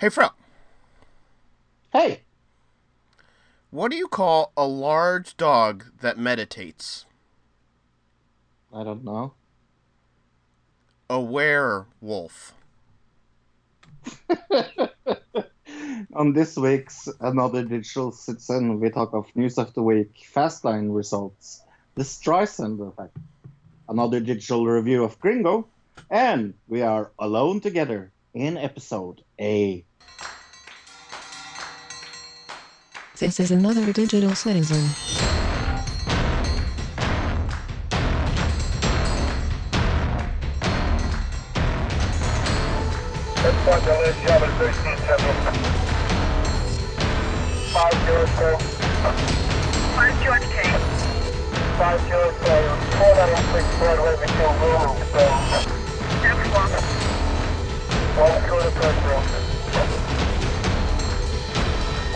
Hey, Fro. Hey, What do you call a large dog that meditates? I don't know. A werewolf. On this week's Another Digital Citizen, we talk of News of the Week, Fastline results, the Streisand effect, another digital review of Gringo, and we are alone together in episode A. This is another digital citizen. One delay, Java 13 Central. Five zero four. Five George K. Five zero four. Four nine six Broadway, McGill Road. So, Next one. one two to Central. One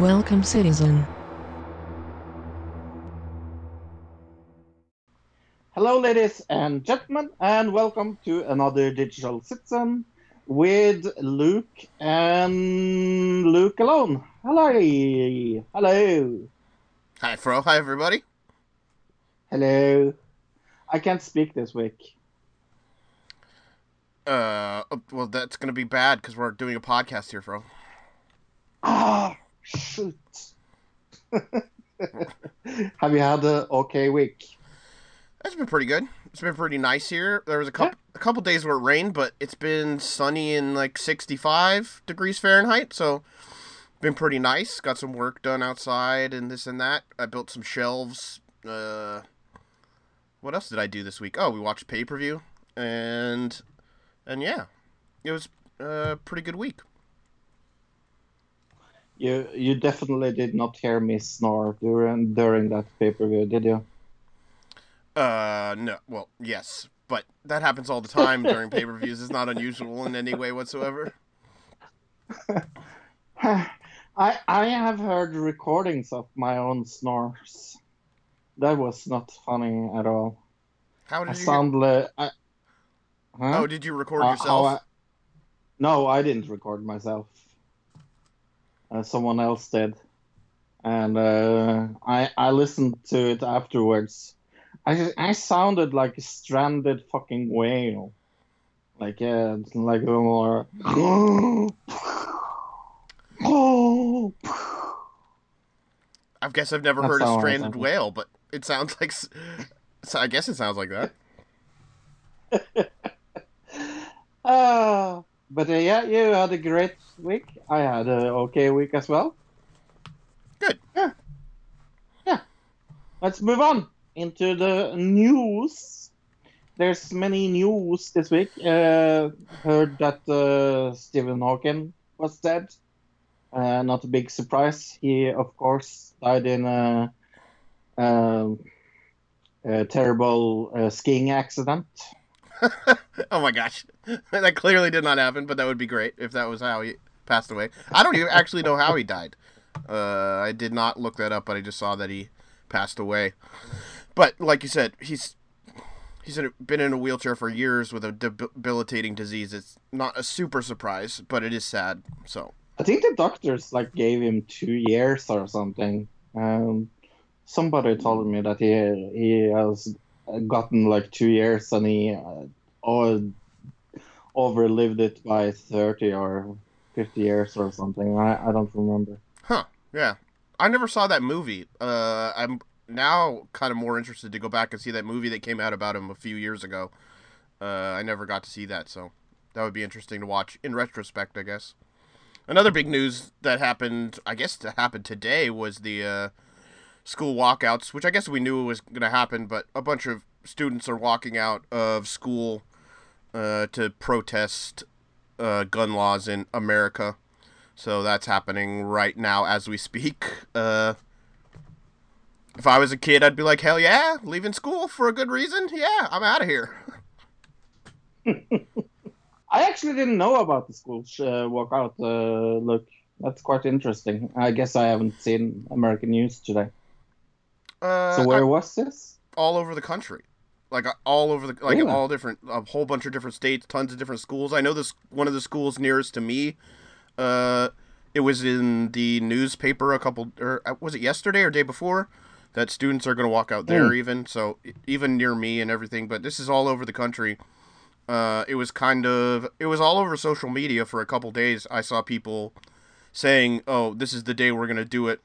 Welcome, citizen. Hello, ladies and gentlemen, and welcome to another Digital Citizen with Luke and Luke alone. Hello. Hello. Hi, Fro. Hi, everybody. Hello. I can't speak this week. Uh, well, that's gonna be bad because we're doing a podcast here, Fro. Ah, shoot. Have you had an okay week? It's been pretty good. It's been pretty nice here. There was a couple a couple days where it rained, but it's been sunny and like 65 degrees Fahrenheit, so been pretty nice. Got some work done outside and this and that. I built some shelves. Uh, what else did I do this week? Oh, we watched pay per view, and and yeah, it was a pretty good week. You you definitely did not hear me snore during during that pay per view, did you? Uh, no. Well, yes, but that happens all the time during pay per views. It's not unusual in any way whatsoever. I I have heard recordings of my own snores. That was not funny at all. How I did you? sound like I, huh? Oh, did you record Uh, yourself? I- no, I didn't record myself. Uh, someone else did, and uh, I I listened to it afterwards. I I sounded like a stranded fucking whale. Like yeah, like a more. I guess I've never That's heard a stranded whale, but it sounds like. So I guess it sounds like that. Ah, but uh, yeah, you had a great week. I had a okay week as well. Good. Yeah. Yeah. Let's move on into the news. There's many news this week. Uh, heard that uh, Stephen Hawking was dead. Uh, not a big surprise. He, of course, died in a, um a terrible uh, skiing accident. oh my gosh, that clearly did not happen, but that would be great if that was how he passed away. I don't even actually know how he died. Uh, I did not look that up, but I just saw that he passed away. But like you said, he's he's been in a wheelchair for years with a debilitating disease. It's not a super surprise, but it is sad. So I think the doctors like gave him two years or something. Um, somebody told me that he he has gotten like two years and he uh, overlived it by thirty or fifty years or something. I, I don't remember. Huh. Yeah. I never saw that movie. Uh, I'm now kind of more interested to go back and see that movie that came out about him a few years ago. Uh, I never got to see that, so that would be interesting to watch in retrospect, I guess. Another big news that happened, I guess, that happened today was the uh, school walkouts, which I guess we knew was going to happen, but a bunch of students are walking out of school uh, to protest uh, gun laws in America. So that's happening right now as we speak. Uh, if I was a kid, I'd be like, hell yeah, leaving school for a good reason. Yeah, I'm out of here. I actually didn't know about the school sh- uh, walkout. Uh, look, that's quite interesting. I guess I haven't seen American news today. Uh, So where was this? all over the country, like uh, all over the like Really? all different a whole bunch of different states, tons of different schools. I know this one of the schools nearest to me. Uh, it was in the newspaper a couple or uh, was it yesterday or day before that students are going to walk out there Mm. even so even near me and everything. But this is all over the country. Uh, it was kind of it was all over social media for a couple days. I saw people saying, "Oh, this is the day we're going to do it,"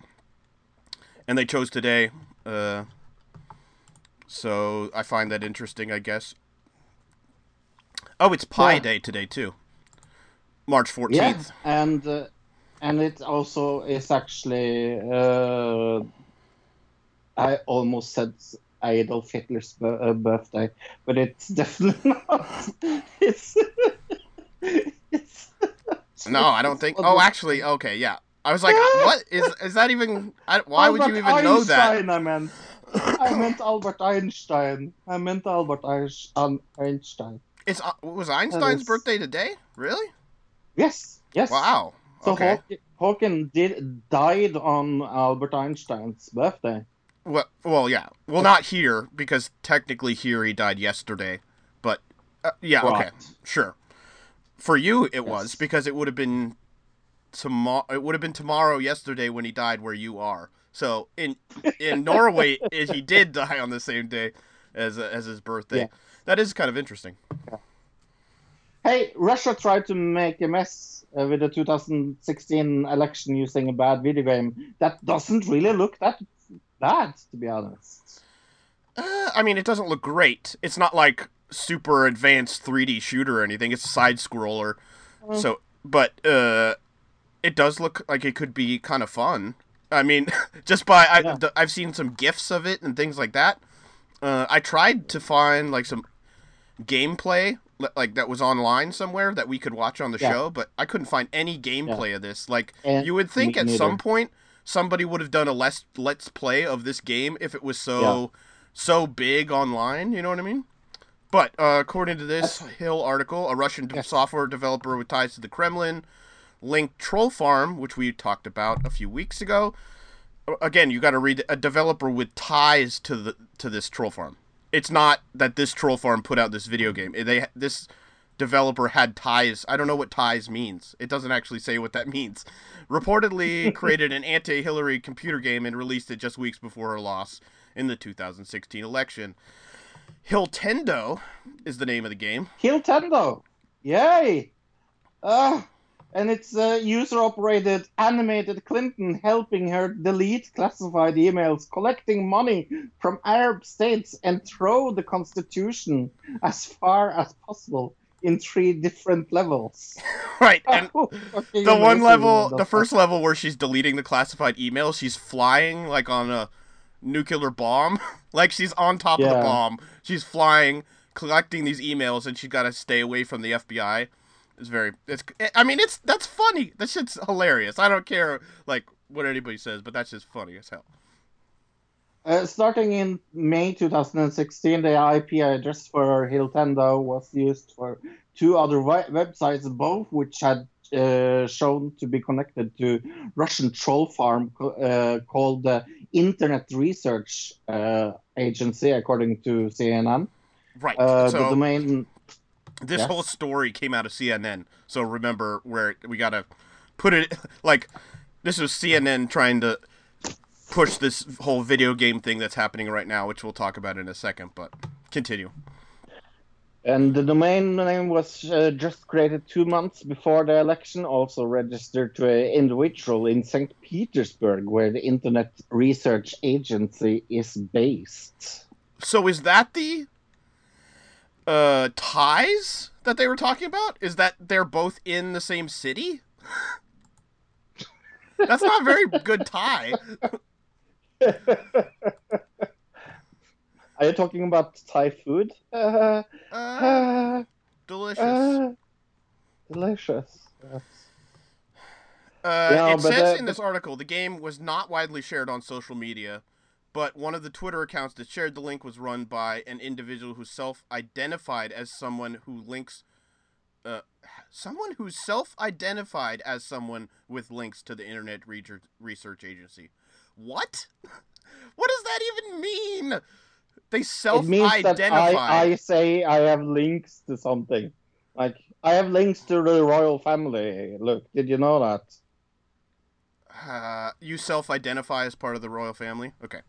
and they chose today. Uh, so I find that interesting, I guess. Oh, it's Pi Yeah. Day today too. March fourteenth. Yeah, and uh, and it also is actually. Uh, I almost said Adolf Hitler's b- uh, birthday, but it's definitely not. It's. it's No, I don't think. Oh, actually, okay, yeah. I was like, what is is that even? I, why would you Albert even know that? Einstein, I meant. I meant Albert Einstein. I meant Albert Einstein. It's uh, was Einstein's is- birthday today? Really? Yes, yes. Wow. So Okay. Hawk- Hawking did died on Albert Einstein's birthday. Well, well, yeah. Well, not here because technically here he died yesterday, but uh, yeah, okay, sure. For you, it was because it would have been tomorrow. It would have been tomorrow, yesterday when he died, where you are. So in in Norway, he did die on the same day as uh, as his birthday. Yeah. That is kind of interesting. Hey, Russia tried to make a mess uh, with the 2016 election using a bad video game. That doesn't really look that bad, to be honest. Uh, I mean, it doesn't look great. It's not like super advanced 3D shooter or anything. It's a side scroller. Mm. So, but uh, it does look like it could be kind of fun. I mean, just by I, Yeah. I've seen some gifs of it and things like that. Uh, I tried to find like some gameplay like that was online somewhere that we could watch on the Yeah. show, but I couldn't find any gameplay of this. Like And you would think at neither. some point somebody would have done a let's let's play of this game if it was so so big online. You know what I mean? But uh, according to this Hill article, a Russian Yeah. software developer with ties to the Kremlin linked Troll Farm, which we talked about a few weeks ago. Again, you got to read a developer with ties to the to this Troll Farm. It's not that this Troll Farm put out this video game. They this developer had ties. I don't know what ties means. It doesn't actually say what that means. Reportedly created an anti-Hillary computer game and released it just weeks before her loss in the 2016 election. Hilltendo is the name of the game. Nintendo! Yay! Uh, and it's uh, user-operated animated Clinton helping her delete classified emails, collecting money from Arab states, and throw the Constitution as far as possible in three different levels. Right, and Fucking the one level, the first level where she's deleting the classified emails, she's flying like on a nuclear bomb. like she's on top of the Yeah. bomb. She's flying, collecting these emails, and she's got to stay away from the FBI. It's very, it's. I mean, it's that's funny. That shit's hilarious. I don't care like what anybody says, but that's just funny as hell. Uh, starting in May 2016, the IP address for Hilltendo was used for two other wi- websites, both which had uh, shown to be connected to Russian troll farm co- uh, called the Internet Research uh, Agency, according to CNN. Right. Uh, so the domain, this Yes. whole story came out of CNN. So remember where we gotta put it like this was CNN trying to push this whole video game thing that's happening right now, which we'll talk about in a second. But continue. and the domain name was uh, just created two months before the election, also registered to an individual in St. Petersburg, where the Internet Research Agency is based. So is that the uh ties that they were talking about? Is that they're both in the same city? That's not a very good tie. Are you talking about Thai food? Uh, Uh, delicious. delicious. Yes. Uh, Yeah, it says the- in this article the game was not widely shared on social media, but one of the Twitter accounts that shared the link was run by an individual who self-identified as someone who links, uh, someone who self-identified as someone with links to the Internet Research Research Agency. What? What does that even mean? They It means that self-identify. I, I say I have links to something. Like, I have links to the royal family. Look, did you know that? Uh, you self-identify as part of the royal family. Okay.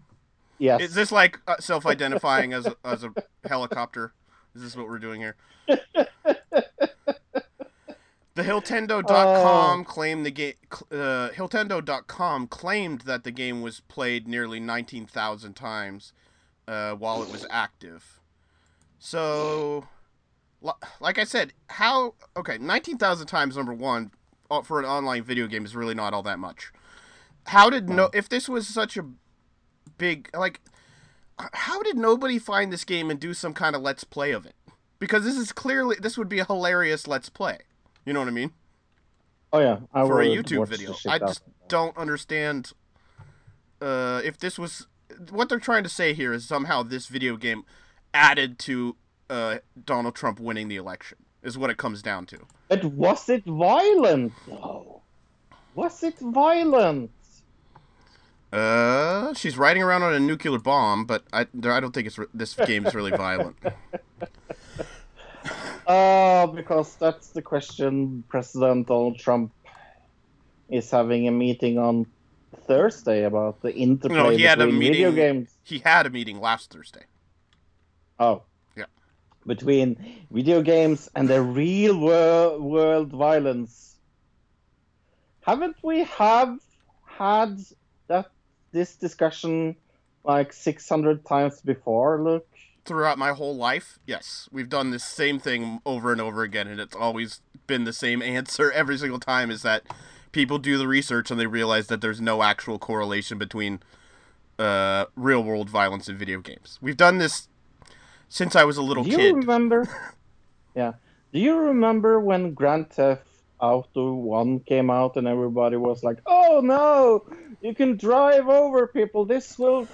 Yes. Is this like uh, self-identifying as a, as a helicopter? Is this what we're doing here? The Hilltendo.com claimed the game. Uh, Hilltendo.com claimed that the game was played nearly 19,000 times uh, while it was active. So, like I said, how okay, 19,000 times number one uh, for an online video game is really not all that much. How did no? If this was such a big like, how did nobody find this game and do some kind of let's play of it? Because this is clearly this would be a hilarious let's play. You know what I mean? oh, yeah. I For a YouTube video. I just of it. don't understand uh, if this was what they're trying to say here is somehow this video game added to uh, Donald Trump winning the election is what it comes down to. But was it violent, though? Was it violent? Uh, she's riding around on a nuclear bomb, but I, I don't think it's this game is really violent. Uh, because that's the question President Donald Trump is having a meeting on Thursday about the interplay No, he had a between video games. He had a meeting last Thursday. Oh. Yeah. Between video games and the real wor- world violence. Haven't we have had this discussion like 600 times before, Luke? Throughout my whole life, yes, we've done this same thing over and over again, and it's always been the same answer every single time. Is that people do the research and they realize that there's no actual correlation between uh, real world violence and video games. We've done this since I was a little Do you kid. remember? yeah. Do you remember when Grand Theft Auto 1 came out and everybody was like, oh no, you can drive over people. This will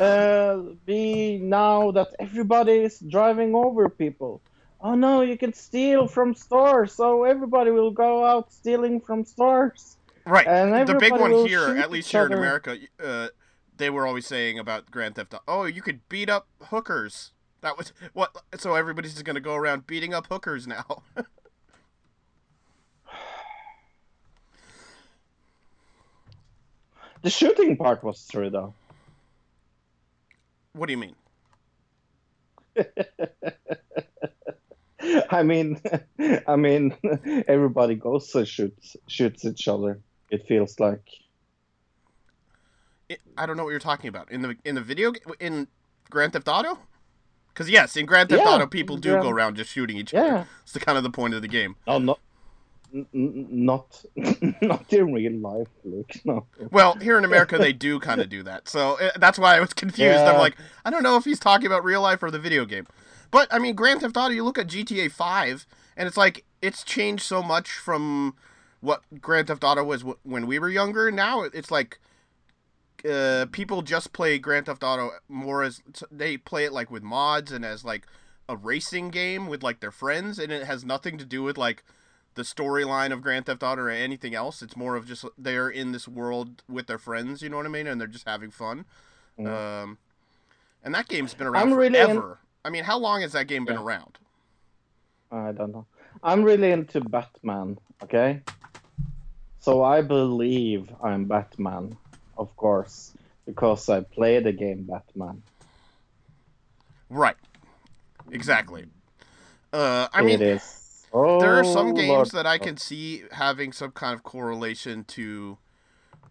uh, be now that everybody is driving over people. Oh no, you can steal from stores, so everybody will go out stealing from stores. Right. And the big one here, at least here in. America, uh, they were always saying about Grand Theft Auto. Oh, you could beat up hookers. That was what. So everybody's just gonna go around beating up hookers now. The shooting part was true though. what do you mean? I mean, I mean, everybody goes and shoots shoots each other. It feels like I I don't know what you're talking about in the in the video in Grand Theft Auto. Because yes, in Grand Theft Yeah, Auto, people do Grand- go around just shooting each Yeah. other. It's the kind of the point of the game. Oh no, not n- n- not not in real life, Luke. No. Well, here in America, they do kind of do that. So uh, that's why I was confused. I'm like, I don't know if he's talking about real life or the video game. But I mean, Grand Theft Auto. You look at GTA Five, and it's like it's changed so much from what Grand Theft Auto was wh- when we were younger. Now it's like uh, people just play Grand Theft Auto more as they play it like with mods and as like a racing game with like their friends, and it has nothing to do with like the storyline of Grand Theft Auto or anything else. It's more of just they're in this world with their friends. You know what I mean? And they're just having fun. Um, and that game's been around I'm really in- forever. I mean, how long has that game been Yeah. around? I don't know. I'm really into Batman, okay? So I believe I'm Batman, of course, because I play the game Batman. Right. Exactly. Uh, I it mean, is. Oh, there are some games Lord. that I can see having some kind of correlation to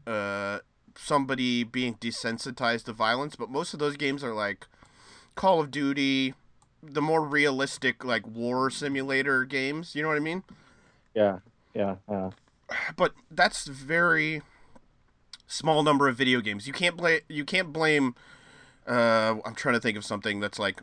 uh, somebody being desensitized to violence, but most of those games are like Call of Duty, the more realistic like war simulator games. You know what I mean? Yeah, yeah, yeah. But that's very small number of video games. You can't blame you can't blame Uh, I'm trying to think of something that's like,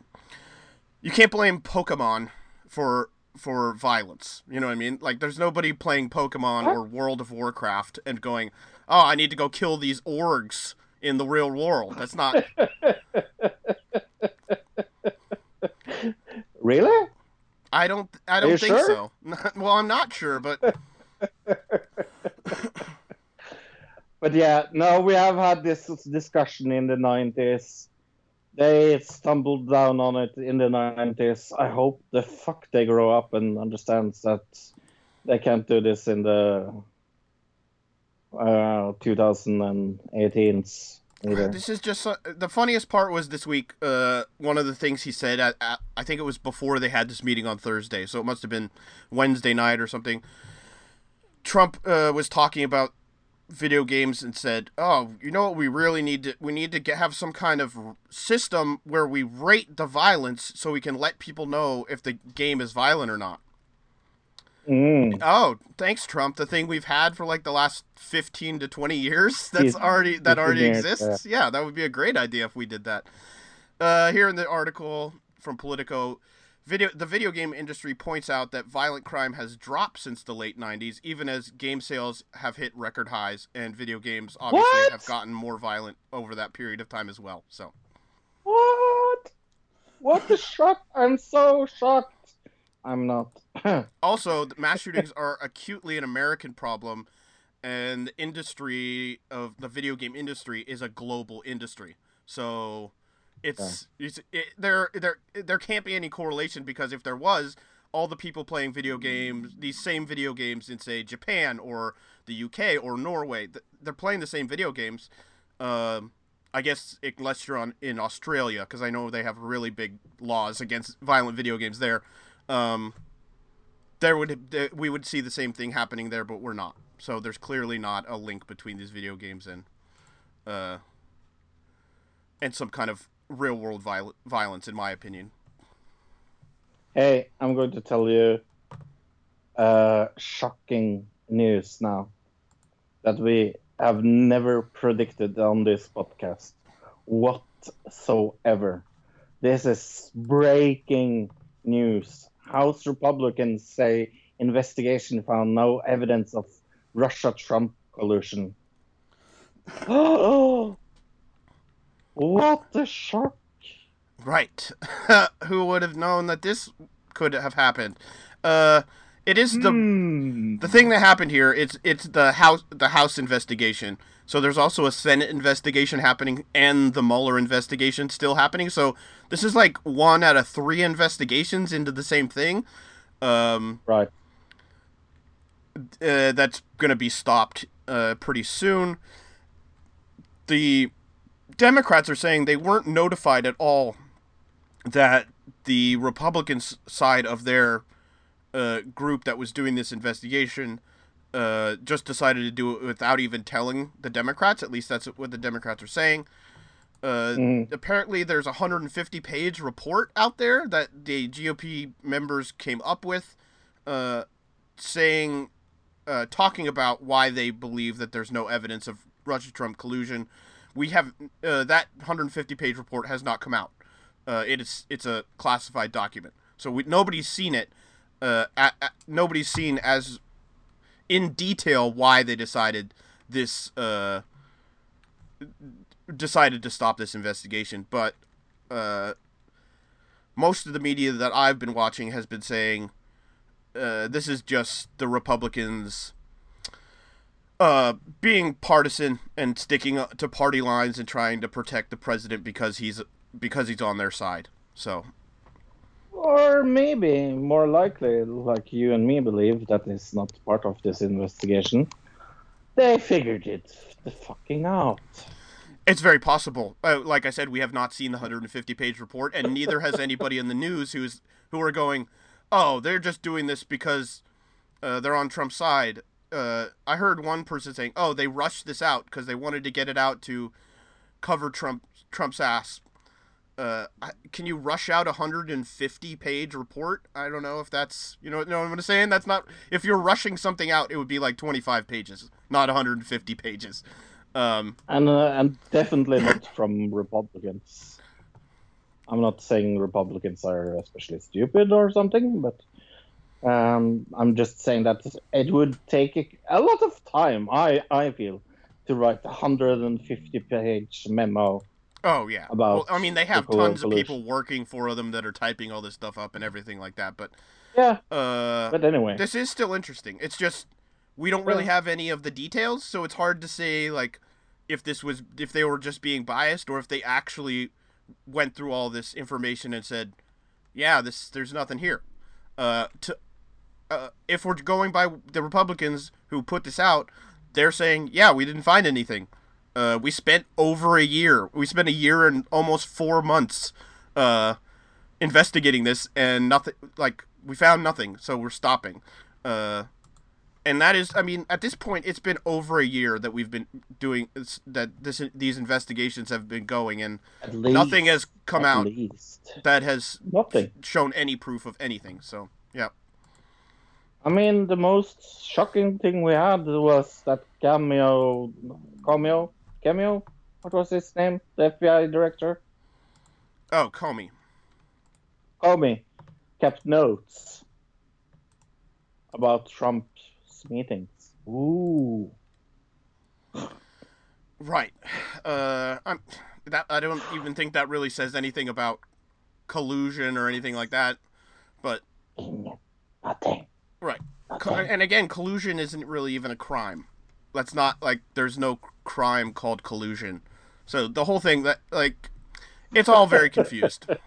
you can't blame Pokemon for for violence. You know what I mean? Like, there's nobody playing Pokemon or World of Warcraft and going, "Oh, I need to go kill these orcs in the real world." That's not. Really? I don't. I don't think sure? so. well, I'm not sure, but But yeah, no, we have had this discussion in the 90s. They stumbled down on it in the 90s. I hope the fuck they grow up and understands that they can't do this in the uh, 2018s either. This is just uh, the funniest part was this week. Uh, one of the things he said, at, at, I think it was before they had this meeting on Thursday, so it must have been Wednesday night or something. Trump uh, was talking about video games and said, "Oh, you know what? We really need to. We need to get, have some kind of system where we rate the violence, so we can let people know if the game is violent or not." Mm. Oh, thanks, Trump. The thing we've had for like the last fifteen to twenty years. That's He's- already that already exists. Yeah. that would be a great idea if we did that. Uh, here in the article from Politico, video the video game industry points out that violent crime has dropped since the late '90s, even as game sales have hit record highs, and video games obviously What? have gotten more violent over that period of time as well. So. What? What the shock? I'm so shocked. I'm not. Also, mass shootings are acutely an American problem, and the industry of the video game industry is a global industry. So, it's, it's it, there there there can't be any correlation because if there was, all the people playing video games, these same video games in say Japan or the UK or Norway, they're playing the same video games. Um, I guess unless you're on in Australia, because I know they have really big laws against violent video games there. Um, there would there, we would see the same thing happening there, but we're not. So there's clearly not a link between these video games and uh, and some kind of real world viol- violence, in my opinion. Hey, I'm going to tell you uh, shocking news now that we have never predicted on this podcast whatsoever. This is breaking news. House Republicans say investigation found no evidence of Russia Trump collusion. what the shock! Right. Who would have known that this could have happened? Uh, it is the Hmm. the thing that happened here. It's it's the house the House investigation. So there's also a Senate investigation happening and the Mueller investigation still happening. So this is like one out of three investigations into the same thing. Um, Right. uh, that's going to be stopped uh, pretty soon. The Democrats are saying they weren't notified at all that the Republican side of their uh, group that was doing this investigation uh, just decided to do it without even telling the Democrats. At least that's what the Democrats are saying. Uh, Mhm. Apparently, there's a 150 page report out there that the GOP members came up with, uh, saying, uh, talking about why they believe that there's no evidence of Russia Trump collusion. We have uh, that 150 page report has not come out. Uh, it is it's a classified document, so we, nobody's seen it. Uh, at, at, nobody's seen as in detail why they decided this uh, decided to stop this investigation, but uh, most of the media that I've been watching has been saying this is just the Republicans uh, being partisan and sticking to party lines and trying to protect the president because he's because he's on their side. So Or maybe more likely, like you and me believe, that is not part of this investigation. They figured it the fucking out. It's very possible. Uh, like I said, we have not seen the 150 page report, and neither has anybody in the news who's who are going, "Oh, they're just doing this because uh, they're on Trump's side." Uh, I heard one person saying, "Oh, they rushed this out because they wanted to get it out to cover Trump Trump's ass." Uh, can you rush out a 150 page report? I don't know if that's you know, what I'm saying. That's not if you're rushing something out, it would be like 25 pages, not 150 pages. Um, And uh, and definitely not from Republicans. I'm not saying Republicans are especially stupid or something, but um, I'm just saying that it would take a, lot of time. I I feel to write a 150 page memo. Oh yeah. About well, I mean, they have tons of people working for them that are typing all this stuff up and everything like that. But Yeah, uh, but anyway, this is still interesting. It's just we don't really have any of the details, so it's hard to say like if this was if they were just being biased or if they actually went through all this information and said, "Yeah, this there's nothing here." Uh, to uh, if we're going by the Republicans who put this out, they're saying, "Yeah, we didn't find anything." Uh, we spent over a year. We spent a year and almost four months uh, investigating this, and nothing. Like we found nothing, so we're stopping. Uh, and that is, I mean, at this point, it's been over a year that we've been doing that. This these investigations have been going, and least nothing has come out least that has nothing. shown any proof of anything. So yeah, I mean, the most shocking thing we had was that cameo, cameo, cameo. What was his name? The FBI director, oh, Comey. Comey, kept notes about Trump's meetings. Ooh. Right. Uh, I'm that I don't even think that really says anything about collusion or anything like that. But Nothing. Right. Nothing. and again, collusion isn't really even a crime. That's not like there's no crime called collusion. So the whole thing that like it's all very confused.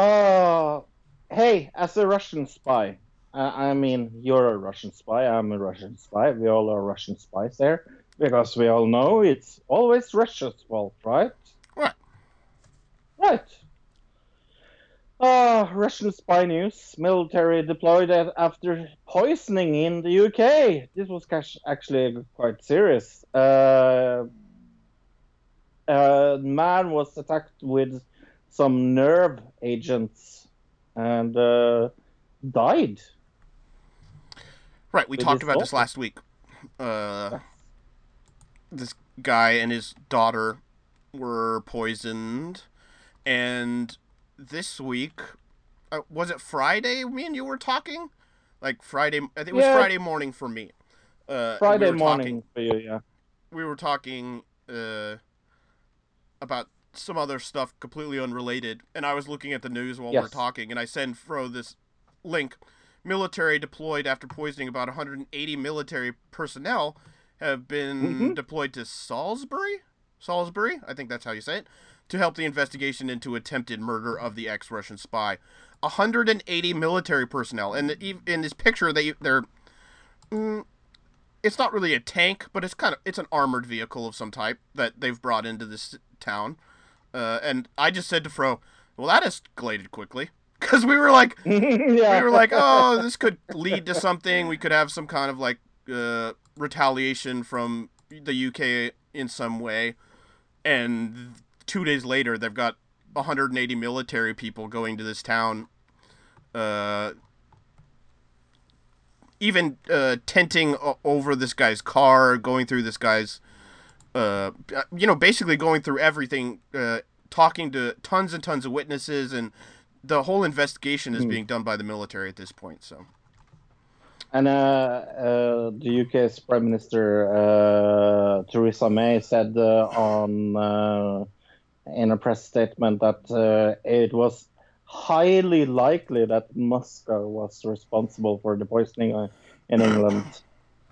Uh, hey, as a Russian spy, uh, I mean, you're a Russian spy, I'm a Russian spy, we all are Russian spies there, because we all know it's always Russia's fault, right? Right. Right. Uh, Russian spy news. Military deployed after poisoning in the UK. This was cash- actually quite serious. Uh, a man was attacked with some nerve agents and uh, died. Right, we It talked about this last week. Uh, this guy and his daughter were poisoned, and this week, uh, was it Friday? Me and you were talking, like Friday. I think it was Yeah. Friday morning for me. Uh, we Friday were morning talking- for you, yeah. we were talking uh, about some other stuff completely unrelated, and I was looking at the news while we we're talking, and I send Fro this link. Military deployed after poisoning about 180 military personnel have been Mhm. deployed to Salisbury. Salisbury, I think that's how you say it, to help the investigation into attempted murder of the ex-Russian spy. 180 military personnel, and in this picture, they they're mm, it's not really a tank, but it's kind of it's an armored vehicle of some type that they've brought into this town. Uh, and I just said to Fro, "Well, that escalated quickly." Because we were like, yeah. we were like, oh, this could lead to something. We could have some kind of like uh, retaliation from the UK in some way. And two days later, they've got 180 military people going to this town. Uh, even uh, tenting over this guy's car, going through this guy's, uh, you know, basically going through everything, uh, talking to tons and tons of witnesses, and the whole investigation is Hmm. being done by the military at this point. So, And uh, uh, the UK's Prime Minister uh, Theresa May said uh, on uh, in a press statement that uh, it was highly likely that Moscow was responsible for the poisoning uh, in England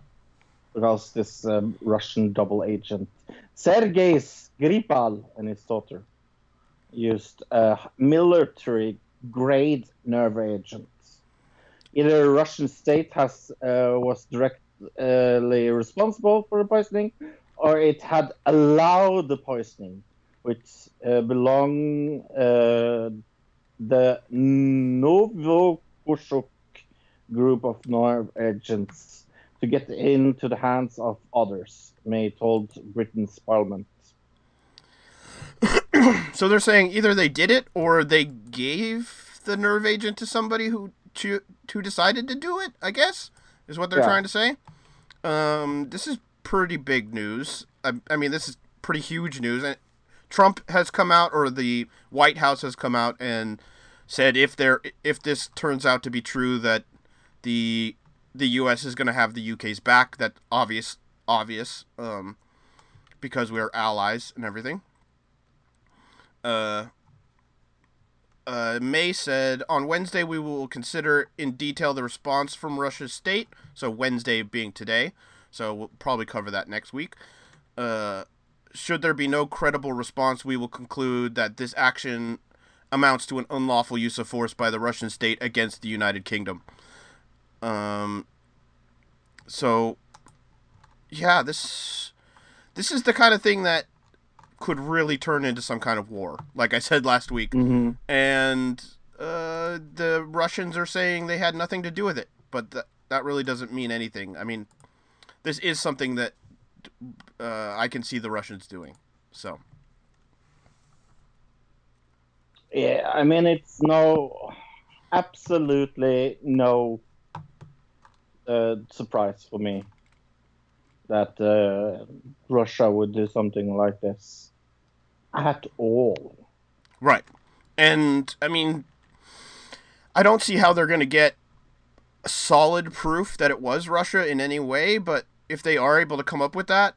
because this um, Russian double agent Sergei Skripal and his daughter used a military grade nerve agent either Russian state has uh, was directly responsible for the poisoning, or it had allowed the poisoning, which uh, belong uh, the Novichok group of nerve agents to get into the hands of others. May told Britain's Parliament. so they're saying either they did it or they gave the nerve agent to somebody who cho- who decided to do it. I guess is what they're Yeah. trying to say. Um, this is pretty big news. I, I mean, this is pretty huge news. And Trump has come out, or the White House has come out and said if there if this turns out to be true that the the U.S. is going to have the UK's back, that obvious obvious um, because we're allies and everything. Uh, uh, May said on Wednesday we will consider in detail the response from Russia's state. So Wednesday being today, so we'll probably cover that next week. Uh, should there be no credible response, we will conclude that this action amounts to an unlawful use of force by the Russian state against the United Kingdom. Um. So, yeah, this this is the kind of thing that could really turn into some kind of war, like I said last week. hmm And uh, the Russians are saying they had nothing to do with it, but that that really doesn't mean anything. I mean, this is something that uh, I can see the Russians doing. So. Yeah, I mean it's no, absolutely no uh, surprise for me that uh, Russia would do something like this at all. Right. And I mean I don't see how they're going to get solid proof that it was Russia in any way, but if they are able to come up with that,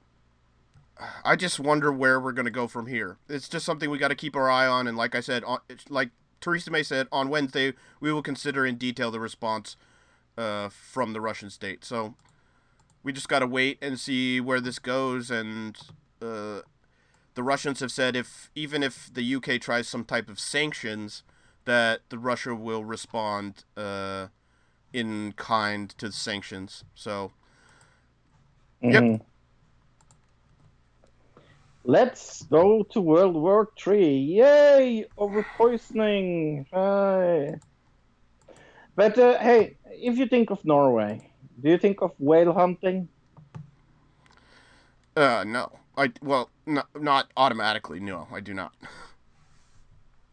I just wonder where we're going to go from here. It's just something we got to keep our eye on and like I said on like Theresa May said on Wednesday we will consider in detail the response uh, from the Russian state. So we just got to wait and see where this goes and uh, the Russians have said if even if the UK tries some type of sanctions, that the Russia will respond uh, in kind to the sanctions. So Yep. Mhm. Let's go to World War Three. Yay! Over poisoning. Hi. But uh, hey, if you think of Norway, do you think of whale hunting? uh, no, I well no, not automatically. No, I do not.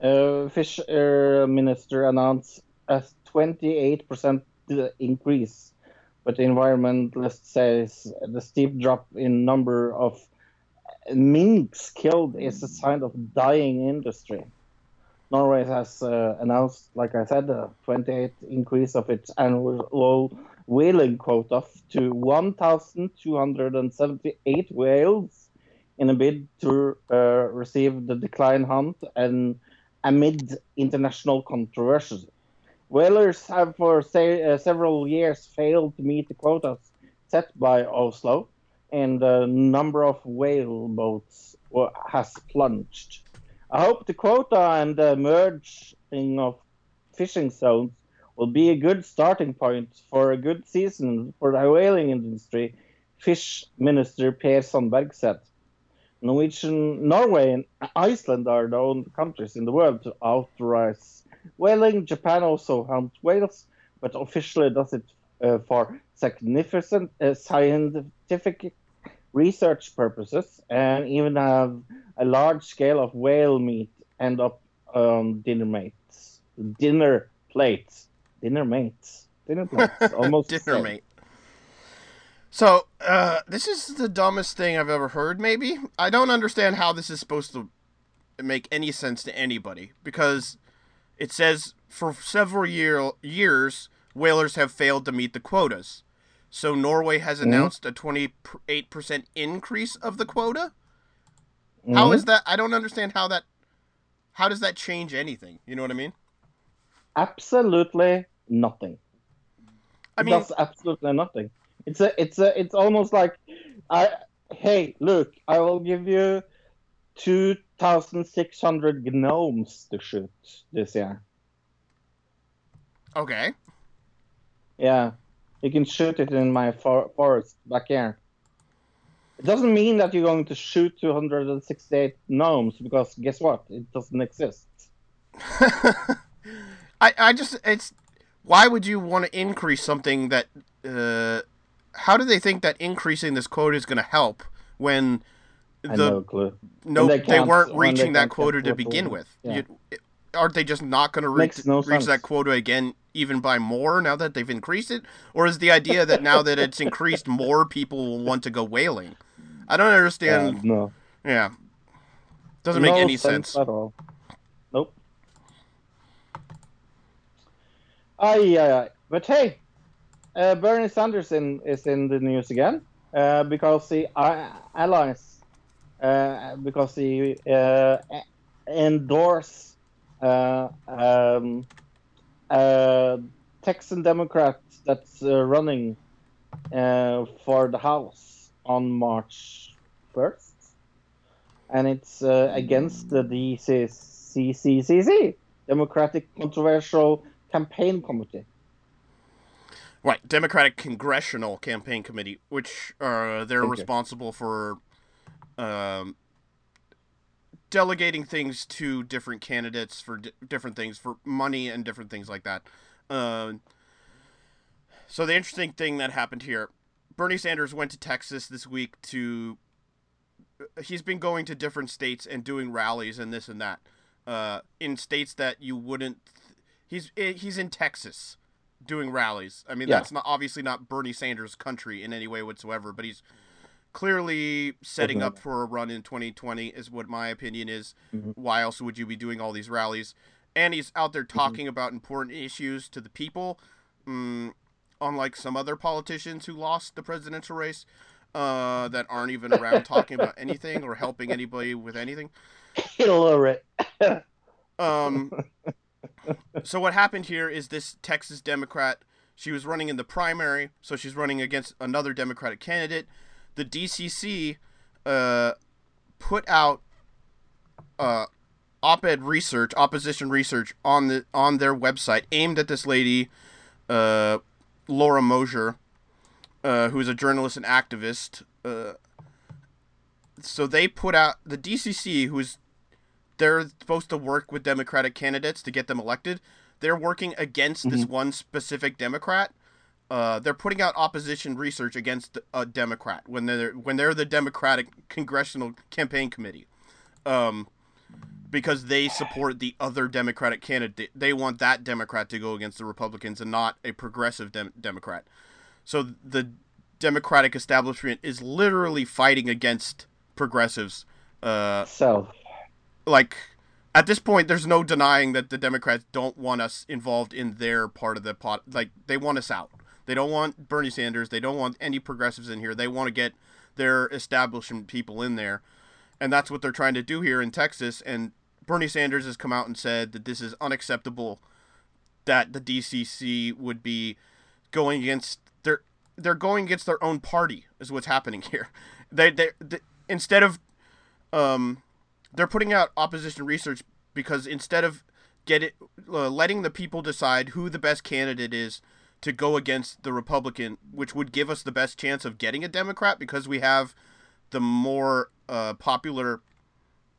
Uh, Fish uh, Minister announced a 28% increase, but the environmentalist says the steep drop in number of minks killed is a sign of dying industry. Norway has uh, announced, like I said, a 28 increase of its annual low whaling quota to 1,278 whales in a bid to uh, receive the decline hunt and amid international controversies. Whalers have for say, uh, several years failed to meet the quotas set by Oslo, and the number of whale boats has plunged. I hope the quota and the merging of fishing zones will be a good starting point for a good season for the whaling industry, Fish Minister Per Sandberg said. Norwegian, Norway, and Iceland are the only countries in the world to authorize whaling. Japan also hunts whales, but officially does it uh, for significant uh, scientific research purposes, and even have a large scale of whale meat end up on dinner mates, dinner plates, dinner mates, dinner plates, almost Dinner same. mate. So, uh, this is the dumbest thing I've ever heard, maybe. I don't understand how this is supposed to make any sense to anybody because it says for several year, years, whalers have failed to meet the quotas. So, Norway has announced a 28% increase of the quota? How Mhm. is that? I don't understand how that. How does that change anything? You know what I mean? absolutely nothing. I mean, does absolutely nothing. It's a, it's a, it's almost like, I, hey, look, I will give you two thousand six hundred gnomes to shoot this year. okay. Yeah, you can shoot it in my for- forest back here. It doesn't mean that you're going to shoot 268 gnomes because guess what? It doesn't exist. I, I just it's why would you want to increase something that uh how do they think that increasing this quota is going to help when the no clue. no they weren't reaching that quota to begin with yeah. You- aren't they just not going to reach, no reach sense. that quota again even by more now that they've increased it or is the idea that now that it's increased more people will want to go whaling i don't understand no. yeah Doesn't make no any sense. at all. Nope. Aye, aye, aye. But hey, uh, Bernie Sanders in, is in the news again uh, because he uh, allies, uh, because he uh, endorsed uh, um, a Texan Democrat that's uh, running uh, for the House on March 1st. And it's uh, against the DCCCC, Democratic Controversial Campaign Committee. Right, Democratic Congressional Campaign Committee, which uh, they're responsible for um, delegating things to different candidates for di- different things, for money and different things like that. Uh, so the interesting thing that happened here, Bernie Sanders went to Texas this week to. He's been going to different states and doing rallies and this and that, uh, in states that you wouldn't. He's eh, he's in Texas doing rallies. I mean, Yeah. that's not obviously not Bernie Sanders' country in any way whatsoever, but he's clearly setting up for a run in 2020 is what my opinion is. Mhm. Why else would you be doing all these rallies? And he's out there talking about important issues to the people, mm, unlike some other politicians who lost the presidential race uh, that aren't even around talking about anything or helping anybody with anything. Hillary. Um, so what happened here is this Texas Democrat. She was running in the primary, so she's running against another Democratic candidate. The DCC uh, put out uh, op-ed research, opposition research on the on their website aimed at this lady, uh, Laura Moser, uh, who's a journalist and activist. Uh, so they put out the DCC, who's they're supposed to work with Democratic candidates to get them elected. They're working against this one specific Democrat. Uh, they're putting out opposition research against a Democrat when they're when they're the Democratic Congressional Campaign Committee, um, because they support the other Democratic candidate. They want that Democrat to go against the Republicans and not a progressive dem- Democrat. So the Democratic establishment is literally fighting against progressives. Uh, So, like at this point there's no denying that the democrats don't want us involved in their part of the pot like they want us out they don't want bernie sanders. They don't want any progressives in here. They want to get their establishment people in there. And that's what they're trying to do here in texas. And bernie sanders has come out and said that this is unacceptable that the dcc would be going against their they're going against their own party is what's happening here. They, they, they instead of um they're putting out opposition research because instead of get it uh, letting the people decide who the best candidate is to go against the Republican, which would give us the best chance of getting a Democrat because we have the more uh, popular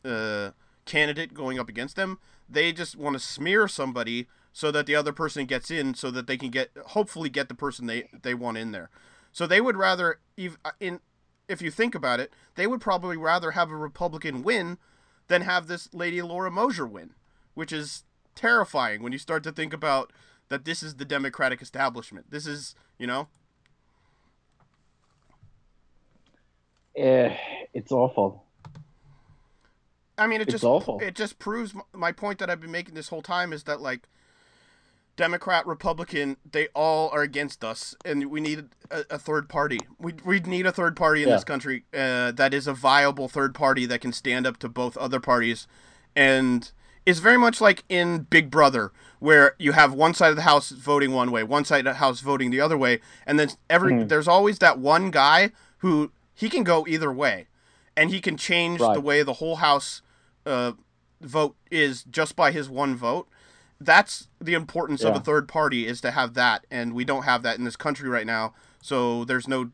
uh, candidate going up against them. They just want to smear somebody so that the other person gets in, so that they can get hopefully get the person they they want in there. So they would rather uh, in if you think about it, they would probably rather have a Republican win than have this lady Laura Moser win, which is terrifying when you start to think about that this is the Democratic establishment. This is, you know, eh, it's awful. I mean, it It's just awful. it just proves my point that I've been making this whole time is that like Democrat, Republican, they all are against us, and we need a, a third party. We we need a third party in Yeah. this country uh, that is a viable third party that can stand up to both other parties, and is very much like in Big Brother, where you have one side of the house voting one way, one side of the house voting the other way, and then every Mhm. there's always that one guy who he can go either way, and he can change the way the whole house uh, vote is just by his one vote. That's the importance of a third party is to have that, and we don't have that in this country right now. So there's no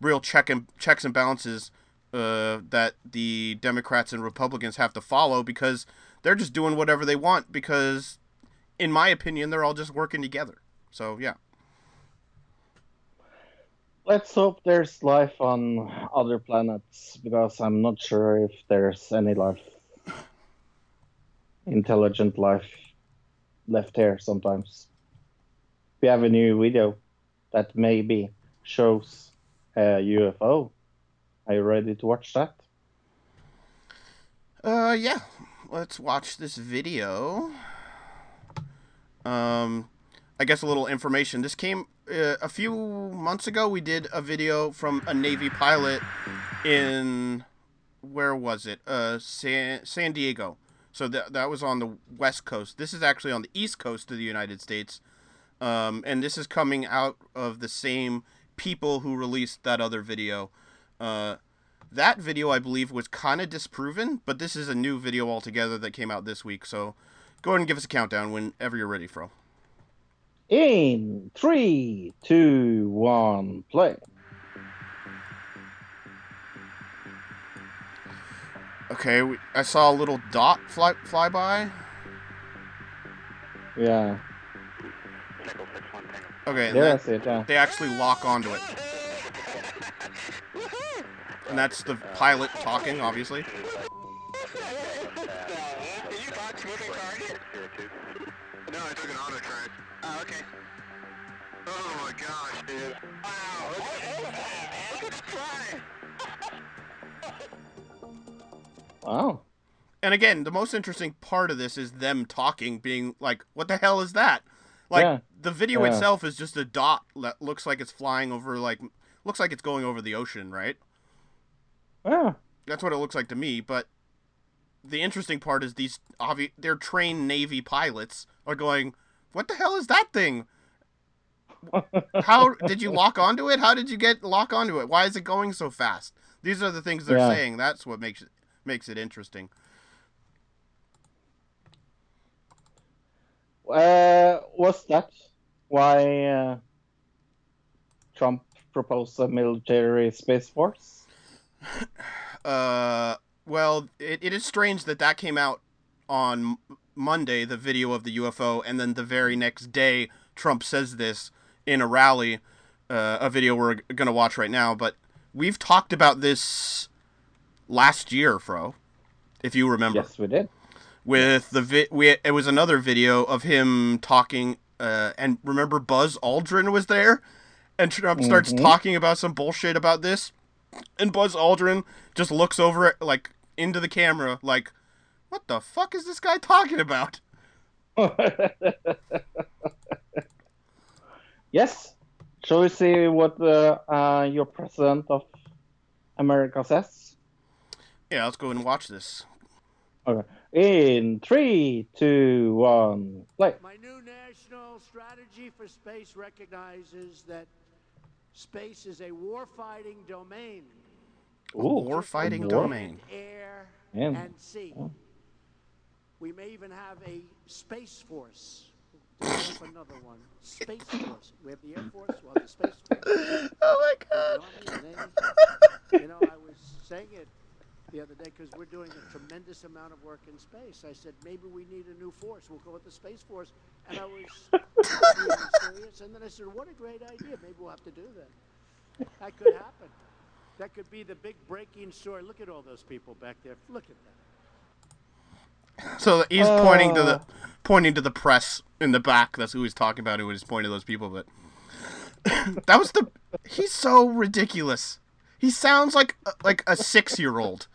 real check and checks and balances uh, that the Democrats and Republicans have to follow because they're just doing whatever they want. Because, in my opinion, they're all just working together. So yeah, Let's hope there's life on other planets because I'm not sure if there's any life, intelligent life left here sometimes. We have a new video that maybe shows a UFO. Are you ready to watch that? Uh, yeah. Let's watch this video. Um, I guess a little information. This came uh, a few months ago. We did a video from a Navy pilot in where was it? Uh, San San Diego. So that that was on the west coast. This is actually on the east coast of the United States. Um, and this is coming out of the same people who released that other video. Uh, that video, I believe, was kind of disproven, but this is a new video altogether that came out this week. So go ahead and give us a countdown whenever you're ready, Fro. In three, two, one, play. Okay, we, I saw a little dot fly fly by. Yeah. Okay, Yeah, it. Yeah. they actually lock onto it. And that's the pilot talking, obviously. No, I took an auto track. Oh, okay. Oh my gosh, dude. Wow, look, look at the fly. Wow. And again, the most interesting part of this is them talking, being like, "What the hell is that?" Like Yeah. the video Yeah. itself is just a dot that looks like it's flying over, like looks like it's going over the ocean, right? Yeah. That's what it looks like to me. But the interesting part is these obvi- they're trained Navy pilots are going, "What the hell is that thing? How did you lock onto it? How did you get lock onto it? Why is it going so fast?" These are the things they're Yeah. saying. That's what makes it makes it interesting. Uh, was that why uh, Trump proposed a military space force? Uh, well, it, it is strange that that came out on Monday, the video of the UFO, and then the very next day, Trump says this in a rally, uh, a video we're going to watch right now. But we've talked about this last year, Fro, if you remember. Yes, we did. With the vi- we, it was another video of him talking, uh, and remember Buzz Aldrin was there, and Trump starts Mhm. talking about some bullshit about this, and Buzz Aldrin just looks over it like into the camera, like, "What the fuck is this guy talking about?" yes. Shall we see what uh, uh, your president of America says? Yeah, let's go and watch this. Okay. In three, two, one, play. My new national strategy for space recognizes that space is a war-fighting domain. A war-fighting a war. domain. Air And- and sea. oh. We may even have a space force. Another one. Space force. We have the Air Force, we'll have the Space Force. Oh my god! Army, Navy. You know, I was saying it the other day because we're doing a tremendous amount of work in space. I said maybe we need a new force. We'll call it the Space Force. And I was serious. And then I said, what a great idea. Maybe we'll have to do that. That could happen. That could be the big breaking story. Look at all those people back there. Look at that. So he's pointing to Uh. the pointing to the press in the back. That's who he's talking about. Who was pointing to those people, but that was the. He's so ridiculous. He sounds like like a six year old.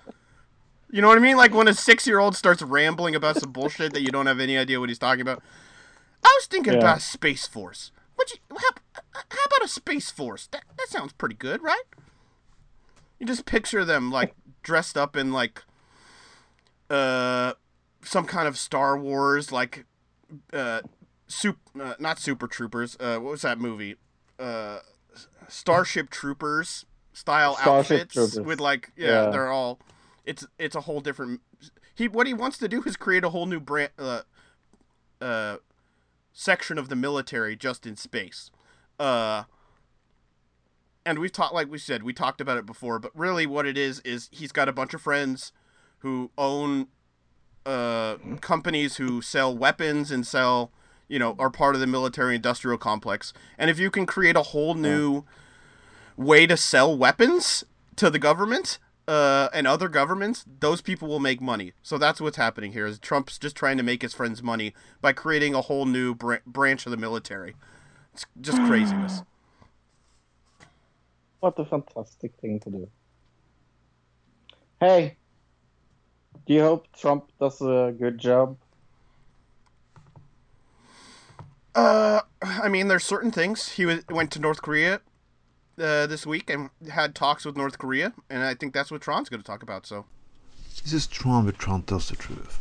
You know what I mean? Like when a six year old starts rambling about some bullshit that you don't have any idea what he's talking about. I was thinking Yeah. about space force. What you? How, how about a space force? That that sounds pretty good, right? You just picture them like dressed up in like uh some kind of Star Wars like uh soup uh, not Super Troopers. Uh what was that movie? Uh Starship Troopers style Starship outfits Troopers. with like yeah, Yeah. they're all it's it's a whole different he what he wants to do is create a whole new brand uh uh section of the military just in space. Uh and we've talked like we said we talked about it before but really what it is is he's got a bunch of friends who own uh, companies who sell weapons and sell you know are part of the military industrial complex and if you can create a whole new way to sell weapons to the government uh, and other governments those people will make money so that's what's happening here is trump's just trying to make his friends money by creating a whole new br- branch of the military it's just craziness What a fantastic thing to do. Hey, Do you hope Trump does a good job? Uh, I mean, there's certain things. He went to North Korea uh, this week and had talks with North Korea, and I think that's what Tron's going to talk about. So, This is Trump but Trump tells the truth.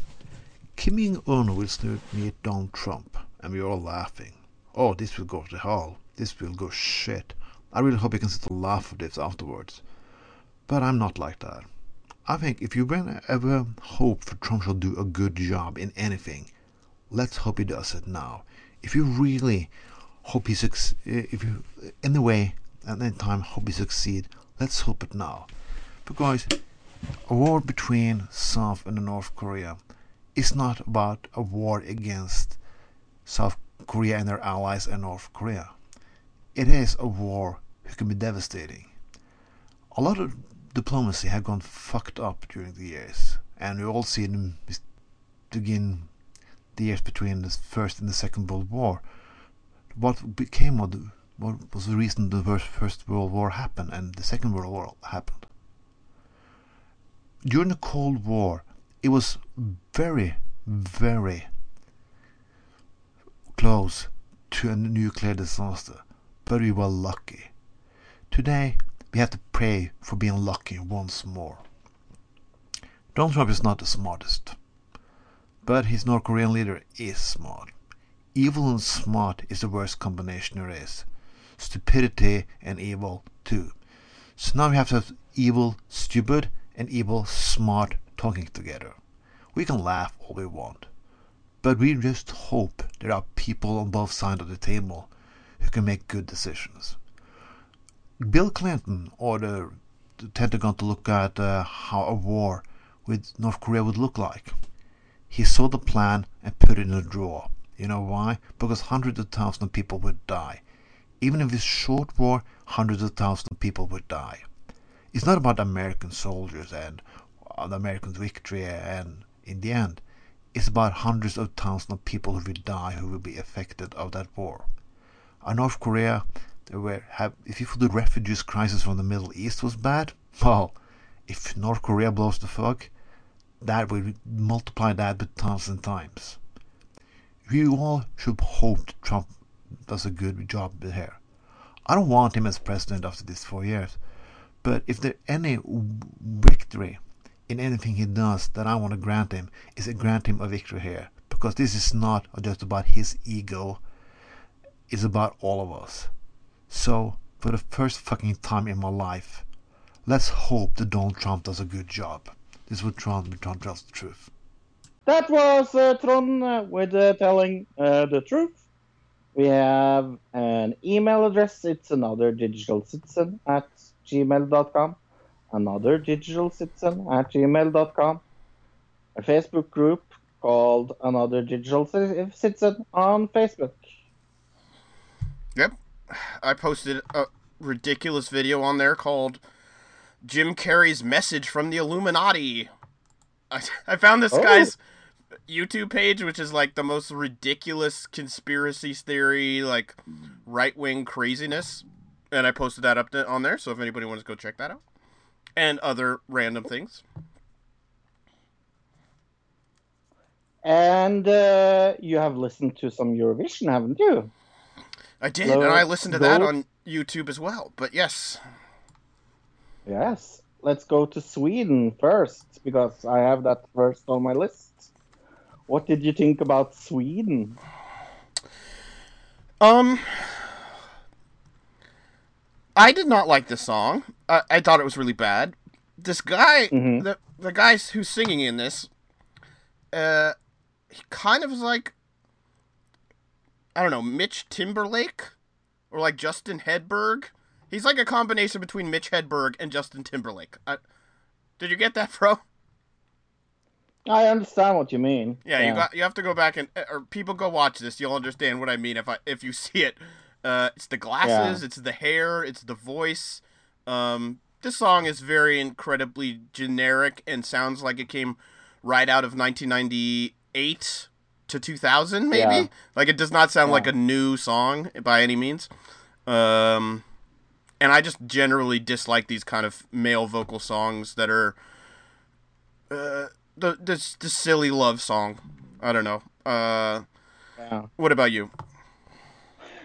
Kim Jong Un will soon meet Donald Trump, and we're all laughing. Oh, this will go to hell. This will go shit. I really hope he can and laugh at this afterwards. But I'm not like that. I think if you ever hope for Trump shall do a good job in anything, let's hope he does it now. If you really hope he succeed, if you in the way at any time hope he succeed, let's hope it now, because a war between South and North Korea is not about a war against South Korea and their allies and North Korea. It is a war who can be devastating. A lot of diplomacy had gone fucked up during the years, and we all see them begin the years between the First and the Second World War. What became of the, what was the reason the First World War happened and the Second World War happened? During the Cold War, it was very, very close to a nuclear disaster, but we were lucky. Today, we have to pray for being lucky once more. Donald Trump is not the smartest, but his North Korean leader is smart. Evil and smart is the worst combination there is. Stupidity and evil too. So now we have to have evil, stupid, and evil, smart talking together. We can laugh all we want, but we just hope there are people on both sides of the table who can make good decisions. Bill Clinton ordered the Pentagon to look at uh, how a war with North Korea would look like. He saw the plan and put it in a drawer. You know why? Because hundreds of thousands of people would die. Even if this short war, hundreds of thousands of people would die. It's not about American soldiers and uh, the American victory and in the end, it's about hundreds of thousands of people who will die who will be affected of that war. In North Korea, there were have if you thought the refugees crisis from the Middle East was bad, well, if North Korea blows the fuck, that will multiply that by thousand times. We all should hope Trump does a good job here. I don't want him as president after these four years, but if there's any victory in anything he does that I want to grant him is to grant him a victory here. Because this is not just about his ego, it's about all of us. So, for the first fucking time in my life, let's hope that Donald Trump does a good job. This is what Trump, Trump tells the truth. That was uh, Tron with uh, telling uh, the truth. We have an email address. It's another digital citizen at gmail.com. Another digital citizen at gmail.com. A Facebook group called Another Digital Citizen on Facebook. yep, I posted a ridiculous video on there called Jim Carrey's message from the Illuminati. I, I found this Oh. guy's YouTube page, which is like the most ridiculous conspiracy theory, like right wing craziness, and I posted that up to, on there. So if anybody wants to go check that out, and other random things. And uh, you have listened to some Eurovision, haven't you? I did, Those- and I listened to that on YouTube as well. But yes, Yes. Let's go to Sweden first, because I have that first on my list. What did you think about Sweden? Um, I did not like this song. I, I thought it was really bad. This guy, Mhm. the the guy who's singing in this, uh, he kind of is like, I don't know, Mitch Timberlake, or like Justin Hedberg. He's like a combination between Mitch Hedberg and Justin Timberlake. I, did you get that, bro? I understand what you mean. Yeah, you got you have to go back and or people go watch this. You'll understand what I mean if I if you see it. Uh, it's the glasses, Yeah. it's the hair, it's the voice. Um, this song is very incredibly generic and sounds like it came right out of 1998 to 2000, maybe. Yeah. Like it does not sound like a new song by any means. Um, and I just generally dislike these kind of male vocal songs that are uh, the this the silly love song. I don't know. Uh, Yeah. what about you?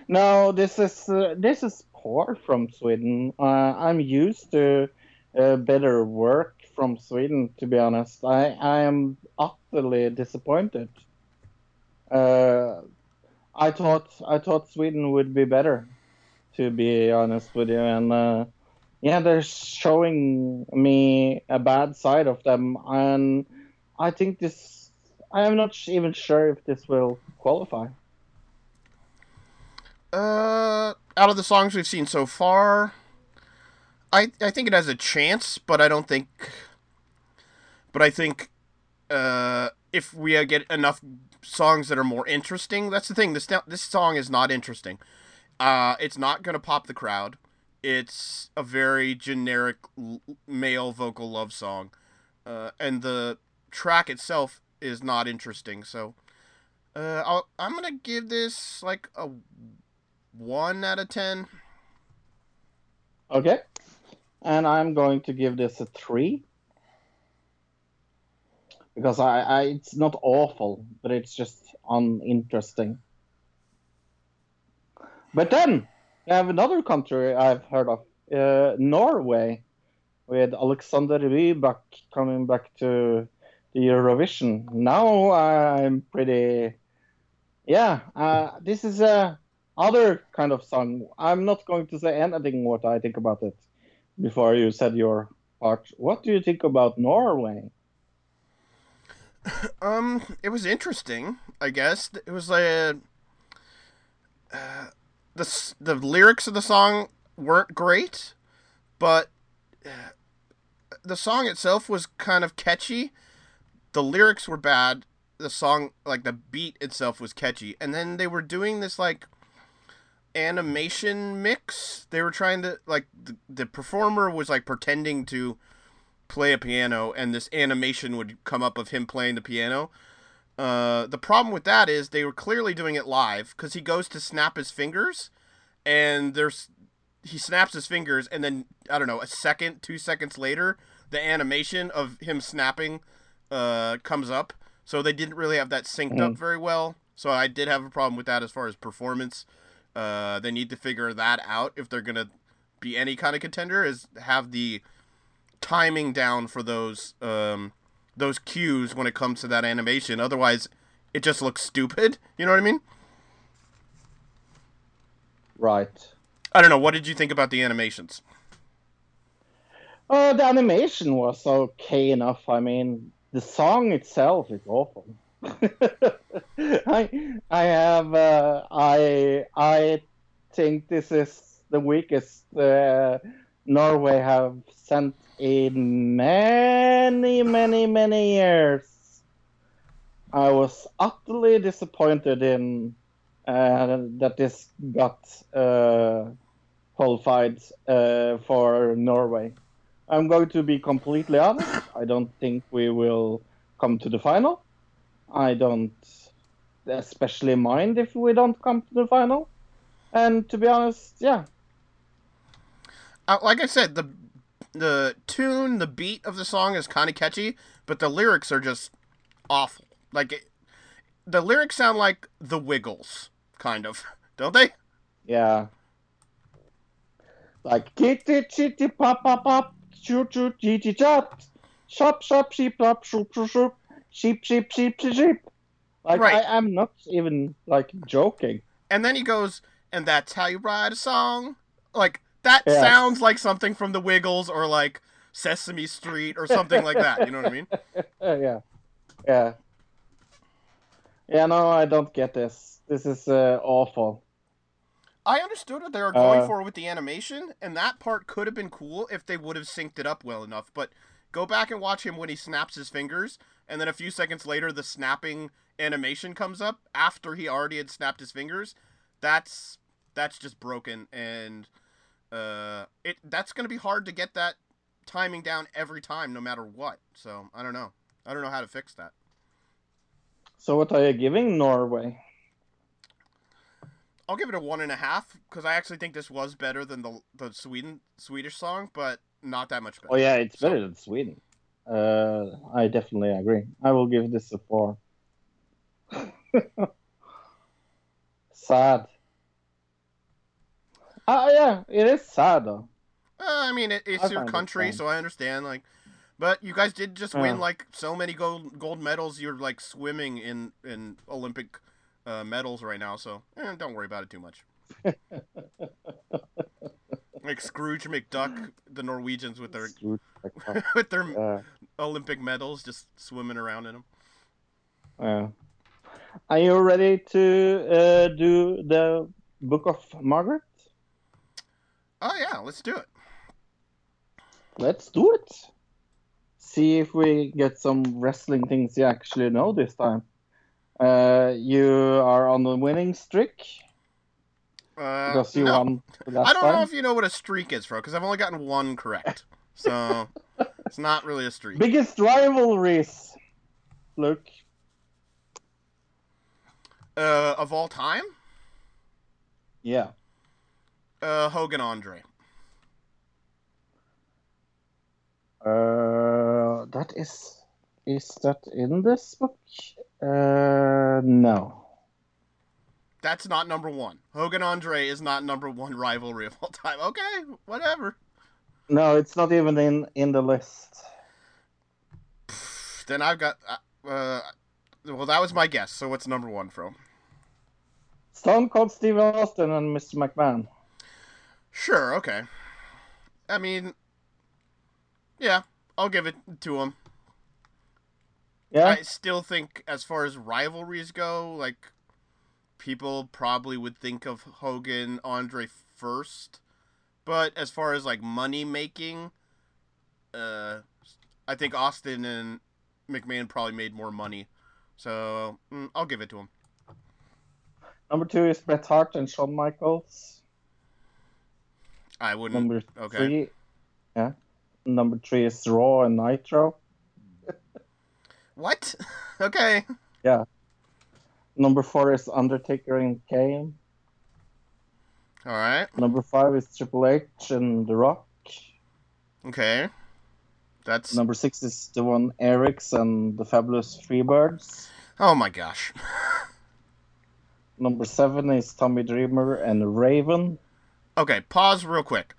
No, this is uh, this is poor from Sweden. Uh, I'm used to uh, better work from Sweden, to be honest. I I am utterly disappointed. Uh, I thought I thought Sweden would be better, to be honest with you, and uh, yeah, they're showing me a bad side of them, and I think this. I am not even sure if this will qualify. Uh, out of the songs we've seen so far, I I think it has a chance, but I don't think. But I think, uh, if we uh, get enough songs that are more interesting, that's the thing. This this song is not interesting. Uh, it's not gonna pop the crowd. It's a very generic male vocal love song, uh, and the track itself is not interesting. So, uh, I'll, I'm gonna give this like a one out of ten. Okay. And I'm going to give this a three. Because I, I it's not awful, but it's just uninteresting. But then we have another country I've heard of, uh, Norway, with Alexander Rybak coming back to Eurovision. Now I'm pretty, yeah. Uh, this is a other kind of song. I'm not going to say anything what I think about it before you said your part. What do you think about Norway? Um, it was interesting. I guess it was like a, uh, the the lyrics of the song weren't great, but uh, the song itself was kind of catchy. The lyrics were bad. The song, like the beat itself, was catchy, and then they were doing this like animation mix. They were trying to like the, the performer was like pretending to play a piano and this animation would come up of him playing the piano. Uh, the problem with that is they were clearly doing it live because he goes to snap his fingers and there's he snaps his fingers and then I don't know a second two seconds later the animation of him snapping uh, comes up so they didn't really have that synced up very well so I did have a problem with that as far as performance uh, they need to figure that out if they're gonna be any kind of contender is have the timing down for those um, those cues when it comes to that animation. Otherwise, it just looks stupid. You know what I mean? Right. I don't know. What did you think about the animations? Uh, the animation was okay enough. I mean, the song itself is awful. I I have uh, I I think this is the weakest uh, Norway have sent in many many many years. I was utterly disappointed in uh, that this got uh, qualified uh, for Norway. I'm going to be completely honest. I don't think we will come to the final. I don't especially mind if we don't come to the final. And to be honest, yeah, Uh, like I said, the the tune, the beat of the song is kind of catchy, but the lyrics are just awful. Like it, the lyrics sound like the Wiggles, kind of, don't they? yeah. Like kitty chitty pop pop pop choo choo chitty chop shop shop sheep shop shoop shoop shoop sheep sheep sheep sheep sheep. Like Right. I, I'm not even like joking. And then he goes, and that's how you write a song. Like that Yes. sounds like something from the Wiggles or like Sesame Street or something like that. You know what I mean? Yeah, yeah, yeah. No, I don't get this. This is uh, awful. I understood what they were going Uh, for with the animation, and that part could have been cool if they would have synced it up well enough. But go back and watch him when he snaps his fingers, and then a few seconds later, the snapping animation comes up after he already had snapped his fingers. That's that's just broken, and uh, it that's gonna be hard to get that timing down every time, no matter what. So I don't know. I don't know how to fix that. So what are you giving Norway? I'll give it a one and a half because I actually think this was better than the the Sweden Swedish song, but not that much better. Oh yeah, it's So- better than Sweden. uh, I definitely agree. I will give this a four. sad. Ah, yeah, it is sad though. Uh, I mean, it, it's I your find it country, so I understand. Like, but you guys did just win like so many gold gold medals. You're like swimming in in Olympic uh, medals right now, so eh, don't worry about it too much. like Scrooge McDuck, the Norwegians with their Scrooge with their Uh, Olympic medals, just swimming around in them. Yeah. Are you ready to uh, do the Book of Margaret? Oh yeah, let's do it. Let's do it. See if we get some wrestling things you actually know this time. Uh, you are on the winning streak Uh, because you no. won I don't time. know if you know what a streak is, bro, because I've only gotten one correct, so it's not really a streak. Biggest rivalries. Look, Uh, of all time, yeah. uh, Hogan Andre. Uh, that is is that in this book? Uh, no. That's not number one. Hogan Andre is not number one rivalry of all time. Okay, whatever. No, it's not even in in the list. Then I've got. Uh, uh, well, that was my guess. So what's number one, from? Stone Cold Steve Austin and Mr. McMahon. Sure. Okay. I mean, yeah, I'll give it to him. Yeah. I still think, as far as rivalries go, like people probably would think of Hogan Andre first, but as far as like money making, uh, I think Austin and McMahon probably made more money, so mm, I'll give it to him. Number two is Bret Hart and Shawn Michaels. I wouldn't. Number okay. three, yeah. Number three is Raw and Nitro. What? okay. Yeah. Number four is Undertaker and Kane. All right. Number five is Triple H and The Rock. Okay. That's. Number six is the Von Erichs and the Fabulous Freebirds. Oh my gosh. Number seven is Tommy Dreamer and Raven. Okay, pause real quick.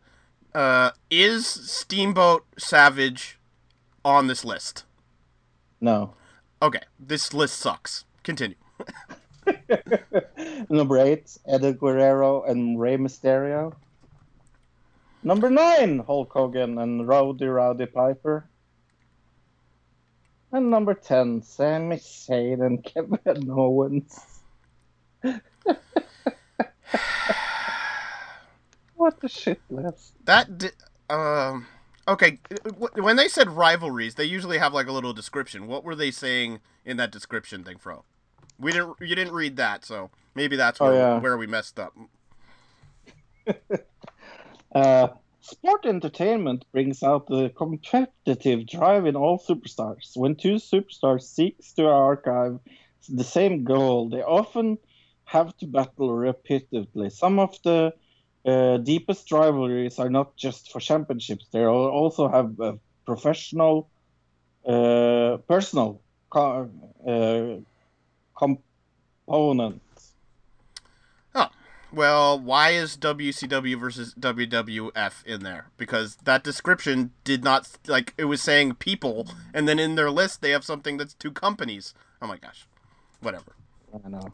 Uh, is Steamboat Savage on this list? No. Okay, this list sucks. Continue. Number eight, Eddie Guerrero and Rey Mysterio. Number nine, Hulk Hogan and Rowdy Roddy Piper. And number ten, Sami Zayn and Kevin Owens. what the shit list? That di- um okay, when they said rivalries, they usually have like a little description. What were they saying in that description thing, Fro? We didn't you didn't read that, so maybe that's Oh, where, yeah. where we messed up. Uh, sport entertainment brings out the competitive drive in all superstars. When two superstars seek to archive the same goal, they often have to battle repeatedly. Some of the uh, deepest rivalries are not just for championships; they also have a professional, uh, personal co- uh, component. Well, why is WCW versus WWF in there? Because that description did not like it was saying people, and then in their list they have something that's two companies. Oh my gosh, whatever. I know.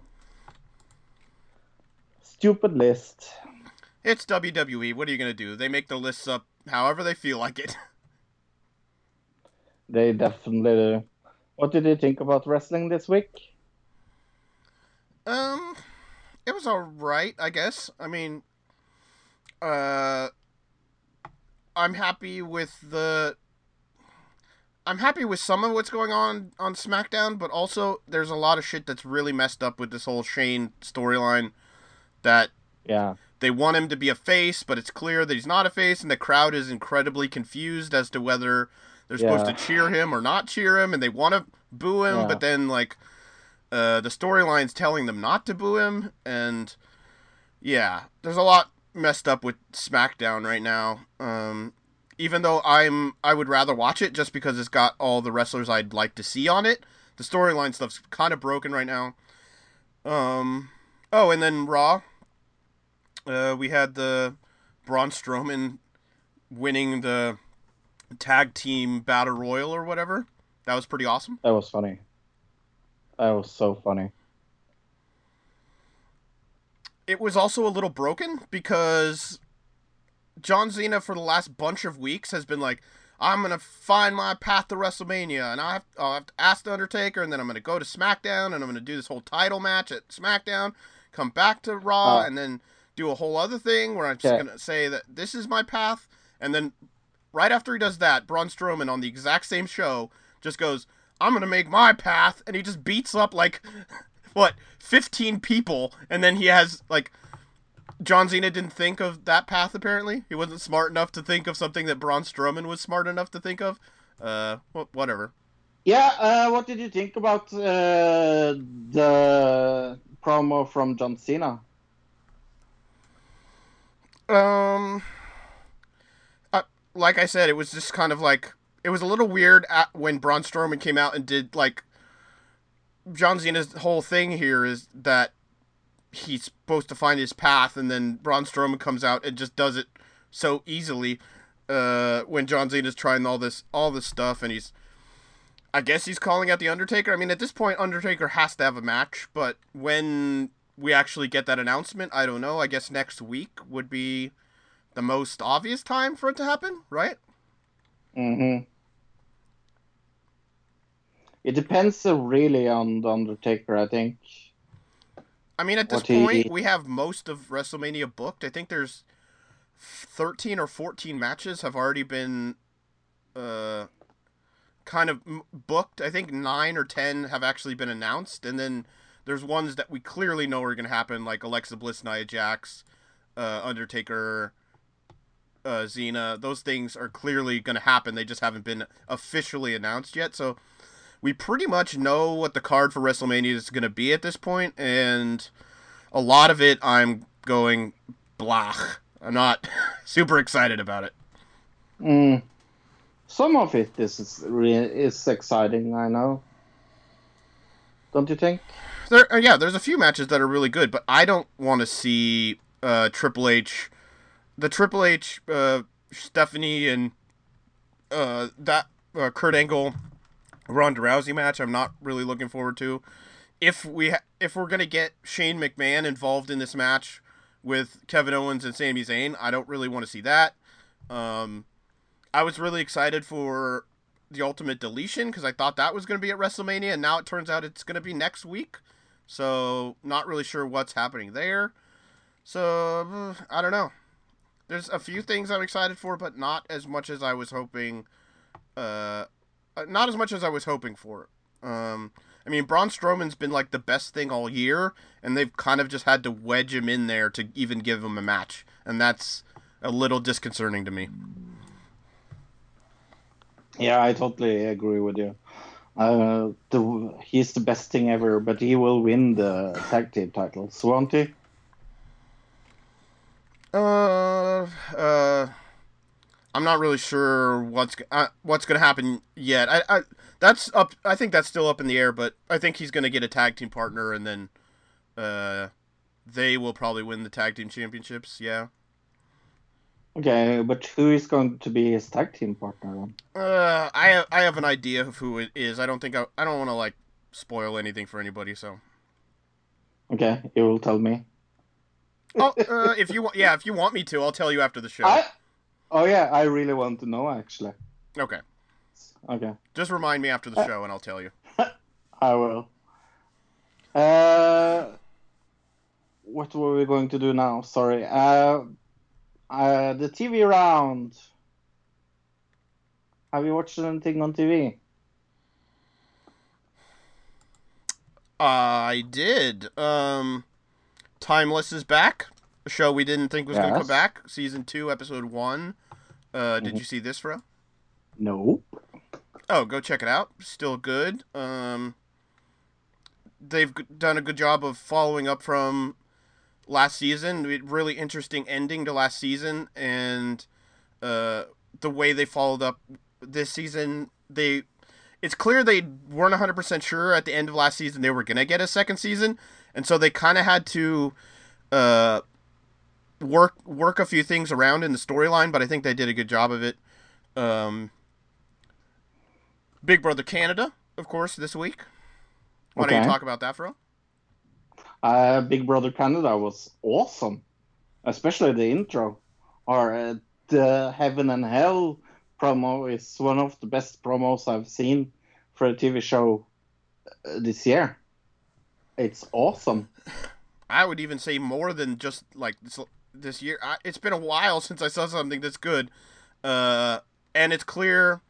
Stupid list. It's WWE. What are you gonna do? They make the lists up however they feel like it. They definitely do. What did you think about wrestling this week? Um, it was all right, I guess. I mean, uh, I'm happy with the. I'm happy with some of what's going on on SmackDown, but also there's a lot of shit that's really messed up with this whole Shane storyline. That Yeah. They want him to be a face, but it's clear that he's not a face, and the crowd is incredibly confused as to whether they're supposed to cheer him or not cheer him, and they want to boo him, Yeah. but then like uh, the storyline's telling them not to boo him, and yeah, there's a lot messed up with SmackDown right now. Um, even though I'm I would rather watch it just because it's got all the wrestlers I'd like to see on it. The storyline stuff's kind of broken right now. Um, oh, and then Raw. Uh, we had the Braun Strowman winning the tag team battle royal or whatever. That was pretty awesome. That was funny. That was so funny. It was also a little broken because John Cena for the last bunch of weeks has been like, I'm gonna find my path to WrestleMania, and I have, I'll have to ask the Undertaker, and then I'm gonna go to SmackDown, and I'm gonna do this whole title match at SmackDown, come back to Raw, Uh, and then do a whole other thing where I'm just Okay. gonna say that this is my path, and then right after he does that, Braun Strowman on the exact same show just goes, I'm gonna make my path, and he just beats up like what 15 people, and then he has like John Cena didn't think of that path. Apparently, he wasn't smart enough to think of something that Braun Strowman was smart enough to think of. Uh, wh- whatever. Yeah, uh, what did you think about uh, the promo from John Cena? Um, like I said, it was just kind of like it was a little weird at, when Braun Strowman came out and did like John Cena's whole thing here is that he's supposed to find his path, and then Braun Strowman comes out and just does it so easily. Uh, when John Cena's trying all this all this stuff, and he's I guess he's calling out the Undertaker. I mean, at this point, Undertaker has to have a match, but when we actually get that announcement, I don't know. I guess next week would be the most obvious time for it to happen, right? Mm-hmm. It depends uh, really on the Undertaker, I think. I mean, at this What he- point, we have most of WrestleMania booked. I think there's 13 or 14 matches have already been uh, kind of m- booked. I think 9 or 10 have actually been announced. And then there's ones that we clearly know are going to happen, like Alexa Bliss, Nia Jax, uh, Undertaker, uh, Cena. Those things are clearly going to happen. They just haven't been officially announced yet. So we pretty much know what the card for WrestleMania is going to be at this point, and a lot of it I'm going blah. I'm not super excited about it. Mm. Some of it is is, is exciting, I know. Don't you think? There, uh, yeah, there's a few matches that are really good, but I don't want to see uh, Triple H, the Triple H, uh, Stephanie and uh, that uh, Kurt Angle, Ronda Rousey match. I'm not really looking forward to. If we ha- if we're gonna get Shane McMahon involved in this match with Kevin Owens and Sami Zayn, I don't really want to see that. Um, I was really excited for the Ultimate Deletion because I thought that was going to be at WrestleMania, and now it turns out it's going to be next week. So not really sure what's happening there. So uh, I don't know. There's a few things I'm excited for, but not as much as I was hoping. Uh, uh, not as much as I was hoping for. Um, I mean, Braun Strowman's been like the best thing all year, and they've kind of just had to wedge him in there to even give him a match, and that's a little disconcerting to me. Yeah, I totally agree with you. Uh, the, he's the best thing ever, but he will win the tag team titles, won't he? Uh, uh, I'm not really sure what's uh, what's gonna happen yet. I, I that's up. I think that's still up in the air, but I think he's gonna get a tag team partner, and then, uh, they will probably win the tag team championships. Yeah. Okay, but who is going to be his tag team partner then? Uh, I have, I have an idea of who it is. I don't think I, I don't want to like spoil anything for anybody. So, Okay, you will tell me. oh, uh, if you want, yeah, if you want me to, I'll tell you after the show. I, oh yeah, I really want to know actually. Okay. Okay, Just remind me after the show, and I'll tell you. I will. Uh, what were we going to do now? Sorry. Uh, uh, the TV round. Have you watched anything on TV? I did. Um, Timeless is back. A show we didn't think was going to come back. Season two, episode one. Uh, did you see this, Fro? Nope. Oh, go check it out. Still good. Um, they've done a good job of following up from last season. Really interesting ending to last season, and uh, the way they followed up this season. They, it's clear they weren't 100% sure at the end of last season they were going to get a second season. And so they kind of had to uh, work work a few things around in the storyline, but I think they did a good job of it. Um, Big Brother Canada, of course, this week. Why don't you talk about that, Fro? Uh, Big Brother Canada was awesome, especially the intro. Or uh, the Heaven and Hell promo is one of the best promos I've seen for a TV show uh, this year. It's awesome. I would even say more than just like this, this year. I, it's been a while since I saw something that's good, uh, and it's clear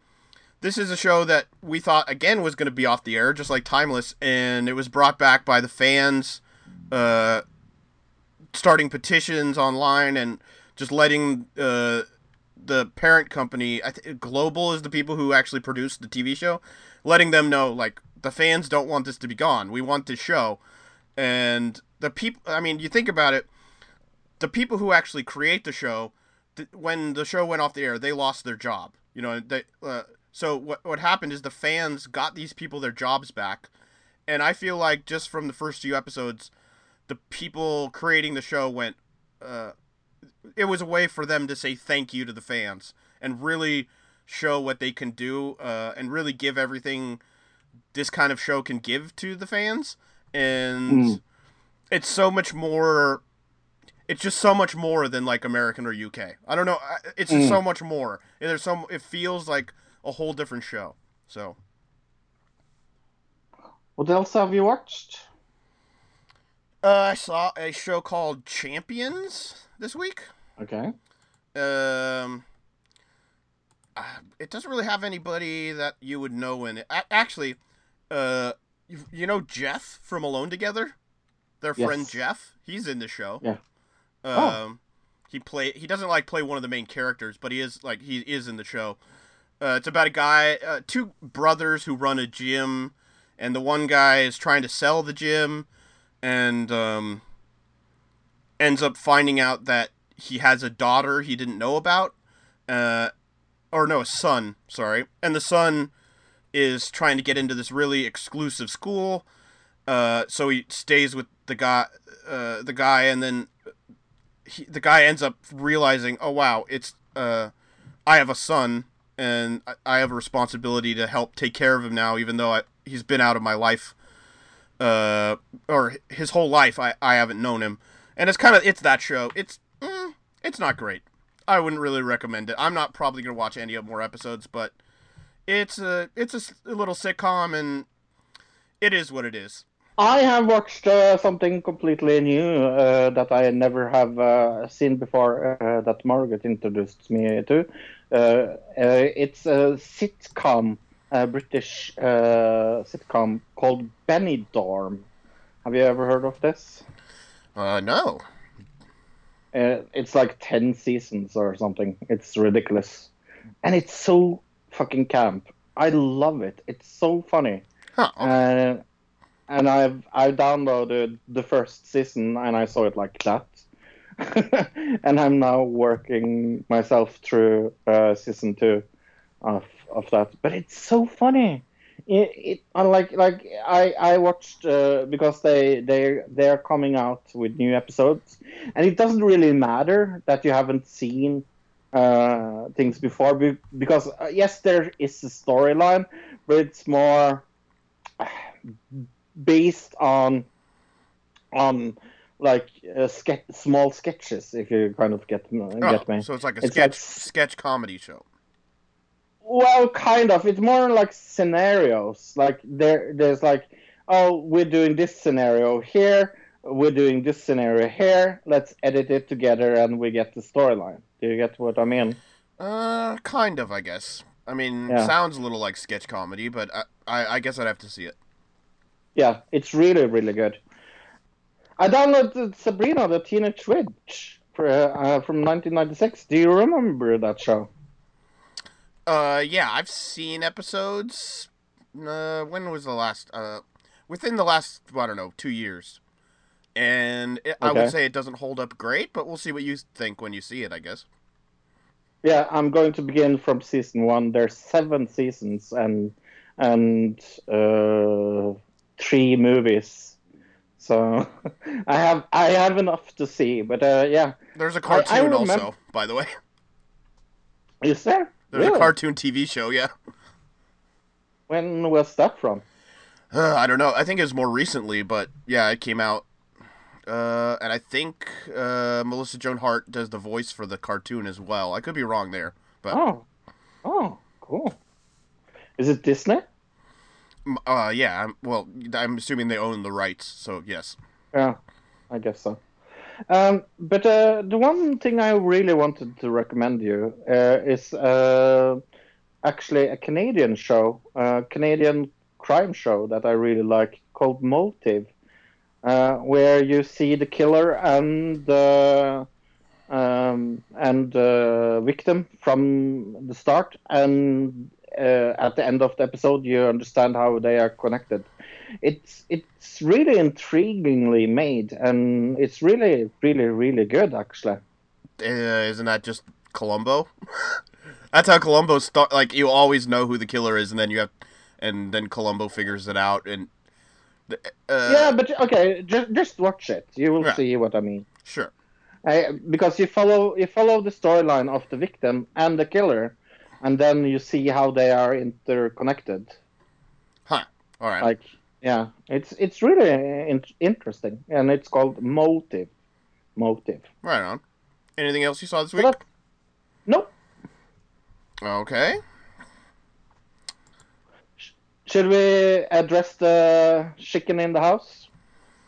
this is a show that we thought again was going to be off the air, just like Timeless, and it was brought back by the fans, uh, starting petitions online and just letting uh, the parent company, I th- Global, is the people who actually produced the TV show, letting them know like the fans don't want this to be gone. We want this show. And the people i mean you think about it the people who actually create the show th- when the show went off the air they lost their job. You know they uh, so what what happened is the fans got these people their jobs back. And i feel like just from the first few episodes the people creating the show went uh, it was a way for them to say thank you to the fans and really show what they can do uh, and really give everything this kind of show can give to the fans and Mm. it's so much more it's just so much more than like american or uk i don't know it's just Mm. so much more there's some it feels like a whole different show so What else have you watched? Uh, i saw a show called champions this week Okay. um uh, it doesn't really have anybody that you would know in it actually uh you, you know jeff from alone together their friend Yes. jeff he's in the show Yeah. um Oh. he play he doesn't like play one of the main characters but he is like he is in the show uh, it's about a guy uh, two brothers who run a gym and the one guy is trying to sell the gym and um ends up finding out that he has a daughter he didn't know about uh or no a son sorry. And the son is trying to get into this really exclusive school uh so he stays with the guy uh the guy and then he, the guy ends up realizing oh wow it's uh i have a son and I- have a responsibility to help take care of him now even though I, he's been out of my life uh or his whole life i i haven't known him. And it's kind of it's that show. It's mm, it's not great. I wouldn't really recommend it. I'm not probably gonna watch any of more episodes but it's a it's a little sitcom and it is what it is. I have watched uh, something completely new uh, that I never have uh, seen before uh, that Margaret introduced me to. Uh, uh, it's a sitcom, a British uh, sitcom called Benidorm. Have you ever heard of this? uh no Uh, it's like 10 seasons or something. It's ridiculous. And it's so fucking camp. I love it. It's so funny. huh. Uh, and I've I downloaded the first season and I saw it like that, and I'm now working myself through uh, season two of of that. But it's so funny. It, it I like I I watched uh, because they they they're coming out with new episodes, and it doesn't really matter that you haven't seen uh, things before be- because uh, yes there is a storyline, but it's more based on on like uh, ske- small sketches if you kind of get Oh, get me so it's like a It's sketch like- sketch comedy show well kind of. It's more like scenarios. Like there there's like oh we're doing this scenario here. We're doing this scenario here. Let's edit it together and we get the storyline. Do you get what i mean? Uh kind of i guess. I mean Yeah. sounds a little like sketch comedy but I, I i guess i'd have to see it. Yeah it's really really good. I downloaded sabrina the teenage witch for, uh, from 1996 do you remember that show Uh, yeah, I've seen episodes. Uh, when was the last? Uh, within the last, I don't know, two years. And it, I would say it doesn't hold up great, but we'll see what you think when you see it. I guess. Yeah, I'm going to begin from season one. There's seven seasons and and uh, three movies. So I have I have enough to see. But uh, yeah, There's a cartoon remember- also, by the way. is there? There's Really? a cartoon TV show, yeah. When was that from? Uh, I don't know. I think it was more recently, but yeah, it came out. Uh, and I think uh, Melissa Joan Hart does the voice for the cartoon as well. I could be wrong there, but Oh, oh, cool. Is it Disney? uh, yeah. I'm, well, I'm assuming they own the rights, so yes. Yeah, I guess so. Um, but uh, the one thing I really wanted to recommend you uh, is uh, actually a Canadian show, a Canadian crime show that I really like called Motive, uh, where you see the killer and the um, and uh, victim from the start, and uh, at the end of the episode, you understand how they are connected it's it's really intriguingly made and it's really really really good actually Uh, isn't that just Columbo? That's how Columbo start. Like you always know who the killer is, and then you have, and then Columbo figures it out, and. Uh, yeah but okay just just watch it you will Yeah. see what i mean Sure. I, because you follow you follow the storyline of the victim and the killer and then you see how they are interconnected Huh. All right. like yeah it's it's really in- interesting and it's called motive motive right on. Anything else you saw this week? that- nope Okay. Should we address the chicken in the house?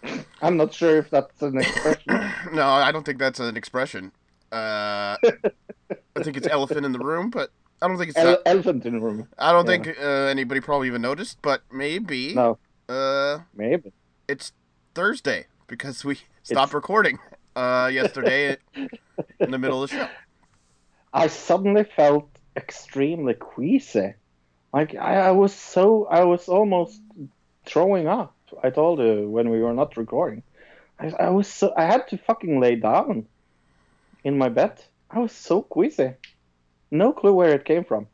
I'm not sure if that's an expression. No, I don't think that's an expression. Uh, I think it's elephant in the room, but I don't think it's. El- That, elephant in the room. I don't yeah. think uh, anybody probably even noticed, but maybe. No, Uh, maybe. it's Thursday because we stopped recording uh yesterday in the middle of the show. I suddenly felt extremely queasy. Like I, I was so I was almost throwing up. I told you when we were not recording. I, I was so I had to fucking lay down in my bed. I was so queasy. No clue where it came from.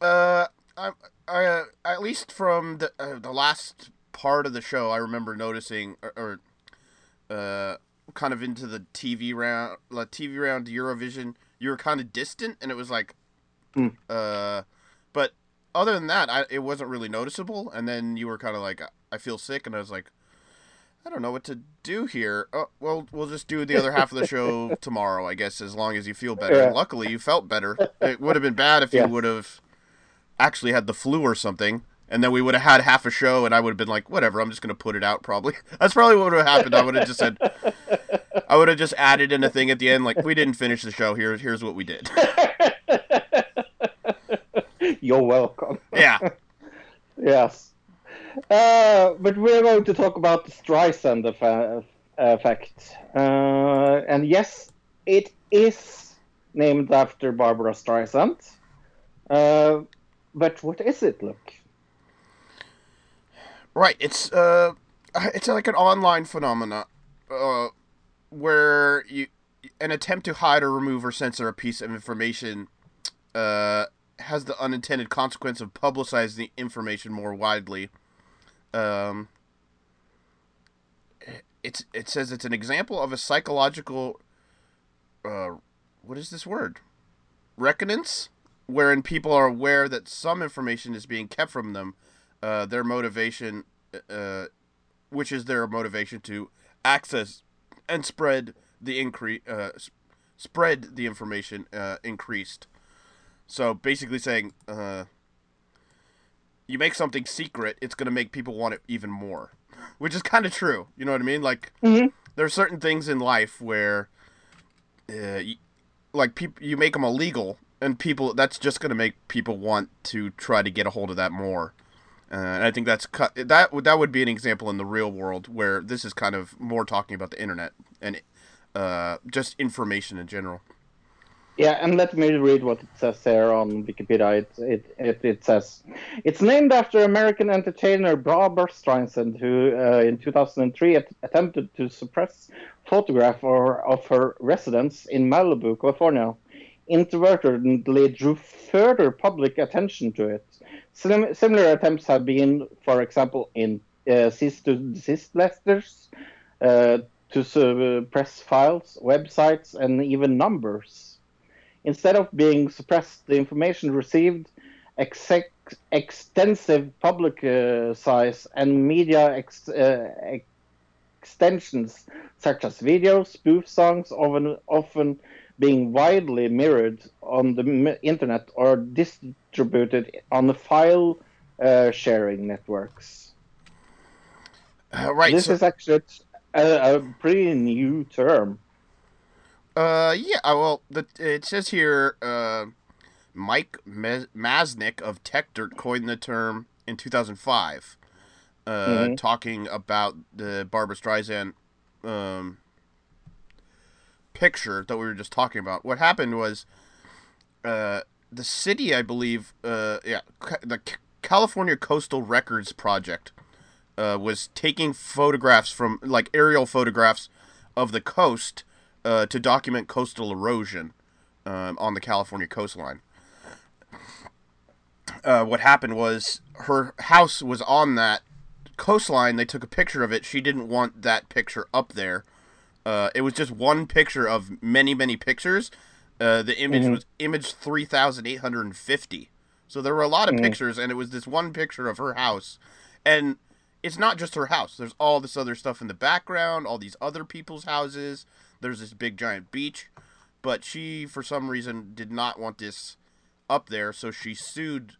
Uh, I, uh, at least from the uh, the last part of the show, I remember noticing, or, or uh, kind of into the TV round, like TV round Eurovision, you were kind of distant, and it was like, Hmm. uh, but other than that, I, it wasn't really noticeable. And then you were kind of like, I feel sick, and I was like. I don't know what to do here. Oh, well, we'll just do the other half of the show tomorrow, I guess, as long as you feel better. Yeah. Luckily, you felt better. It would have been bad if Yes. you would have actually had the flu or something, and then we would have had half a show, and I would have been like, whatever, I'm just gonna put it out. Probably that's probably what would have happened. I would have just said, I would have just added in a thing at the end, like we didn't finish the show. Here, here's what we did. You're welcome. yeah, Yes. Uh, but we're going to talk about the Streisand effe- effect. Uh, and yes, it is named after Barbra Streisand. Uh, but what is it, look? right. It's uh, it's like an online phenomena, uh, where you an attempt to hide or remove or censor a piece of information, uh, has the unintended consequence of publicizing the information more widely. Um, it's it says it's an example of a psychological uh, what is this word reactance wherein people are aware that some information is being kept from them uh, their motivation uh, which is their motivation to access and spread the increase uh, spread the information uh, increased so basically saying uh, you make something secret, it's going to make people want it even more, which is kind of true. You know what I mean? Like, Mhm. there are certain things in life where, uh, y like, people you make them illegal, and people that's just going to make people want to try to get a hold of that more. Uh, and I think that's cut. That would that would be an example in the real world where this is kind of more talking about the internet and uh, just information in general. Yeah, and let me read what it says there on Wikipedia. It, it, it, it says it's named after American entertainer Barbra Streisand, who uh, in 2003 at- attempted to suppress photograph or, of her residence in Malibu, California. Inadvertently drew further public attention to it. Sim- similar attempts have been, for example, in uh, cease to desist letters, uh, to suppress files, websites, and even numbers. Instead of being suppressed, the information received extensive public uh, size and media uh, ex- extensions such as videos, spoof songs, often, often being widely mirrored on the internet or distributed on the file uh, sharing networks. Uh, right. this so, is actually a, a pretty new term. uh, yeah. uh, Well, the, it says here, uh, Mike Masnick of TechDirt coined the term in 2005, uh, Mhm. talking about the Barbra Streisand um, picture that we were just talking about. What happened was, uh, the city, I believe, uh, yeah, the California Coastal Records Project uh, was taking photographs from like aerial photographs of the coast uh, to document coastal erosion um, on the California coastline. Uh, what happened was her house was on that coastline. They took a picture of it. She didn't want that picture up there. Uh, it was just one picture of many, many pictures. Uh, the image Mhm. was image three thousand eight hundred and fifty. So there were a lot of Mhm. pictures, and it was this one picture of her house. And it's not just her house. There's all this other stuff in the background, all these other people's houses. There's this big giant beach. But she, for some reason, did not want this up there, so she sued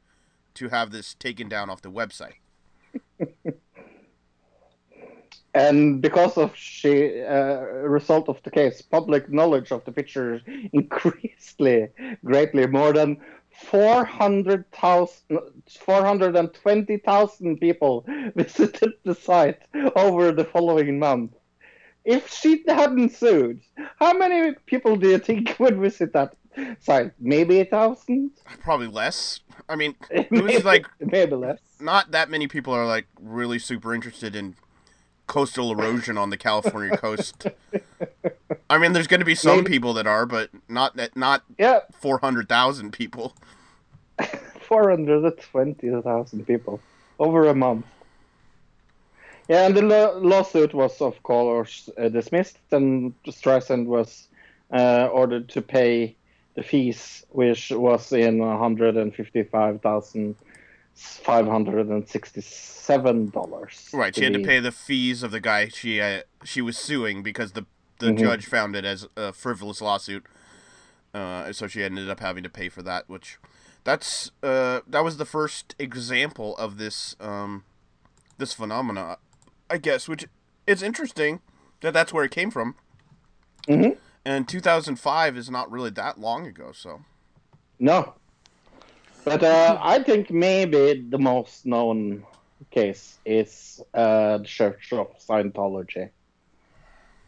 to have this taken down off the website. And because of she, uh, result of the case, public knowledge of the picture increased greatly. More than 400,000 420,000 people visited the site over the following month. If she hadn't sued, how many people do you think would visit that site? Maybe a thousand? Probably less. I mean, it was like maybe less. not that many people are like really super interested in coastal erosion on the California coast. I mean, there's going to be some Maybe- people that are, but not that not Yeah, 400,000 people. 420,000 people over a month. Yeah, and the law- lawsuit was, of course, uh, dismissed, and Streisand was uh, ordered to pay the fees, which was in 155,567 dollars. Right, she had to pay the fees of the guy she uh, she was suing because the the Mhm. judge found it as a frivolous lawsuit. Uh, so she ended up having to pay for that, which that's uh, that was the first example of this um, this phenomena, I guess. Which it's interesting that that's where it came from. Mhm. And 2005 is not really that long ago, so No. But uh, I think maybe the most known case is uh, the Church of Scientology.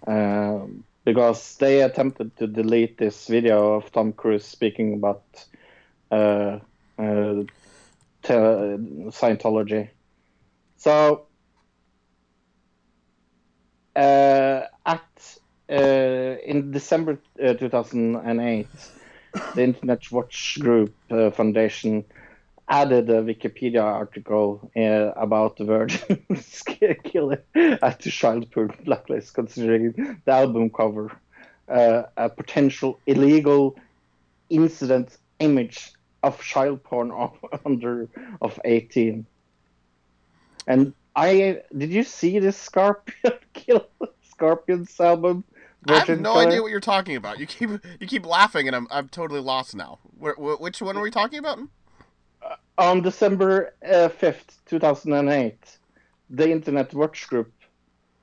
Um, because they attempted to delete this video of Tom Cruise speaking about uh, uh, Scientology. So, uh, at uh, in December uh, 2008, the Internet Watch Group uh, Foundation added a Wikipedia article uh, about the Virgin Killer at the child porn blacklist, considering the album cover uh, a potential illegal incident image of child porn of, under of 18. And I did you see this Scorpion Kill Scorpions album? I have no Killer? idea what you're talking about. You keep you keep laughing, and I'm I'm totally lost now. Where, wh- which one are we talking about? on December uh, 5th, 2008, the Internet Watch Group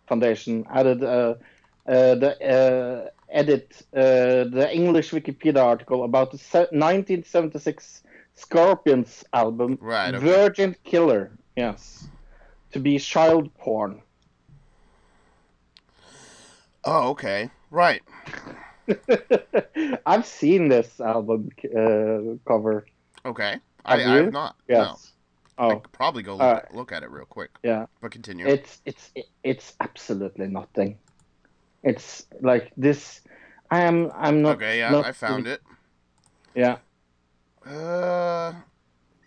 Foundation added uh, uh, the uh, edit uh, the English Wikipedia article about the 1976 Scorpions album Right, okay. Virgin Killer. Yes, to be child porn. Oh, okay, right. I've seen this album uh, cover. Okay, I, Have I you? have not. No. Yes. I Oh, could probably go look, Uh, look at it real quick. yeah. But continue. it's it's it's absolutely nothing. It's like this. I am I'm not. okay, yeah, not I found it. Yeah. Uh,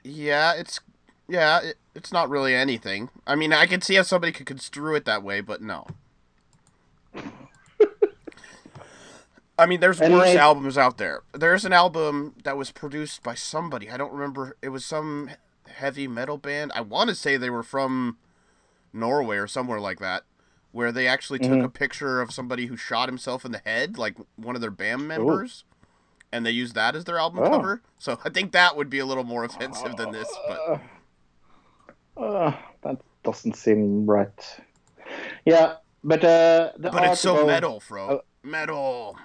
yeah, it's yeah, it, it's not really anything. I mean, I can see how somebody could construe it that way, but no. I mean, there's Anyway- worse albums out there. There's an album that was produced by somebody. I don't remember. It was some heavy metal band. I want to say they were from Norway or somewhere like that, where they actually took Mhm. a picture of somebody who shot himself in the head, like one of their band members, and they used that as their album Oh. cover. So I think that would be a little more offensive than this, but Uh, that doesn't seem right. Yeah, but uh, the but it's so metal, bro. Oh. metal.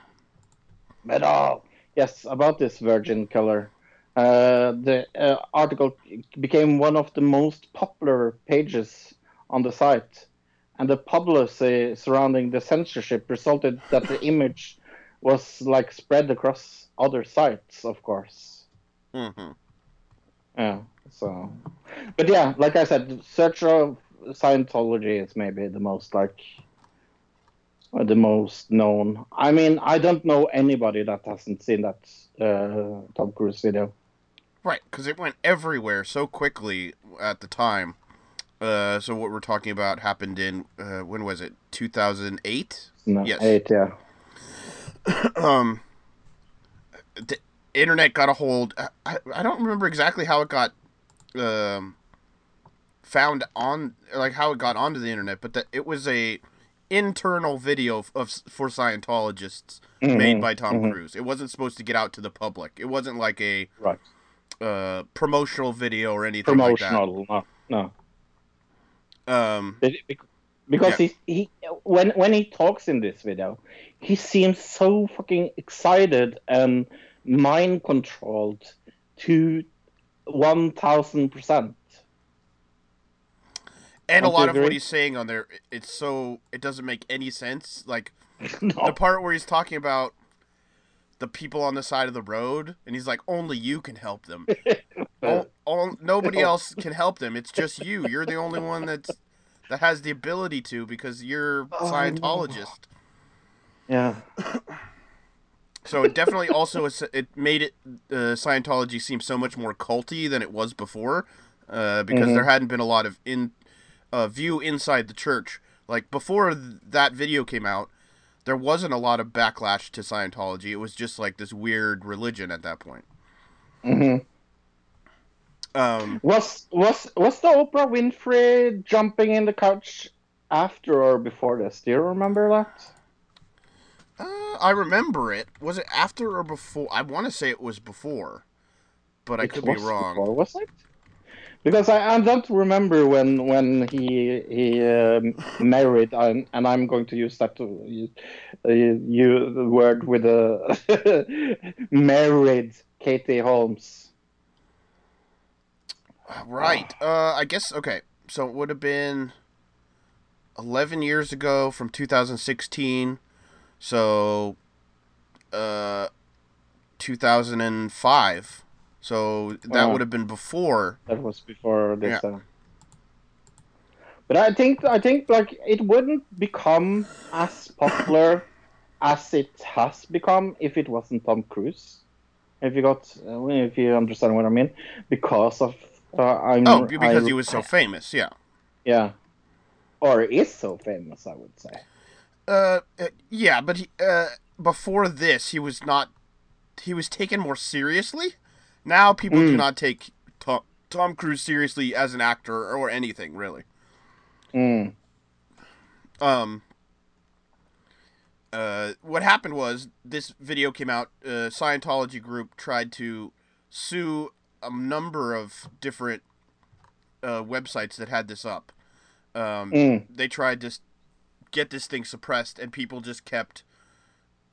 Metal. Yes, about this Virgin Killer. Uh, the uh, article became one of the most popular pages on the site, and the publicity surrounding the censorship resulted that the image was like spread across other sites, of course. hmm Yeah. So, but yeah, like I said, Church of Scientology is maybe the most like the most known. I mean, I don't know anybody that hasn't seen that uh, Tom Cruise video. Right, because it went everywhere so quickly at the time. Uh, so what we're talking about happened in uh, when was it? 2008. Yes. Eight, yeah. um the internet got a hold I, I don't remember exactly how it got um found on like how it got onto the internet but that it was a internal video of, of for Scientologists made Mhm, by Tom mhm. Cruise it wasn't supposed to get out to the public it wasn't like a Right. uh promotional video or anything like Promotional. No, no. that um Be- bec- Because he, he when when he talks in this video, he seems so fucking excited and mind controlled to one thousand percent. And a Don't lot you of what he's saying on there it's so it doesn't make any sense like No. the part where he's talking about the people on the side of the road, and he's like, "Only you can help them. all, all, nobody else can help them. It's just you. You're the only one that's that has the ability to because you're a Oh, no. Scientologist." Yeah. So it definitely also it made it uh, Scientology seem so much more culty than it was before, uh, because Mhm. there hadn't been a lot of in uh, view inside the church. Like before th- that video came out, there wasn't a lot of backlash to Scientology. It was just like this weird religion at that point. hmm Um, Was was was the Oprah Winfrey jumping in the couch after or before this? Do you remember that? uh, I remember it. Was it after or before? I want to say it was before, but I could be wrong. Before, was it? Because I, I don't remember when when he he um, married, and, and I'm going to use that to use, uh, you the word with a married Katie Holmes. Right. Uh, I guess okay. So it would have been eleven years ago from 2016. So, uh, 2005. So that Oh. would have been before. That was before this. Yeah. Uh, but I think I think like it wouldn't become as popular as it has become if it wasn't Tom Cruise. If you got, uh, if you understand what I mean, because of uh, I'm. Oh, because I- he was so famous. Yeah. Yeah. Or is so famous, I would say. Uh, uh, yeah, but he, uh, before this, he was not. He was taken more seriously. Now people do Mm. not take Tom, Tom Cruise seriously as an actor or anything really. Mm. um uh what happened was this video came out uh scientology group tried to sue a number of different uh websites that had this up um Mm. they tried to get this thing suppressed and people just kept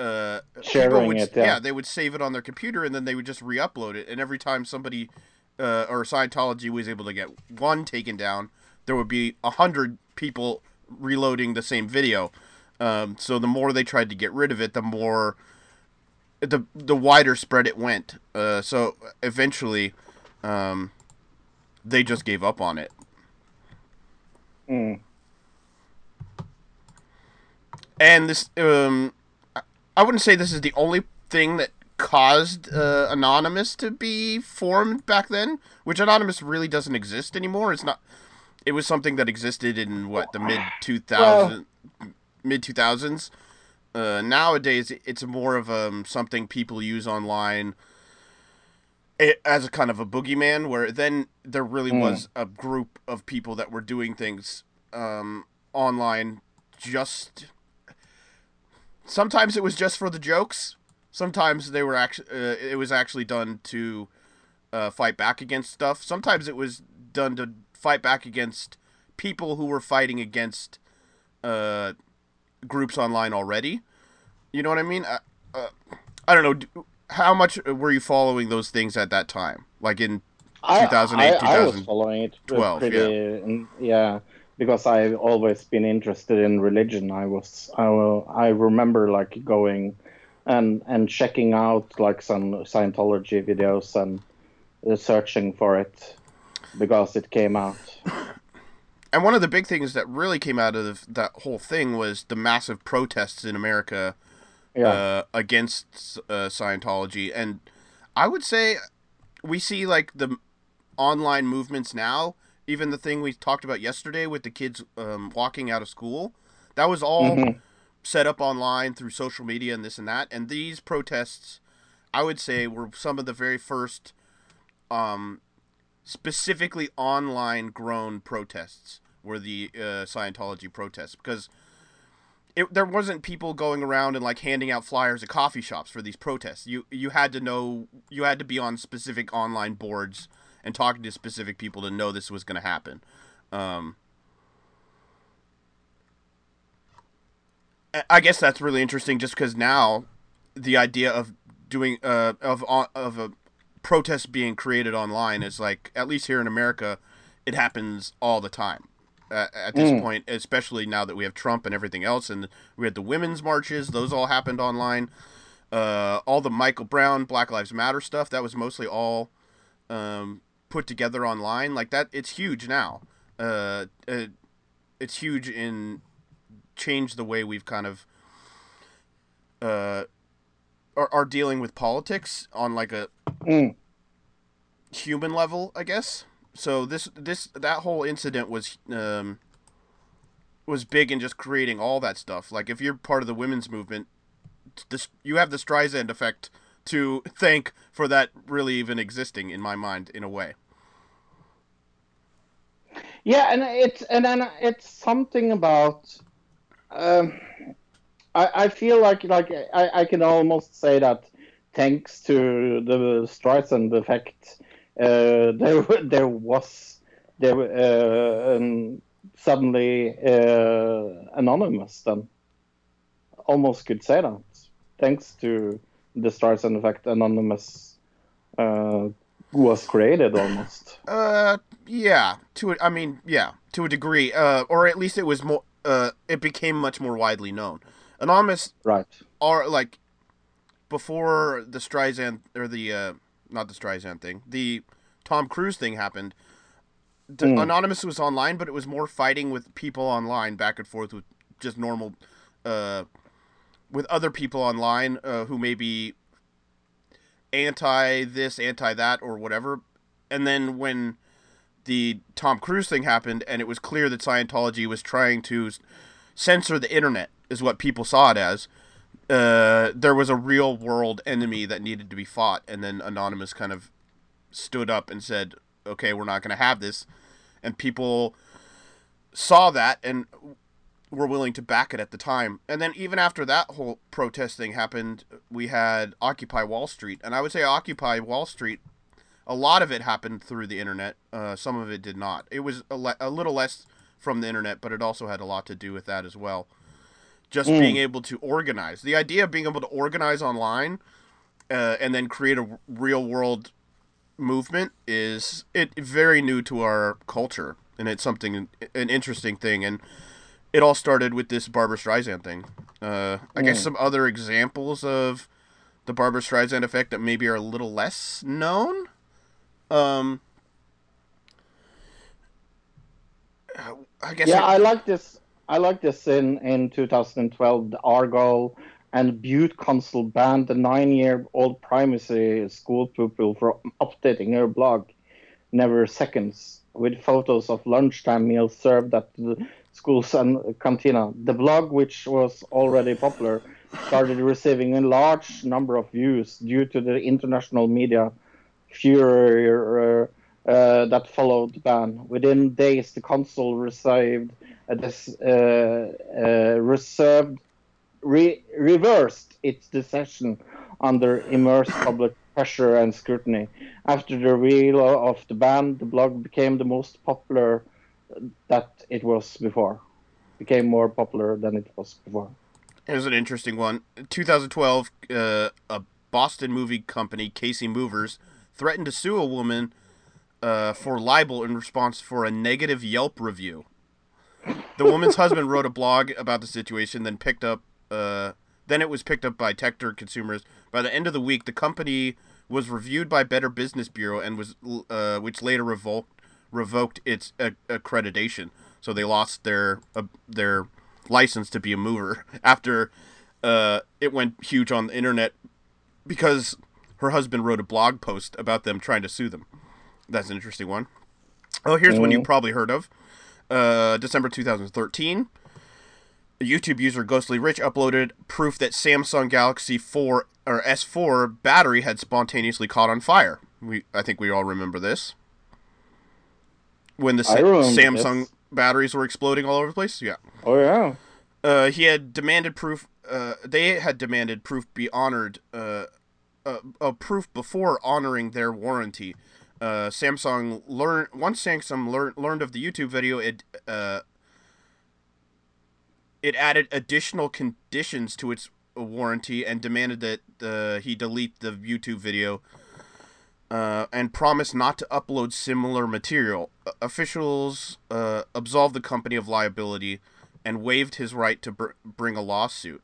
uh Sharing would, it, yeah. they would save it on their computer and then they would just re-upload it and every time somebody uh, or Scientology was able to get one taken down, there would be a hundred people reloading the same video. Um, so the more they tried to get rid of it, the more the the wider spread it went. Uh, so eventually, um, they just gave up on it. Mm. And this, um, I- wouldn't say this is the only thing that caused uh, Anonymous to be formed back then, which Anonymous really doesn't exist anymore. It's not. It was something that existed in what the mid two thousand mid two thousands. Uh, nowadays, it's more of um, something people use online i- as a kind of a boogeyman. Where then there really Mm. was a group of people that were doing things um, online. Just sometimes it was just for the jokes. Sometimes they were actually uh, it was actually done to uh, fight back against stuff. Sometimes it was done to fight back against people who were fighting against uh, groups online already. You know what I mean? Uh, uh, I don't know. How much were you following those things at that time? Like in I- 2008, I, I was following it 2012, pretty, yeah. yeah, because I've always been interested in religion. I was, I, will, I remember like going and and checking out like some Scientology videos and uh, searching for it because it came out. and one of the big things that really came out of that whole thing was the massive protests in America Yeah, uh, against uh, Scientology, and I would say we see like the online movements now. Even the thing we talked about yesterday with the kids um, walking out of school, that was all Mhm. set up online through social media and this and that. And these protests, I would say, were some of the very first, um, specifically online grown protests. Were the uh, Scientology protests because it, there wasn't people going around and like handing out flyers at coffee shops for these protests. You you had to know you had to be on specific online boards and talking to specific people to know this was going to happen. Um, I- guess that's really interesting, just because now the idea of doing uh, of on- of a protest being created online is like at least here in America, it happens all the time. Uh, at this Mm. point, especially now that we have Trump and everything else, and we had the women's marches; those all happened online. Uh, all the Michael Brown, Black Lives Matter stuff that was mostly all um, put together online. Like that, it's huge now. Uh, uh, it's huge in change the way we've kind of uh, are, are dealing with politics on like a Mm. human level, I guess. So this this that whole incident was um, was big in just creating all that stuff. Like if you're part of the women's movement, this you have the Streisand effect to thank for that really even existing in my mind in a way. Yeah, and it's and then it's something about. Um, I I feel like like I, I can almost say that thanks to the Streisand effect, uh, there there was there uh, suddenly uh, anonymous then. Almost could say that thanks to the Streisand effect, anonymous uh, was created almost. Uh, yeah. To a, I mean, yeah, to a degree. Uh, or at least it was more. Uh, it became much more widely known. Anonymous Right. are like before the Streisand or the uh, not the Streisand thing, the Tom Cruise thing happened. The, Mm. Anonymous was online, but it was more fighting with people online, back and forth with just normal, uh, with other people online uh, who may be anti this, anti that, or whatever. And then when the Tom Cruise thing happened, and it was clear that Scientology was trying to censor the internet, is what people saw it as. Uh, there was a real world enemy that needed to be fought, and then Anonymous kind of stood up and said, "Okay, we're not going to have this," and people saw that and were willing to back it at the time. And then even after that whole protest thing happened, we had Occupy Wall Street, and I would say Occupy Wall Street. A lot of it happened through the internet. Uh, some of it did not. It was a, le- a little less from the internet, but it also had a lot to do with that as well. Just Mm. being able to organize. The idea of being able to organize online uh, and then create a real world movement is it very new to our culture, and it's something an interesting thing. And it all started with this Barbra Streisand thing. Uh, I guess Mm. some other examples of the Barbra Streisand effect that maybe are a little less known. Um, I guess yeah, it- I like this. I like this in in 2012, the Argyll and Bute Council banned the nine-year-old primary school pupil from updating her blog Never Seconds with photos of lunchtime meals served at the school's an- cantina. The blog, which was already popular, started receiving a large number of views due to the international media furor uh, that followed the ban. Within days, the council received a dis- uh, uh, reserved re- reversed its decision under immense public pressure and scrutiny. After the reveal of the ban, the blog became the most popular that it was before. Became more popular than it was before. Here's an interesting one. 2012, uh, a Boston movie company, Casey Movers, threatened to sue a woman uh, for libel in response for a negative Yelp review. The woman's husband wrote a blog about the situation, then picked up. Uh, then it was picked up by TechDirt consumers. By the end of the week, the company was reviewed by Better Business Bureau and was, uh, which later revoked revoked its uh, accreditation. So they lost their uh, their license to be a mover after uh, it went huge on the internet because her husband wrote a blog post about them trying to sue them. That's an interesting one. Oh, here's one you probably heard of. Uh, December 2013. A YouTube user Ghostly Rich uploaded proof that Samsung Galaxy 4 or S4 battery had spontaneously caught on fire. We I think we all remember this. When the Sa- Samsung this. batteries were exploding all over the place. Yeah. Oh yeah. Uh, he had demanded proof. Uh, they had demanded proof be honored. Uh, uh, uh, proof before honoring their warranty. Uh, Samsung learned once Samsung learned learned of the YouTube video. It uh, it added additional conditions to its warranty and demanded that uh, he delete the YouTube video. Uh, and promised not to upload similar material. Uh, officials uh, absolved the company of liability and waived his right to br- bring a lawsuit.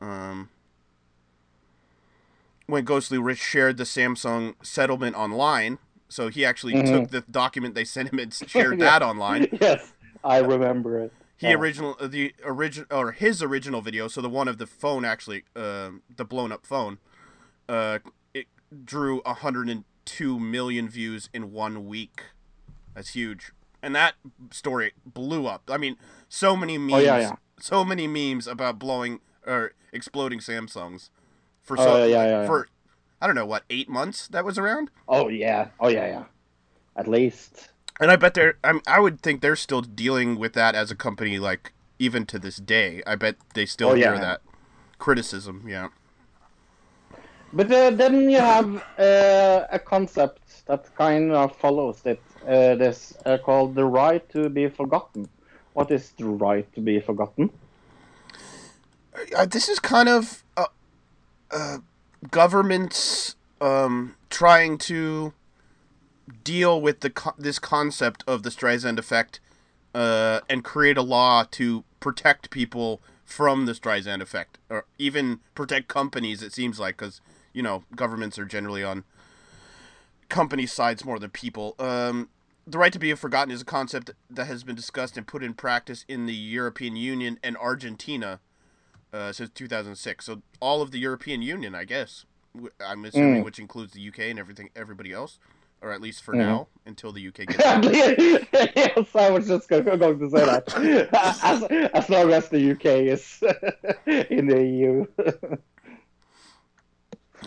Um, when Ghostly Rich shared the Samsung settlement online, so he actually Mhm. took the document they sent him and shared Yeah. that online. yes, I remember it. He Yeah. original uh, the original or his original video, so the one of the phone actually, um, the blown up phone, uh, it drew 102 million views in one week. That's huge, and that story blew up. I mean, so many memes, Oh, yeah, yeah. so many memes about blowing or exploding Samsungs for Oh, so yeah, yeah, yeah. for I don't know what eight months that was around. Oh yeah. Oh yeah, yeah. At least. And I bet they're. I'm, I would think they're still dealing with that as a company, like even to this day. I bet they still Oh, hear that criticism. Yeah. But uh, then you have uh, a concept that kind of follows it. Uh, this uh, called the right to be forgotten. What is the right to be forgotten? Uh, this is kind of uh, uh, governments um, trying to deal with the co- this concept of the Streisand effect uh, and create a law to protect people from the Streisand effect, or even protect companies. It seems like because you know governments are generally on company sides more than people. Um, the right to be forgotten is a concept that has been discussed and put in practice in the European Union and Argentina uh, since 2006. So all of the European Union, I guess, I'm assuming, Mm. which includes the UK and everything, everybody else, or at least for Mhm. now, until the UK gets. yes, I was just going to say that. as, as long as the UK is in the EU.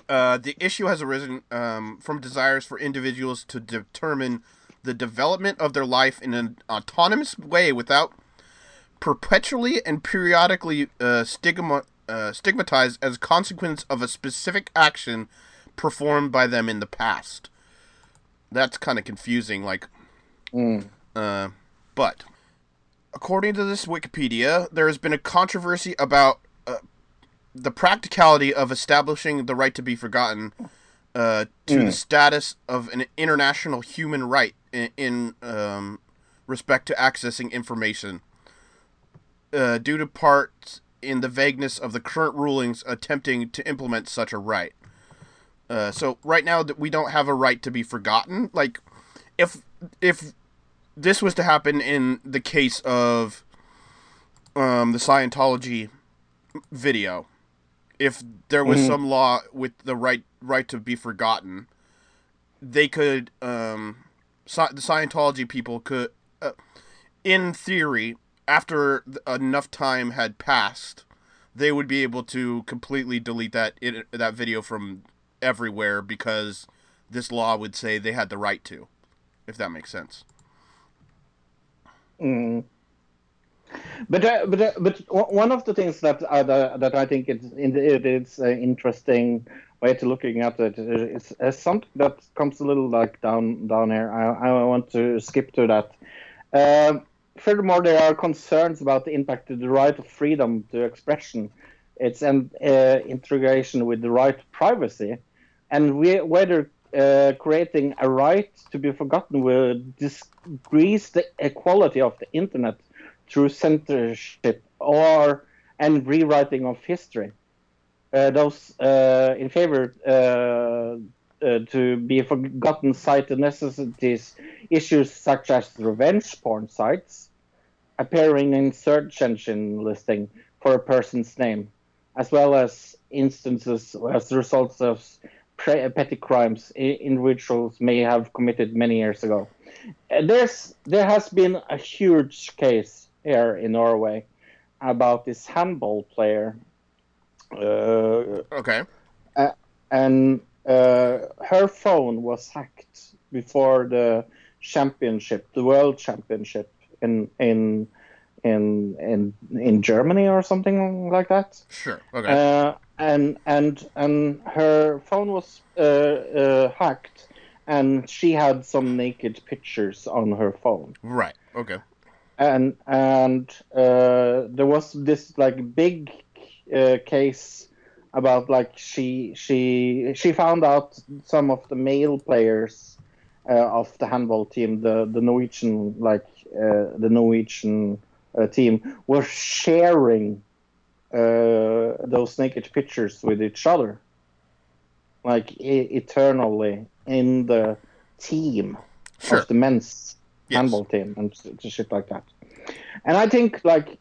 Uh, the issue has arisen um, from desires for individuals to determine the development of their life in an autonomous way without perpetually and periodically uh, stigma, uh, stigmatized as a consequence of a specific action performed by them in the past. That's kind of confusing. Like, Mm. uh, but according to this Wikipedia, there has been a controversy about the practicality of establishing the right to be forgotten uh, to the status of an international human right in, in um, respect to accessing information, uh, due to parts in the vagueness of the current rulings attempting to implement such a right. Uh, so right now that we don't have a right to be forgotten. Like, if if this was to happen in the case of um, the Scientology video, if there was Mhm. some law with the right right to be forgotten, they could um, Sci- the Scientology people could, uh, in theory, after th- enough time had passed, they would be able to completely delete that it, that video from everywhere because this law would say they had the right to, if that makes sense. Mm. But uh, but uh, but one of the things that uh, that I think it's in it is an interesting way to looking at it is, is something that comes a little like down down here. I, I want to skip to that. Um, furthermore, there are concerns about the impact of the right of freedom to expression, its an uh, integration with the right to privacy, and we, whether uh, creating a right to be forgotten will decrease the equality of the internet through censorship or and rewriting of history. Uh, those uh, in favor uh, uh, to be forgotten cite the necessities issues such as revenge porn sites appearing in search engine listing for a person's name, as well as instances as results of petty crimes individuals may have committed many years ago. Uh, There's there has been a huge case here in Norway about this handball player, uh, Okay. and uh, her phone was hacked before the championship, the world championship in in in in in Germany or something like that. Sure. Okay. Uh, and and and her phone was uh, uh, hacked, and she had some naked pictures on her phone. right. Okay. And and uh, there was this like big uh, case about like she she she found out some of the male players uh, of the handball team, the the Norwegian like uh, the Norwegian uh, team were sharing uh, those naked pictures with each other, like e- eternally in the team Sure. of the men's Yes. handball team and shit like that. And I think like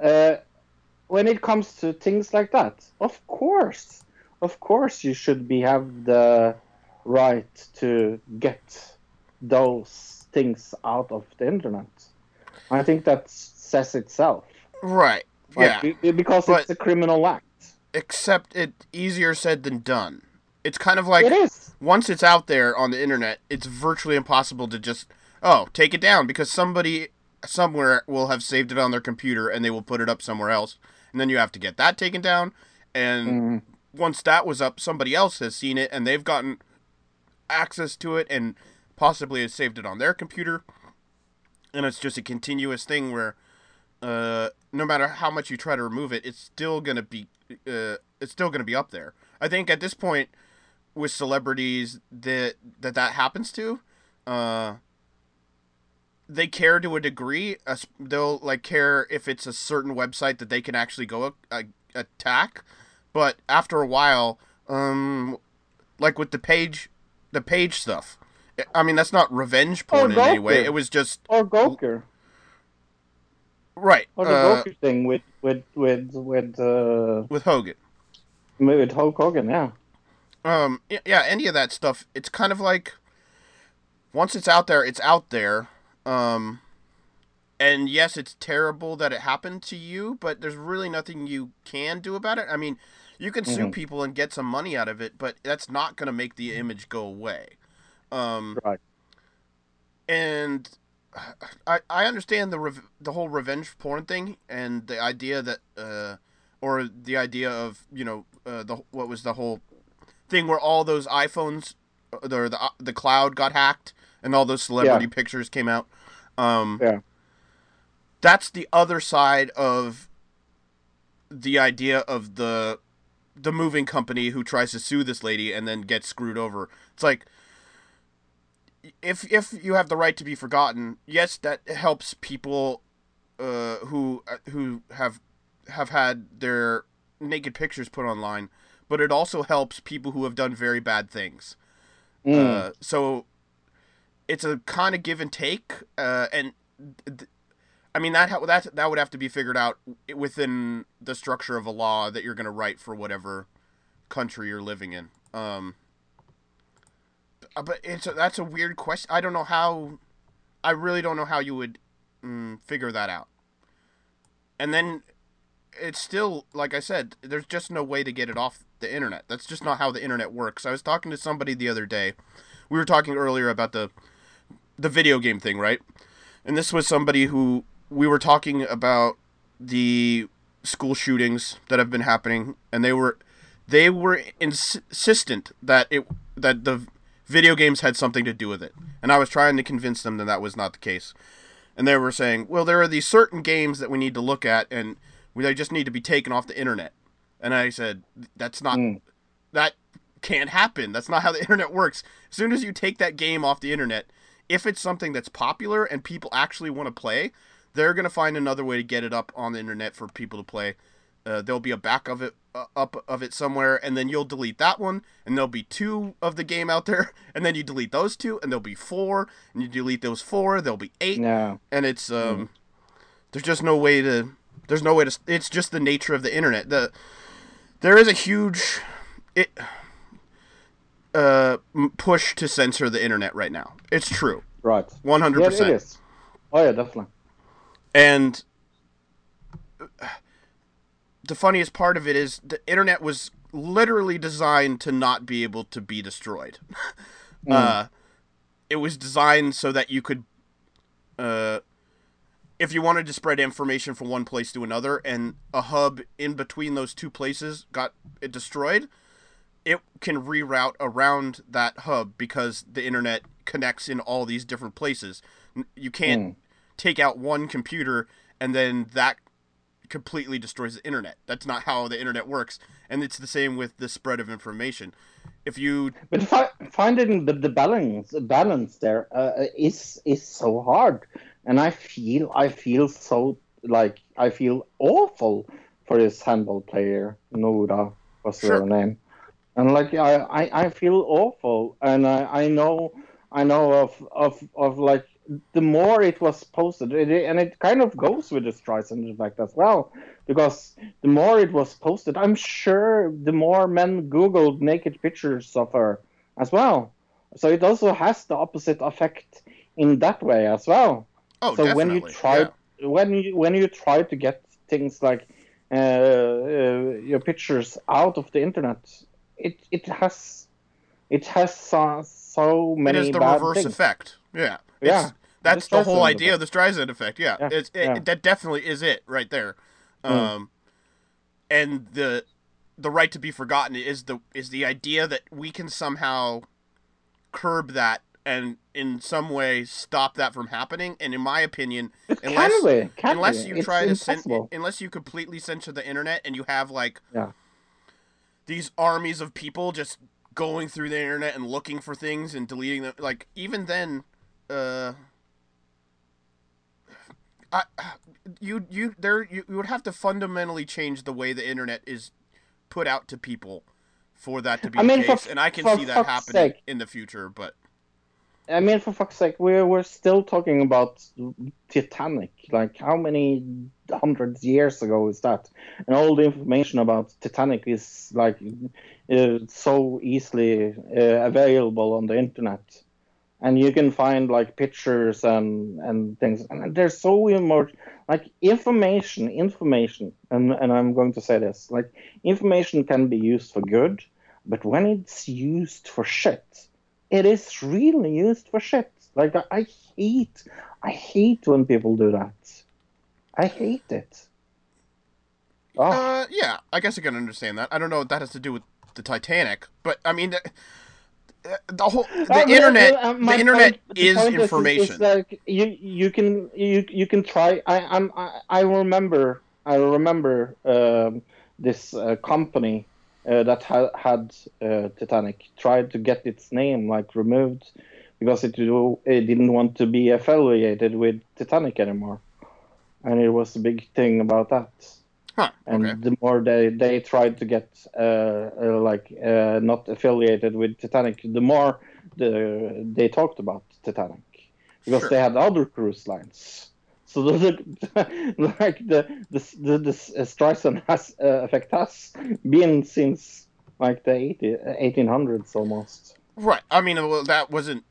uh, when it comes to things like that, of course, of course, you should be have the right to get those things out of the internet. I think that says itself. Right. Like, yeah. because But- it's a criminal act. Except it easier said than done. It's kind of like it is. once it's out there on the internet, it's virtually impossible to just oh take it down because somebody somewhere will have saved it on their computer and they will put it up somewhere else, and then you have to get that taken down. And Mhm. once that was up, somebody else has seen it and they've gotten access to it and possibly has saved it on their computer. And it's just a continuous thing where uh, no matter how much you try to remove it, it's still gonna be uh, it's still gonna be up there. I think at this point, with celebrities that that that happens to, uh, they care to a degree. They'll like care if it's a certain website that they can actually go a, attack, but after a while, um, like with the page, the page stuff. I mean, that's not revenge porn in any way. It was just Or Gawker. right Or the uh, Gawker thing with with with with uh, with Hogan. with Hulk Hogan. Yeah. um yeah any of that stuff it's kind of like once it's out there it's out there um and yes it's terrible that it happened to you but there's really nothing you can do about it i mean you can sue Mhm. people and get some money out of it but that's not going to make the image go away um Right. and I, I understand the rev- the whole revenge porn thing and the idea that uh or the idea of you know uh, the what was the whole thing where all those iPhones uh, the the the cloud got hacked and all those celebrity Yeah. pictures came out um Yeah. that's the other side of the idea of the the moving company who tries to sue this lady and then gets screwed over it's like if if you have the right to be forgotten, yes, that helps people uh, who uh, who have have had their naked pictures put online, but it also helps people who have done very bad things. Mm. Uh, so it's a kind of give and take, uh, and th- I mean that ha- that that would have to be figured out within the structure of a law that you're going to write for whatever country you're living in. Um, uh, but it's a, that's a weird question. I don't know how. I really don't know how you would mm, figure that out. And then it's still like I said, there's just no way to get it off the internet. That's just not how the internet works. I was talking to somebody the other day. We were talking earlier about the the video game thing, right? And this was somebody who we were talking about the school shootings that have been happening and they were they were ins- insistent that it that the video games had something to do with it. And I was trying to convince them that that was not the case. And they were saying, "Well, there are these certain games that we need to look at and they just need to be taken off the internet." And I said, "That's not Mm. that can't happen. That's not how the internet works. As soon as you take that game off the internet, if it's something that's popular and people actually want to play, they're gonna find another way to get it up on the internet for people to play. Uh, there'll be a back of it uh, up of it somewhere, and then you'll delete that one, and there'll be two of the game out there, and then you delete those two, and there'll be four, and you delete those four, there'll be eight, Yeah. and it's um, there's just no way to, there's no way to. It's just the nature of the internet. The there is a huge, it, uh, push to censor the internet right now. It's true, Right. one hundred Yeah, it percent. Oh yeah, definitely. And the funniest part of it is the internet was literally designed to not be able to be destroyed. Uh, it was designed so that you could, uh, if you wanted to spread information from one place to another, and a hub in between those two places got it destroyed, it can reroute around that hub because the internet connects in all these different places. You can't Mm. take out one computer and then that completely destroys the internet. That's not how the internet works. And it's the same with the spread of information. If you But fi- finding the, the balance balance there uh, is is so hard, and I feel I feel so like I feel awful for this handball player Nora was Sure. her name, and like I, I, I feel awful, and I, I know I know of of of like the more it was posted, it, and it kind of goes with the Streisand effect as well, because the more it was posted, I'm sure the more men Googled naked pictures of her as well. So it also has the opposite effect in that way as well. oh so when you try yeah. when you when you try to get things like uh, uh, your pictures out of the internet, it it has it has so, so it many is the reverse things. effect. Yeah. Yeah. That's The the whole idea of the Streisand effect. Yeah. Yeah, It's, it, yeah. that definitely is it right there. Mm. Um, and the the right to be forgotten is the is the idea that we can somehow curb that and in some way stop that from happening. And in my opinion, It unless can be, can unless you It's try to cen- unless you completely censor the internet and you have like Yeah. These armies of people just going through the internet and looking for things and deleting them like even then uh I, you you there you, you would have to fundamentally change the way the internet is put out to people for that to be I the mean, for case and I can see that happening sake. in the future but I mean, for fuck's sake, we're we're still talking about Titanic. Like, how many hundreds years ago is that? And all the information about Titanic is like uh, so easily uh, available on the internet, and you can find like pictures and and things. And there's so much like information, information. And and I'm going to say this: like, information can be used for good, but when it's used for shit it is really used for shit. Like I hate, I hate when people do that. I hate it. Oh, uh yeah I guess I can understand that I don't know what that has to do with the Titanic but I mean the, the whole the Uh, internet uh, the internet point- is point information Is, like you, you can you you can try. I I'm I, I remember I remember um, this uh, company uh, that ha- had uh, Titanic tried to get its name like removed because it, it didn't want to be affiliated with Titanic anymore, and it was a big thing about that. huh And okay the more they, they tried to get uh, uh, like uh, not affiliated with Titanic, the more the, they talked about Titanic because Sure. they had other cruise lines. So the, the like the the the, the Streisand has uh, effect has been since like the 80, 1800s almost. Right. I mean, well, that wasn't,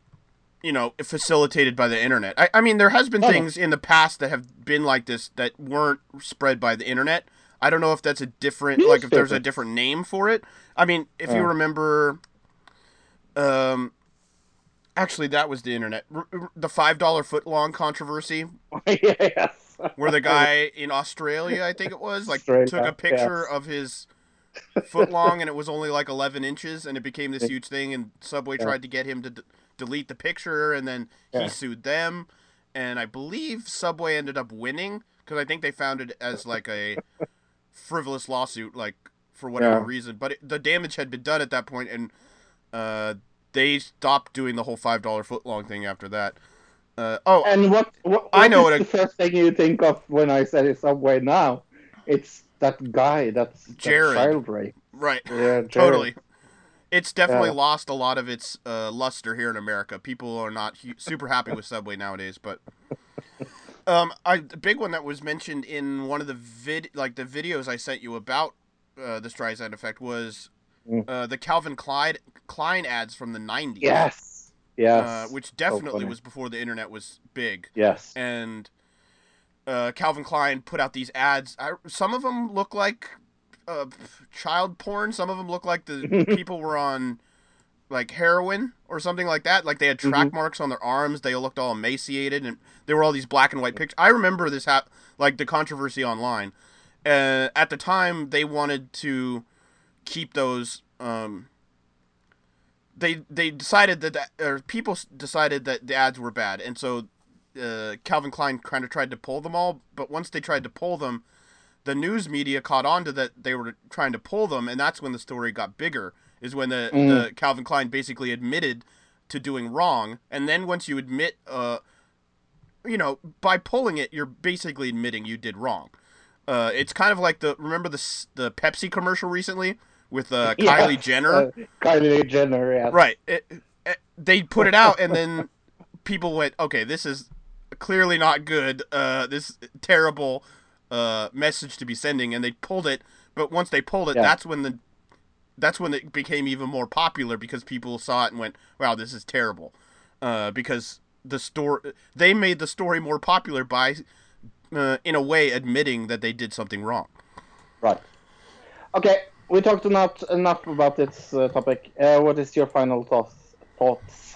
you know, facilitated by the internet. I, I mean, there has been no. things in the past that have been like this that weren't spread by the internet. I don't know if that's a different, like, if there's a different name for it. I mean, if you remember, um, actually, that was the internet. R- r- the five dollar foot long controversy, yes. where the guy in Australia, I think it was, like, took a picture yes. of his foot long and it was only like 11 inches and it became this huge thing and subway Yeah. tried to get him to d- delete the picture and then he Yeah. sued them and i believe subway ended up winning because i think they found it as like a frivolous lawsuit like for whatever Yeah. reason but it, the damage had been done at that point and uh, they stopped doing the whole five dollar foot long thing after that uh, oh And what, what, I know what what is the first thing you think of when I say Subway now? It's that guy, that's that Jared. child rape. right Yeah, Jared. totally it's definitely Yeah. lost a lot of its uh, luster here in America. People are not hu- super happy with Subway nowadays, but um, I the big one that was mentioned in one of the vid like the videos I sent you about uh, the Streisand effect was Mm. uh, the Calvin Klein Klein ads from the '90s. Yes. Yes. uh, which definitely funny. was before the internet was big yes. and uh, Calvin Klein put out these ads. I, some of them look like uh, child porn. Some of them look like the people were on like heroin or something like that. Like they had track marks on their arms. They looked all emaciated, and there were all these black and white pictures. I remember this hap- like the controversy online. Uh, at the time, they wanted to keep those. Um, they they decided that, that or people decided that the ads were bad, and so uh, Calvin Klein kind of tried to pull them all. But once they tried to pull them, the news media caught on to that they were trying to pull them, and that's when the story got bigger. Is when the, the Calvin Klein basically admitted to doing wrong, and then once you admit, uh, you know, by pulling it, you're basically admitting you did wrong. Uh, it's kind of like the remember the the Pepsi commercial recently with uh, Yeah. Kylie Jenner. Uh, Kylie Jenner, yes. Right. It, it, they put it out, and then people went, "Okay, this is clearly not good. Uh, this terrible uh, message to be sending," and they pulled it. But once they pulled it, Yeah. that's when the that's when it became even more popular because people saw it and went, "Wow, this is terrible." Uh, because the story they made the story more popular by, uh, in a way, admitting that they did something wrong. Right. Okay, we talked enough enough about this uh, topic. Uh, what is your final thoughts? Thoughts?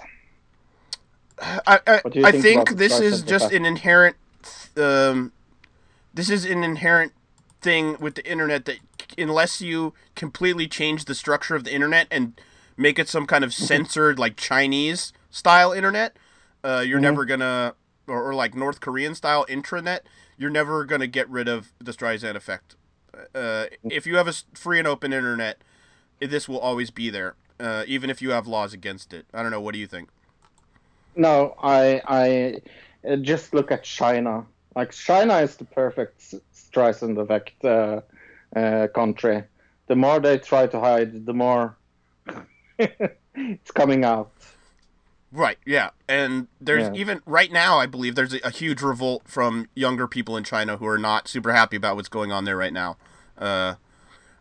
I I, What I think think this is just an inherent um this is an inherent thing with the internet that unless you completely change the structure of the internet and make it some kind of Mm-hmm. censored like Chinese style internet, uh, you're Mm-hmm. never gonna or, or like North Korean style intranet, you're never gonna get rid of the Streisand effect. Uh, if you have a free and open internet, this will always be there, uh, even if you have laws against it. I don't know. What do you think? No, I I uh, just look at China. Like China is the perfect Streisand effect uh, uh, country. The more they try to hide, the more it's coming out. Right, yeah. And there's Yeah. even right now, I believe there's a, a huge revolt from younger people in China who are not super happy about what's going on there right now. Uh,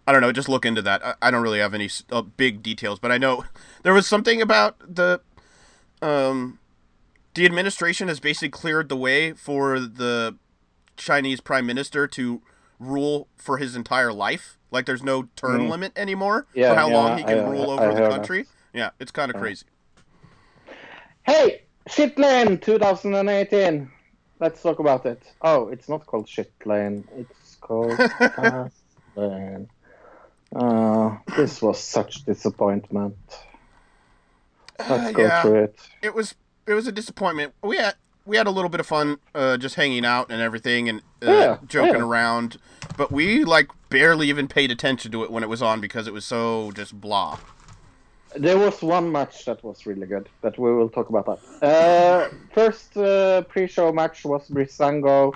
I don't know, just look into that. I, I don't really have any uh, big details, but I know there was something about the um the administration has basically cleared the way for the Chinese prime minister to rule for his entire life. Like there's no term Mm. limit anymore Yeah, for how long he can I- rule I over the heard that. country. Yeah, it's kind of crazy. Hey, Shitlane 2018. Let's talk about it. Oh, it's not called Shitlane. It's called Fastlane. Uh, this was such disappointment. Let's Uh, go yeah. through it. it was it was a disappointment. We had we had a little bit of fun uh, just hanging out and everything and uh, Yeah, joking yeah. around, but we like barely even paid attention to it when it was on because it was so just blah. There was one match that was really good, that we will talk about that. Uh, first uh, pre-show match was Breezango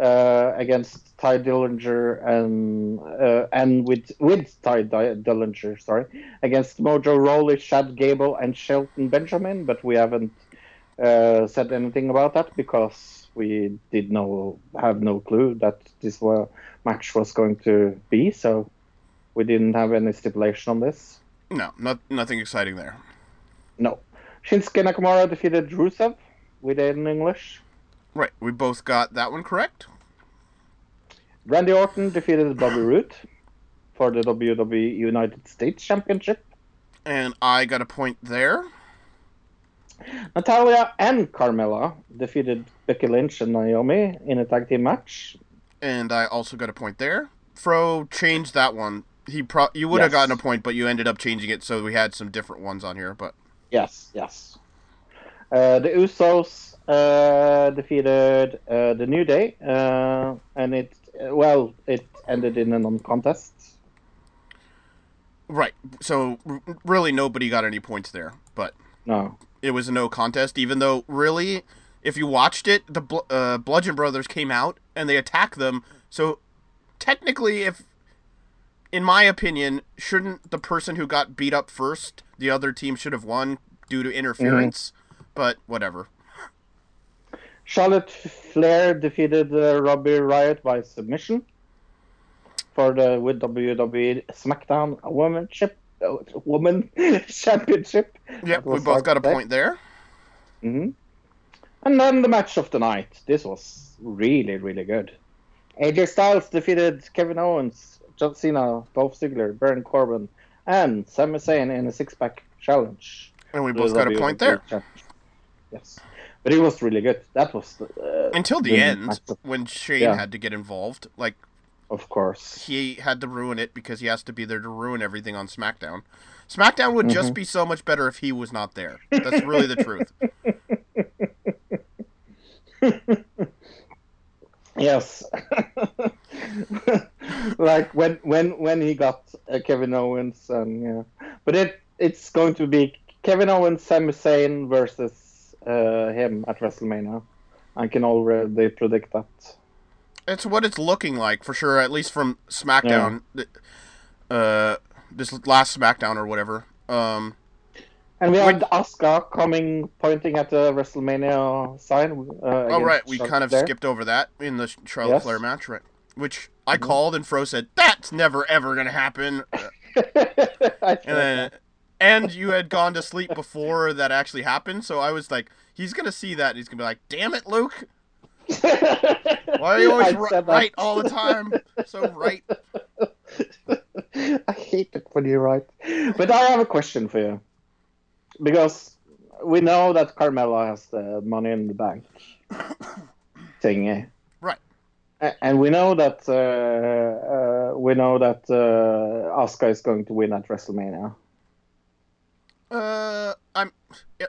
uh, against Tye Dillinger and uh, and with with Tye Dillinger, sorry, against Mojo Rawley, Chad Gable, and Shelton Benjamin. But we haven't uh, said anything about that because we did no have no clue that this wa- match was going to be, so we didn't have any stipulation on this. No, not, nothing exciting there. No. Shinsuke Nakamura defeated Rusev We did in English. Right, we both got that one correct. Randy Orton defeated Bobby Roode for the WWE United States Championship. And I got a point there. Natalya and Carmella defeated Becky Lynch and Naomi in a tag team match. And I also got a point there. Fro changed that one. He pro- you would have gotten a point, but you ended up changing it, so we had some different ones on here. But Yes, yes. Uh, the Usos uh, defeated uh, the New Day, uh, and it well, it ended in a non-contest. right, so r- really nobody got any points there. But No, it was a no contest, even though really, if you watched it, the Bl- uh, Bludgeon Brothers came out and they attacked them. So technically, if in my opinion, shouldn't the person who got beat up first, the other team should have won due to interference? But whatever. Charlotte Flair defeated uh, Ruby Riott by submission for the with WWE SmackDown Womanship uh, Woman Championship. Yep, we both got a say. point there. hmm And then the match of the night. This was really, really good. AJ Styles defeated Kevin Owens, John Cena, Dolph Ziggler, Baron Corbin, and Sami Zayn in a six-pack challenge. And we both got a point there. Championship. Yes, but it was really good. That was uh, Until the the end, match when Shane Yeah. had to get involved. Like, of course. he had to ruin it because he has to be there to ruin everything on SmackDown. SmackDown would just be so much better if he was not there. That's really the truth. Yes. like when when when he got uh, Kevin Owens and yeah, but it it's going to be Kevin Owens, Sami Zayn versus uh, him at WrestleMania. I can already predict that. It's what it's looking like for sure, at least from SmackDown. th- Uh, this last SmackDown or whatever. Um, And we had Asuka coming, pointing at the WrestleMania sign. Uh, oh right, we Charlotte kind of Flair. skipped over that in the Charlotte Yes. Flair match, right? Which I called and Fro said that's never ever gonna happen. Uh, I thought and then, and you had gone to sleep before that actually happened, so I was like, he's gonna see that and he's gonna be like, damn it, Luke. Why are you always I ri- said that. right all the time? So right. I hate it when you're right. But I have a question for you. Because we know that Carmella has the money in the bank thingy. Right. And we know that uh, uh, we know that uh, Asuka is going to win at WrestleMania. Uh, I'm. It,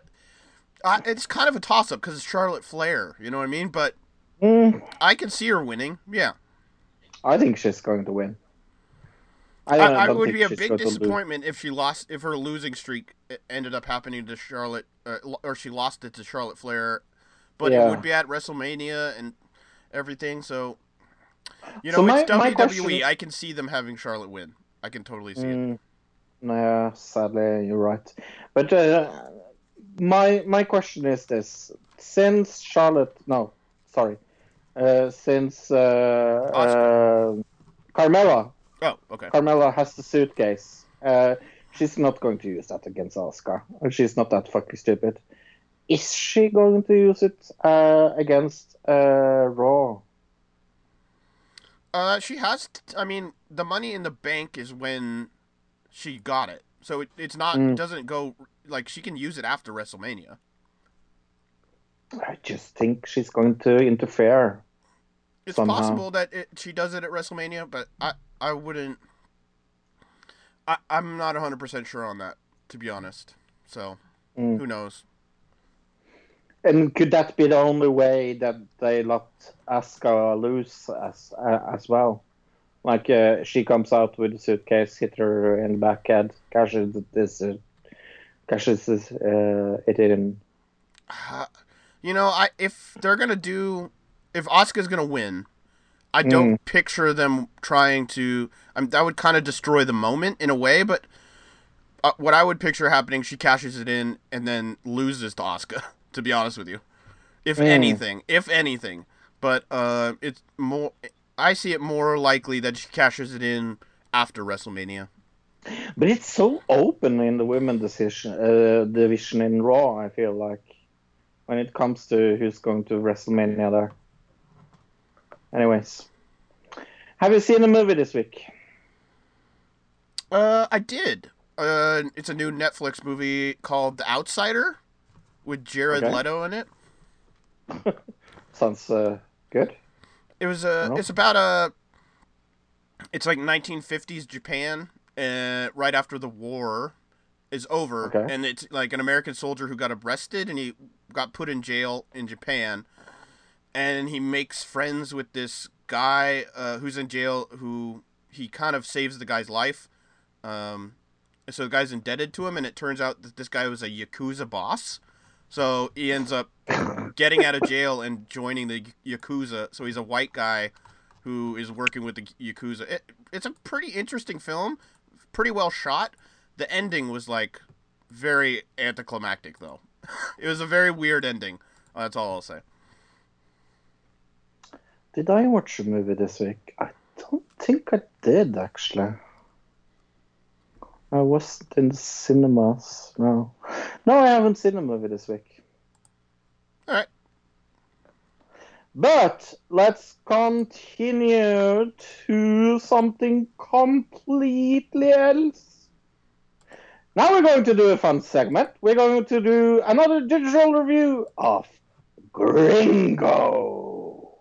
I, it's kind of a toss up because it's Charlotte Flair. You know what I mean? But Mm, I can see her winning. Yeah, I think she's going to win. I, don't- I would be a big going to lose. disappointment if she lost. If her losing streak e- ended up happening to Charlotte, uh, or she lost it to Charlotte Flair. But Yeah. it would be at WrestleMania and everything. So, you know, So my- it's WWE. question- I can see them having Charlotte win. I can totally see it. Mm, yeah, sadly, you're right. But uh, my my question is this: since Charlotte, no, sorry, uh, since uh, uh, Carmella, Oh, okay. Carmella has the suitcase, uh, she's not going to use that against Asuka. She's not that fucking stupid. Is she going to use it uh, against uh, Raw? Uh, she has. T- I mean, the money in the bank is when she got it, so it, it's not. Mm. It doesn't go like she can use it after WrestleMania. I just think she's going to interfere. It's Somehow. possible that it, she does it at WrestleMania, but I I wouldn't. I I'm not 100 percent sure on that, to be honest. So Mm. who knows? And could that be the only way that they let Asuka lose as uh, as well? Like uh, she comes out with a suitcase, hit her in the back head, cashes this, uh, cashes this, uh, it in. You know, I if they're gonna do, if Asuka's gonna win, I don't picture them trying to. I mean, that would kind of destroy the moment in a way. But uh, what I would picture happening, she cashes it in and then loses to Asuka. To be honest with you, if Mm. anything, if anything. But uh, it's more. I see it more likely that she cashes it in after WrestleMania. But it's so open in the women decision uh, division in Raw. I feel like when it comes to who's going to WrestleMania there. Anyways, have you seen a movie this week? Uh, I did. Uh, it's a new Netflix movie called The Outsider, with Jared Okay. Leto in it. Sounds uh, good. It was a. No. It's about a. It's like 1950s Japan, uh, right after the war is over, Okay. and it's like an American soldier who got arrested and he got put in jail in Japan, and he makes friends with this guy uh, who's in jail who he kind of saves the guy's life. Um, so the guy's indebted to him, and it turns out that this guy was a yakuza boss. So he ends up getting out of jail and joining the yakuza. So he's a white guy who is working with the yakuza. It, it's a pretty interesting film, pretty well shot. The ending was like very anticlimactic, though. It was a very weird ending. Uh, that's all I'll say. Did I watch a movie this week? I don't think I did actually. I wasn't in the cinemas. No, no, I haven't seen a movie this week. All right. But let's continue to something completely else. Now we're going to do a fun segment. We're going to do another digital review of Gringo.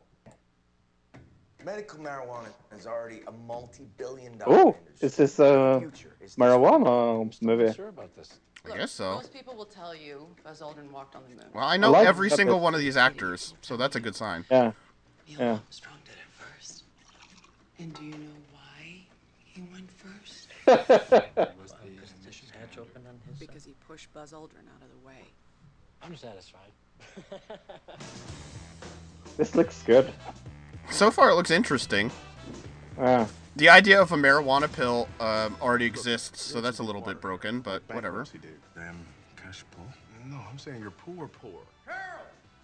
Medical marijuana is already a multi-billion dollar Oh, industry. is this a Future is marijuana movie? Sure about this. I guess so. Most people will tell you Buzz Aldrin walked on the moon. Well, I know like every single it's- one of these actors, so that's a good sign. Yeah. Neil Yeah. Armstrong did it first. And do you know why he went first? Was the ignition hatch open on his Because he pushed Buzz Aldrin out of the way. I'm satisfied. this looks good. So far, it looks interesting. Yeah. The idea of a marijuana pill um, already exists, so that's a little bit broken, but whatever. Damn cash pull. No, I'm saying you're poor, poor.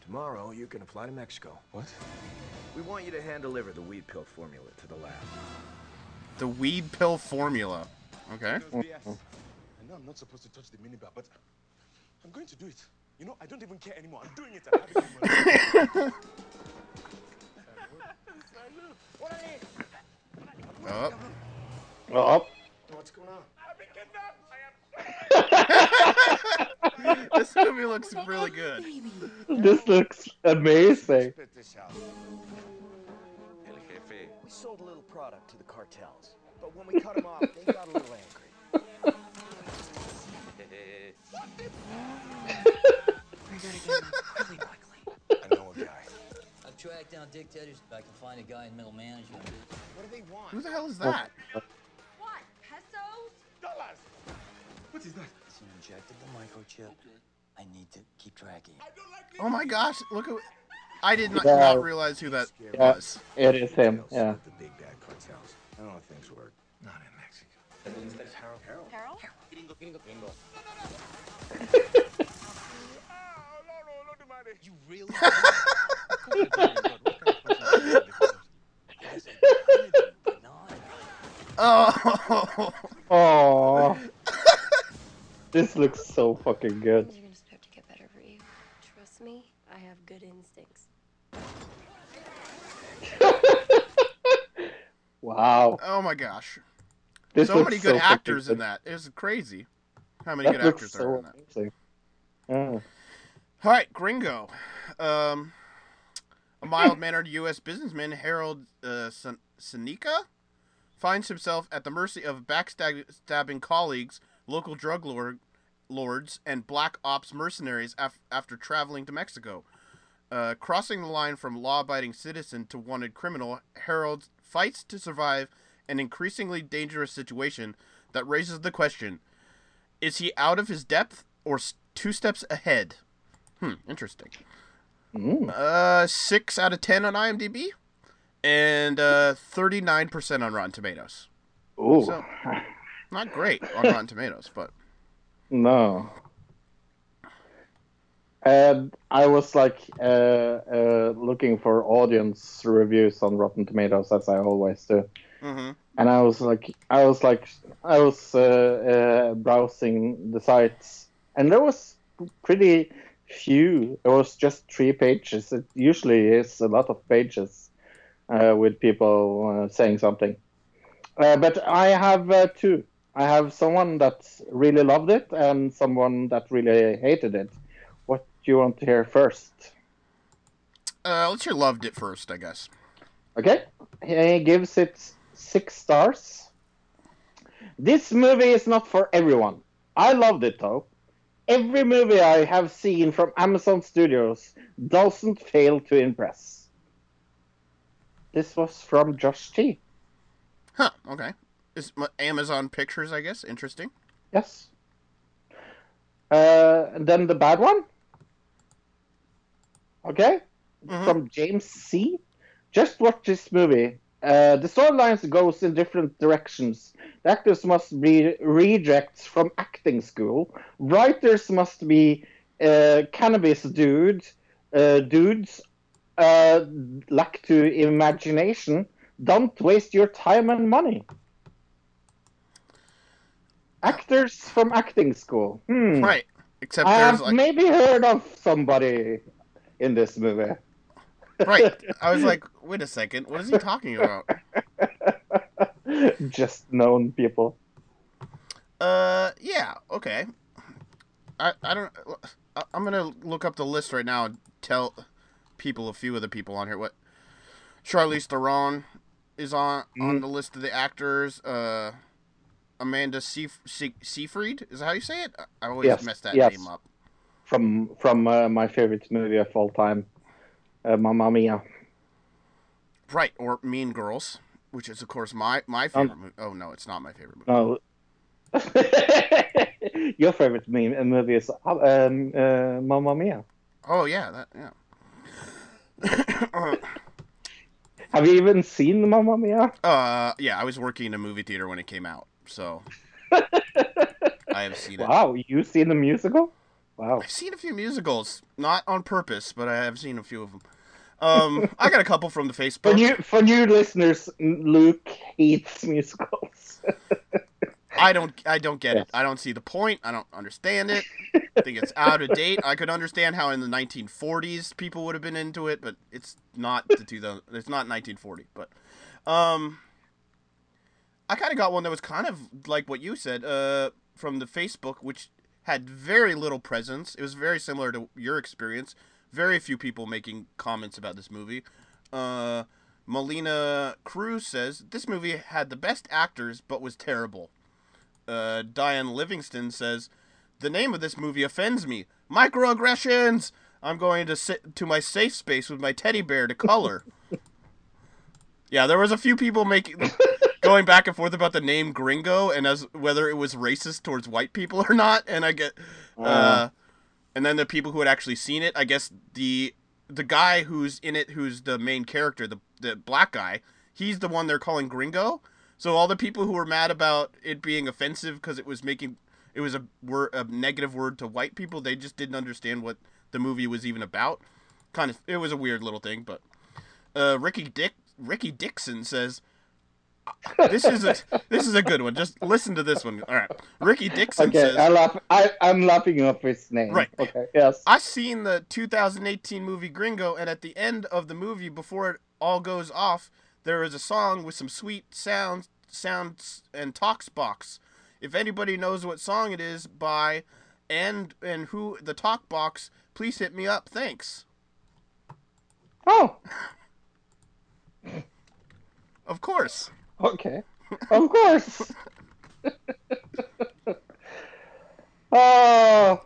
Tomorrow, you can fly to Mexico. What? We want you to hand deliver the weed pill formula to the lab. The weed pill formula. Okay. I know I'm not supposed to touch the minibar, but I'm going to do it. You know, I don't even care anymore. I'm doing it. I'm having it. Oh. Oh, What's going on? this movie looks really good. this looks amazing. Spit this out. We sold a little product to the cartels, but when we cut them off, they got a little angry. We gotta get him really quickly. I know a guy. I've tracked down Dick Tedder's if I can find a guy in middle management. What do they want? Who the hell is that? What? Pesos? Dollars! What is that? It's an injected the microchip. I need to keep tracking. I don't like Oh my gosh! Look at. I did not, Yeah. not realize who that Yeah. was. It is him. Yeah. The big bad cartels. I don't know if things work. Not in Mexico. Harold? You really? Oh. Oh. this looks so fucking good. You're gonna start to get better for you. Trust me, I have good instincts. Wow. Oh my gosh! This so many good so actors in that. It's crazy. How many That good actors so are in that? Yeah. All right, Gringo. Um, a mild-mannered U.S. businessman, Harold uh, Sen- Seneca, finds himself at the mercy of backstabbing colleagues, local drug lord- lords, and black ops mercenaries af- after traveling to Mexico. Uh, crossing the line from law-abiding citizen to wanted criminal, Harold fights to survive an increasingly dangerous situation that raises the question: Is he out of his depth or two steps ahead? Hmm, interesting. Mm. Uh, six out of ten on IMDb, and uh, thirty-nine percent on Rotten Tomatoes. Ooh. So, not great on Rotten Tomatoes, but No. And I was like uh, uh, looking for audience reviews on Rotten Tomatoes, as I always do. Mm-hmm. And I was like, I was like, I was uh, uh, browsing the sites, and there was pretty few. It was just three pages. It usually is a lot of pages uh, with people uh, saying something. Uh, but I have uh, two. I have someone that really loved it and someone that really hated it. What do you want to hear first? Uh, let's hear loved it first, I guess. Okay, he gives it six stars. This movie is not for everyone. I loved it though. Every movie I have seen from Amazon Studios doesn't fail to impress. This was from Josh T. Huh. Okay. Is Amazon Pictures, I guess. Interesting. Yes. Uh, and then the bad one. Okay. From James C. Just watch this movie. Uh, the storylines goes in different directions. The actors must be rejects from acting school. Writers must be uh, cannabis dude, uh, dudes. Uh, lack to imagination. Don't waste your time and money. Actors from acting school. Hmm. Right. Except I've like maybe heard of somebody in this movie. Right. I was like, wait a second, what is he talking about? Just known people. Uh, yeah, okay. I I don't. I- I'm gonna look up the list right now and tell people a few of the people on here. What? Charlize Theron is on on the list of the actors. Uh, Amanda Seyf- Se- Seyfried is that how you say it? I- I always Yes, mess that yes. name up. From from uh, my favorite movie of all time, uh, Mamma Mia. Right, or Mean Girls, which is of course my my favorite movie. Oh no, it's not my favorite movie. No. Your favorite meme, uh, movie is um, uh, Mamma Mia. Oh yeah, that yeah. Have you even seen Mamma Mia? Uh, yeah, I was working in a movie theater when it came out, so I have seen it. Wow, you've seen the musical? Wow. I've seen a few musicals, not on purpose, but I have seen a few of them. Um, I got a couple from the For Facebook. new for new listeners, Luke hates musicals. I don't, I don't get it. I don't see the point. I don't understand it. I think it's out of date. I could understand how in the 1940s people would have been into it, but it's not the 2000. It's not 1940. But, um, I kind of got one that was kind of like what you said, uh, from the Facebook, which had very little presence. It was very similar to your experience. Very few people making comments about this movie. Uh, Melina Cruz says this movie had the best actors, but was terrible. Uh, Diane Livingston says the name of this movie offends me. Microaggressions. I'm going to sit to my safe space with my teddy bear to color. yeah, there was a few people making going back and forth about the name Gringo and as whether it was racist towards white people or not. And I get, uh, Uh. And then the people who had actually seen it, I guess the the guy who's in it, who's the main character, the the black guy, he's the one they're calling Gringo. So all the people who were mad about it being offensive because it was making it was a word a negative word to white people, they just didn't understand what the movie was even about. Kind of, it was a weird little thing, but uh, Ricky Dick Ricky Dixon says. This is a this is a good one. Just listen to this one. All right, Ricky Dixon Okay, says. I laugh. I I'm laughing off his name. Right. Okay. Yes. I seen the 2018 movie Gringo, and at the end of the movie, before it all goes off, there is a song with some sweet sounds, sounds and talks box. If anybody knows what song it is by, and and who the talk box, please hit me up. Thanks. Oh. Of course. Okay. Of course. oh.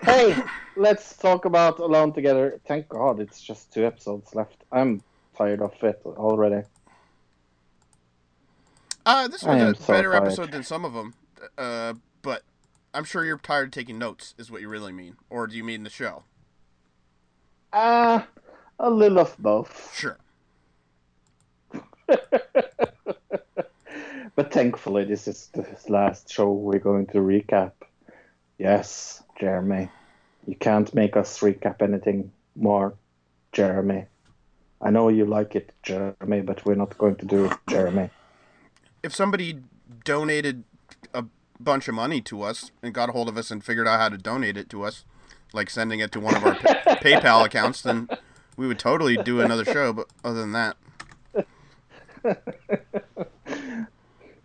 Hey, let's talk about Alone Together. Thank God it's just two episodes left. I'm tired of it already. Uh, this I was a so better tired. episode than some of them. Uh, but I'm sure you're tired of taking notes, is what you really mean, or do you mean the show? Uh, a little of both. Sure. But thankfully, this is the last show we're going to recap. Yes, Jeremy. You can't make us recap anything more, Jeremy. I know you like it, Jeremy, but we're not going to do it, Jeremy. If somebody donated a bunch of money to us and got a hold of us and figured out how to donate it to us, like sending it to one of our pa- PayPal accounts, then we would totally do another show. But other than that,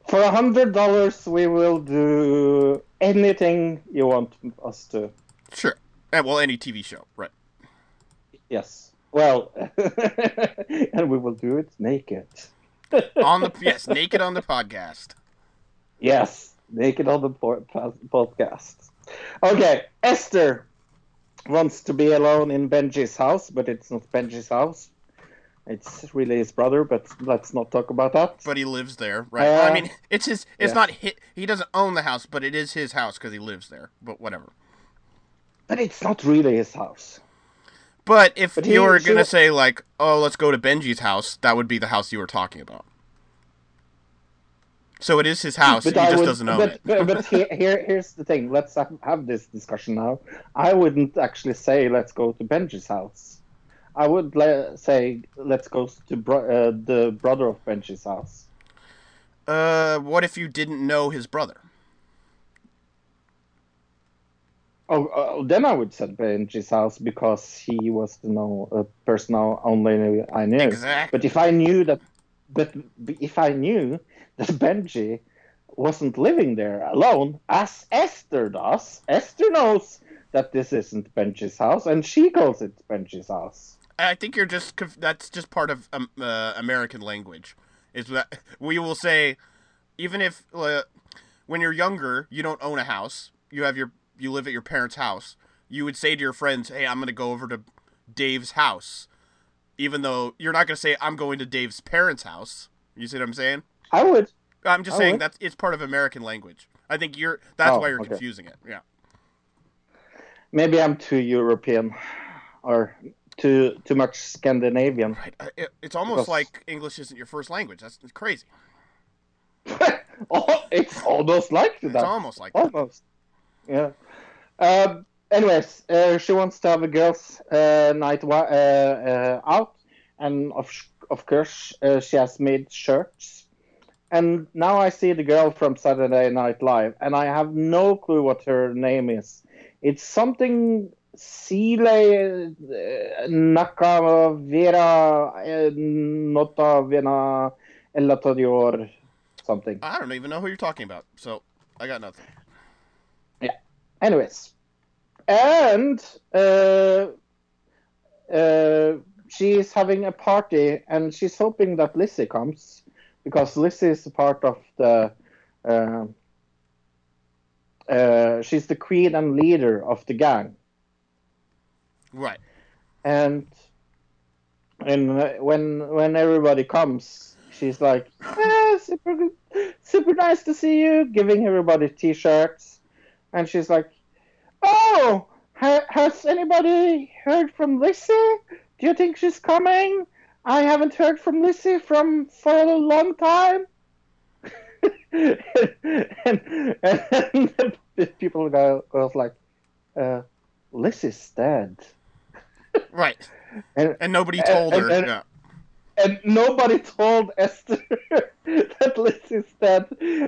For a hundred dollars, we will do anything you want us to. sure. Eh, well, any TV show, right? Yes. Well, and we will do it naked. On the yes, naked on the podcast. Yes, naked on the po- po- podcast. Okay, Esther wants to be alone in Benji's house, but it's not Benji's house. It's really his brother, but let's not talk about that. But he lives there, right? Well, I Uh, mean, it's his. It's yeah. not hit. He doesn't own the house, but it is his house because he lives there. But whatever. But it's not really his house. But if But he- you were gonna say like, "Oh, let's go to Benji's house," that would be the house you were talking about. So it is his house. But he I just would- doesn't own but, it. But, but here, here, here's the thing. Let's have, have this discussion now. I wouldn't actually say let's go to Benji's house. I would le- say let's go to bro- uh, the brother of Benji's house. Uh, what if you didn't know his brother? Oh, uh, then I would say Benji's house because he was the no uh, person only I knew. Exactly. But if I knew that, but if I knew that Benji wasn't living there alone, as Esther does, Esther knows that this isn't Benji's house, and she calls it Benji's house. I think you're just that's just part of um, uh, American language. Is that we will say, even if uh, when you're younger you don't own a house, you have your you live at your parents' house. You would say to your friends, "Hey, I'm gonna go over to Dave's house," even though you're not gonna say, "I'm going to Dave's parents' house." You see what I'm saying? I would. I'm just I saying would. that's it's part of American language. I think you're that's Oh, why you're okay. confusing it. Yeah. Maybe I'm too European, or too too much Scandinavian. Right. Uh, It, it's almost Because- like English isn't your first language. That's crazy. Oh, it's almost like that. It's almost like that. Almost. Yeah. Um, anyways, uh, she wants to have a girls' uh, night uh, uh, out, and of of course uh, she has made shirts. And now I see the girl from Saturday Night Live, and I have no clue what her name is. It's something Sile uh, Nakavera uh, Notavena Elatadior something. I don't even know who you're talking about, so I got nothing. Yeah. Anyways, and uh, uh, she's having a party, and she's hoping that Lizzie comes because Lizzie is a part of the. Uh, uh, she's the queen and leader of the gang, Right. and and when when everybody comes, she's like, ah, super, good- super nice to see you, giving everybody t-shirts, and she's like, oh, ha- has anybody heard from Lizzie? Do you think she's coming? I haven't heard from Lizzie from for a long time. and, and the people go goes like, uh, Lizzie's dead. Right. And, And nobody told and- her. and- yeah. and nobody told Esther that Lizzie's dead.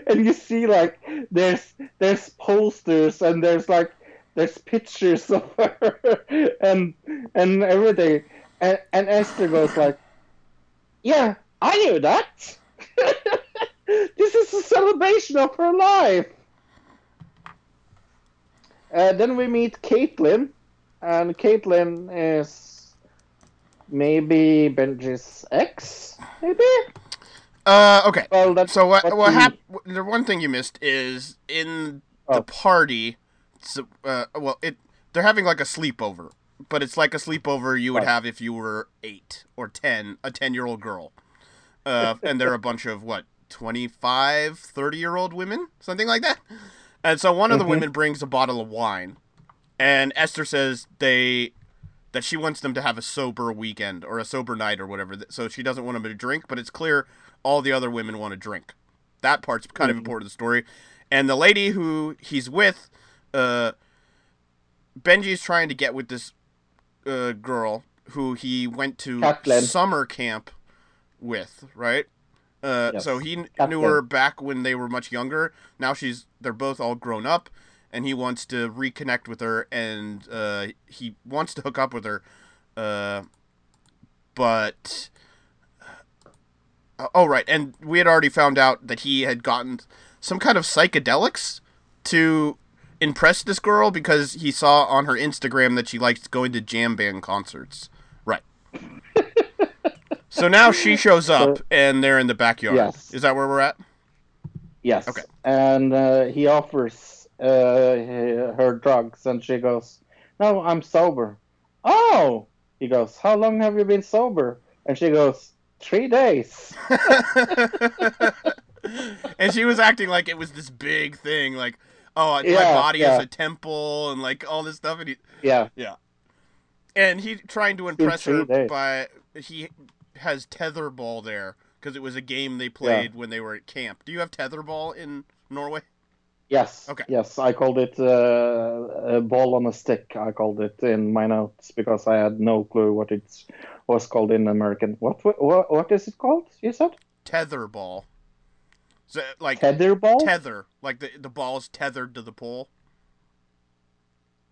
And you see, like, there's there's posters and there's like there's pictures of her and and everything. And, and Esther goes like, "Yeah, I knew that. this is a celebration of her life." Uh, then we meet Caitlin, and Caitlin is maybe Benji's ex, maybe. Uh, okay. Well, that's so what? what What we- hap- The one thing you missed is in Oh. the party. So, uh, well, it they're having like a sleepover, but it's like a sleepover you would Right. have if you were eight or ten, a ten-year-old girl. Uh, and they're a bunch of what 25 30 year old women something like that and so one of the Mhm. women brings a bottle of wine and esther says they that she wants them to have a sober weekend or a sober night or whatever. So she doesn't want them to drink, but it's clear all the other women want to drink. That part's kind of Mhm. important to the story. And the lady who he's with, uh, Benji's trying to get with this uh, girl who he went to Caitlin. summer camp with, right? Uh, Yes. So he Caitlin. knew her back when they were much younger. Now she's they're both all grown up, and he wants to reconnect with her, and uh, he wants to hook up with her, uh, but. Uh, oh right, and we had already found out that he had gotten some kind of psychedelics to impress this girl because he saw on her Instagram that she likes going to jam band concerts. Right. so now she shows up and they're in the backyard. Yes. Is that where we're at? Yes. Okay. And uh, he offers uh, her drugs, and she goes, "No, I'm sober." Oh, he goes, "How long have you been sober?" And she goes, three days." and she was acting like it was this big thing, like, oh, my Yeah, body yeah. is a temple and like all this stuff. And he, Yeah. yeah. And he trying to impress her days. by he has tetherball there because it was a game they played when they were at camp. Do you have tetherball in Norway? Yes. Okay. Yes, I called it uh, a ball on a stick. I called it in my notes because I had no clue what it was called in American. What what what is it called? You said Tetherball. So like tether ball. tether, like the the ball is tethered to the pole,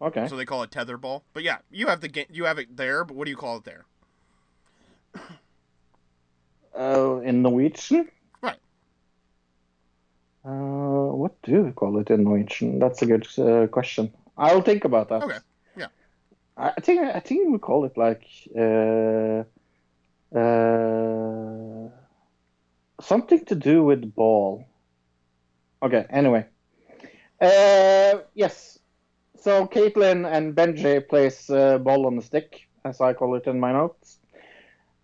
okay. so they call it tether ball. But yeah, you have the game, you have it there. But what do you call it there? Uh, in Norwegian. Uh, what do we call it in Norwegian? That's a good uh, question. I'll think about that. Okay. Yeah. I think I think we call it like uh, uh, something to do with ball. Okay. Anyway. Uh, yes. So Caitlin and Benji plays uh, ball on the stick, as I call it in my notes,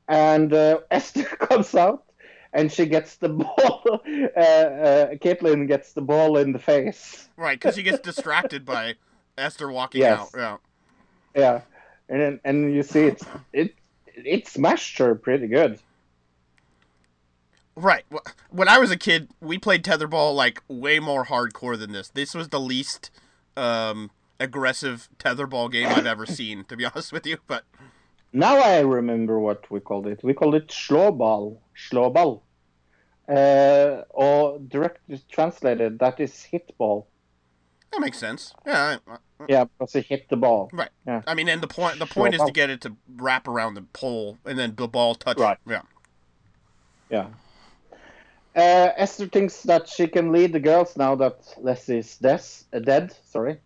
and uh, Esther comes out. And she gets the ball. Uh, uh, Caitlin gets the ball in the face. Right, because she gets distracted by Esther walking Yes. out. Yeah. Yeah, and then, and you see it's it it smashed her pretty good. Right. When I was a kid, we played tetherball like way more hardcore than this. This was the least um, aggressive tetherball game I've ever seen, to be honest with you. But Now I remember what we called it. We called it slåball. Slåball. Uh, or directly translated, that is hit ball. that makes sense. Yeah. I, I- Yeah, because he hit the ball. right. Yeah. I mean, and the point the point is to get it to wrap around the pole and then the ball touch. Right. Yeah. Yeah. Uh, Esther thinks that she can lead the girls now that Leslie is des- uh, dead. Sorry.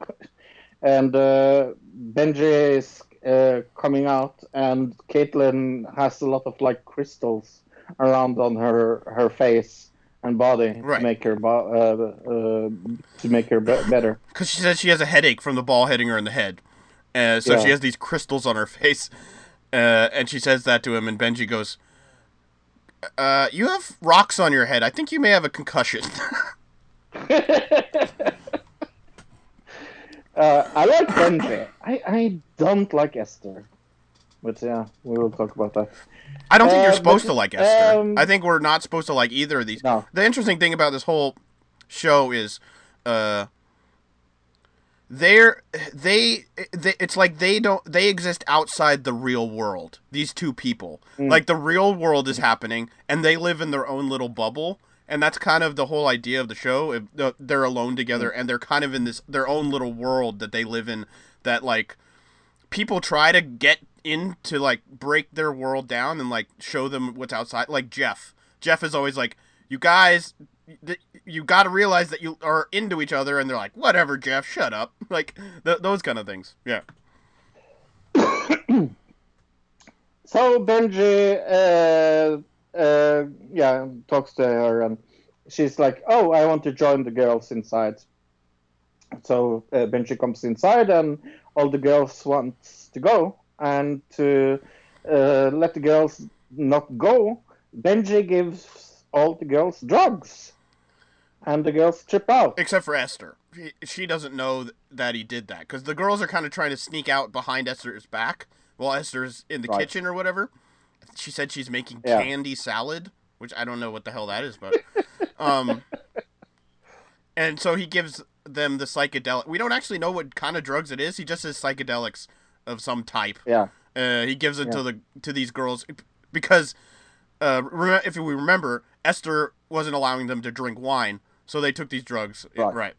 and uh, Benji is uh, coming out, and Caitlin has a lot of like crystals around on her her face and body Right. to make her bo- uh, uh, to make her be- better. Because she says she has a headache from the ball hitting her in the head. Uh, so she has these crystals on her face. Uh, and she says that to him, and Benji goes, uh, You have rocks on your head. I think you may have a concussion. Uh, I like Benji. I, I don't like Esther. But yeah, we will talk about that. I don't think you're Uh, supposed to like Esther. um, I think we're not supposed to like either of these. No. The interesting thing about this whole show is, uh, they're they, they it's like they don't they exist outside the real world. These two people, Mm. like the real world is happening, and they live in their own little bubble. And that's kind of the whole idea of the show. If they're alone together, and they're kind of in this their own little world that they live in. That like people try to get in to like break their world down and like show them what's outside like jeff jeff is always like you guys you got to realize that you are into each other and they're like whatever jeff shut up like th- those kind of things yeah So Benji, uh, uh, yeah, talks to her, and she's like, "Oh, I want to join the girls inside." So uh, Benji comes inside, and all the girls want to go, and to uh, let the girls not go, Benji gives all the girls drugs, and the girls trip out. except for esther she, she doesn't know that he did that because the girls are kind of trying to sneak out behind esther's back while esther's in the Right. kitchen or whatever she said she's making Yeah. candy salad which i don't know what the hell that is but um and so he gives them the psychedelic. We don't actually know what kind of drugs it is. He just says psychedelics of some type. Yeah. Uh, he gives it Yeah. to the to these girls because uh, if we remember, Esther wasn't allowing them to drink wine, so they took these drugs. Right. right.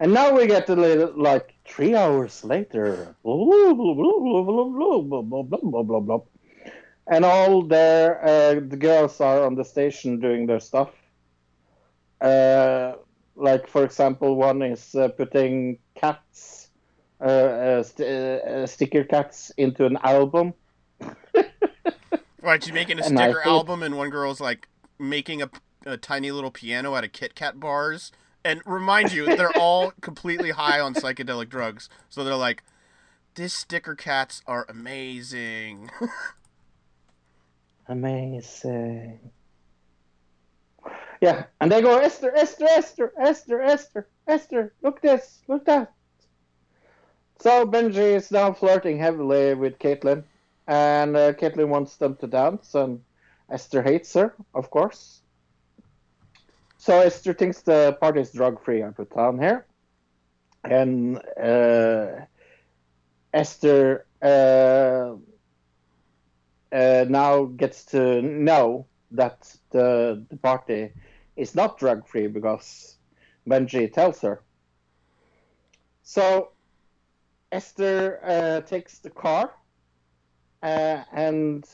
And now we get to little like Three hours later, and all their uh, the girls are on the station doing their stuff. Uh, like for example, one is uh, putting cats, uh, uh, st- uh, sticker cats, into an album. right, she's making a sticker album, and one girl's like making a, a tiny little piano out of Kit Kat bars and remind you, they're all completely high on psychedelic drugs, so they're like, this sticker cats are amazing." Amazing. Yeah, and they go, Esther, Esther, Esther, Esther, Esther, Esther, look this, look that. So Benji is now flirting heavily with Caitlin, and uh, Caitlin wants them to dance, and Esther hates her, of course. So Esther thinks the party is drug-free, I put down here. And uh, Esther uh, uh, now gets to know that the, the party is not drug free because Benji tells her. So Esther uh, takes the car, uh, and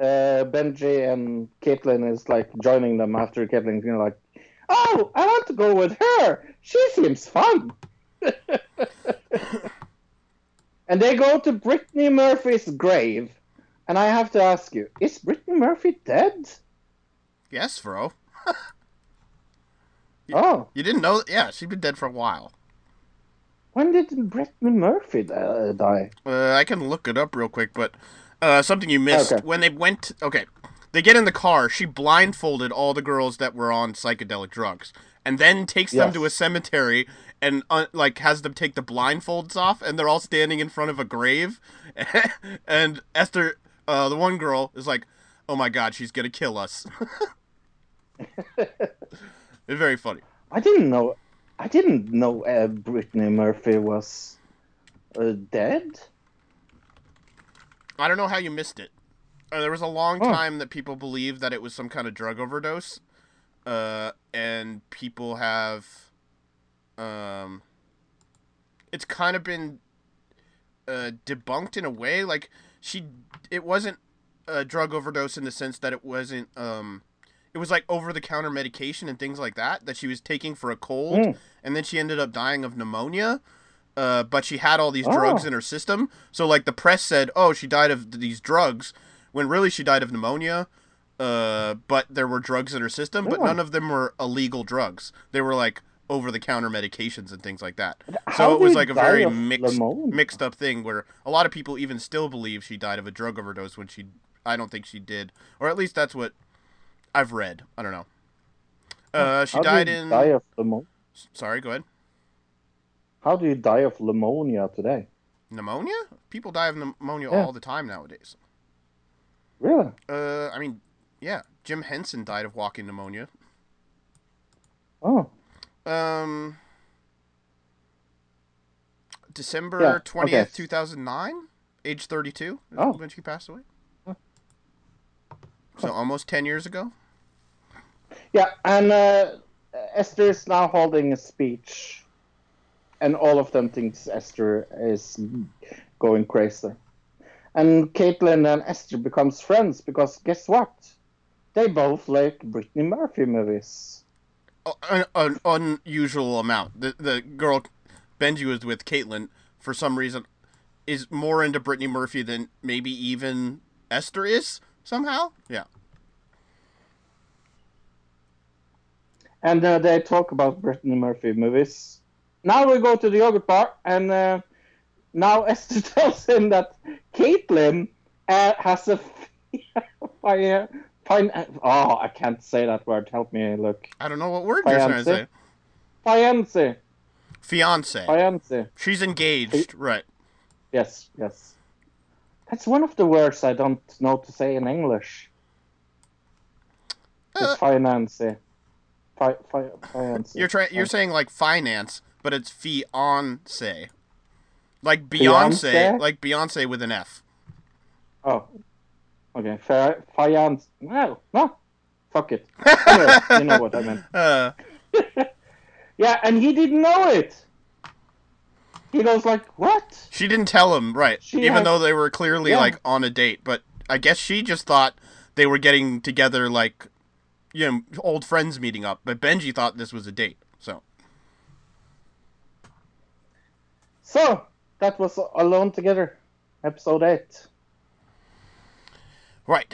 uh, Benji and Caitlin is like joining them after Caitlin, you know, like, oh, I want to go with her. She seems fun. and they go to Brittany Murphy's grave. And I have to ask you, is Brittany Murphy dead? yes, bro. Oh, You didn't know? Yeah, she'd been dead for a while. when did Brittany Murphy uh, die? Uh, I can look it up real quick, but uh, something you missed Okay. when they went. Okay, they get in the car. She blindfolded all the girls that were on psychedelic drugs, and then takes them to a cemetery and uh, like has them take the blindfolds off, and they're all standing in front of a grave. and Esther, uh, the one girl, is like, "Oh my God, she's gonna kill us." it's very funny. I didn't know. I didn't know uh, Brittany Murphy was uh, dead. I don't know how you missed it. Uh, there was a long Oh. time that people believed that it was some kind of drug overdose, uh, and people have, um, it's kind of been uh, debunked in a way. Like she, it wasn't a drug overdose in the sense that it wasn't. Um, it was like over the counter medication and things like that that she was taking for a cold, Mm. and then she ended up dying of pneumonia. Uh, but she had all these drugs Oh. in her system. So like the press said, oh, she died of these drugs, when really she died of pneumonia. Uh, but there were drugs in her system, but none of them were illegal drugs. They were like over the counter medications and things like that. How So it was like a very mixed pneumonia? mixed up thing where a lot of people even still believe she died of a drug overdose when she I don't think she did. Or at least that's what I've read. I don't know. Uh, she How died in Die of pneumonia? Sorry, go ahead. How do you die of pneumonia today? Pneumonia? People die of pneumonia Yeah. all the time nowadays. Really? Uh, I mean, yeah, Jim Henson died of walking pneumonia. Oh, Um, December twentieth, two thousand nine, age thirty-two, is Oh. when she passed away. So almost ten years ago. yeah. And uh, Esther is now holding a speech, and all of them thinks Esther is going crazy. And Caitlin and Esther becomes friends because guess what? They both like Brittany Murphy movies. an, an unusual amount. The the girl Benji was with, Caitlin, for some reason, is more into Brittany Murphy than maybe even Esther is somehow. Yeah. and uh, they talk about Brittany Murphy movies. Now we go to the yogurt bar, and uh, now Esther tells him that Caitlin uh, has a fire. Fine, oh, I can't say that word. Help me, look. I don't know what word you're trying to say. Fiance. Fiance. Fiance. She's engaged, right? Yes, yes. That's one of the words I don't know to say in English. Uh, It's finance. Fi- fi- fiance. You're trying. You're saying like finance, but it's fiance, like Fiance? Beyonce, like Beyonce with an F. Oh. Okay. Fi- fiance. No. No. Fuck it. Anyway, you know what I meant. Uh, Yeah, and he didn't know it. He goes like, "What?" she didn't tell him, right? She even had- though they were clearly Yeah. like on a date, but I guess she just thought they were getting together, like you know, old friends meeting up. But Benji thought this was a date. So So that was Alone Together, episode eight. right,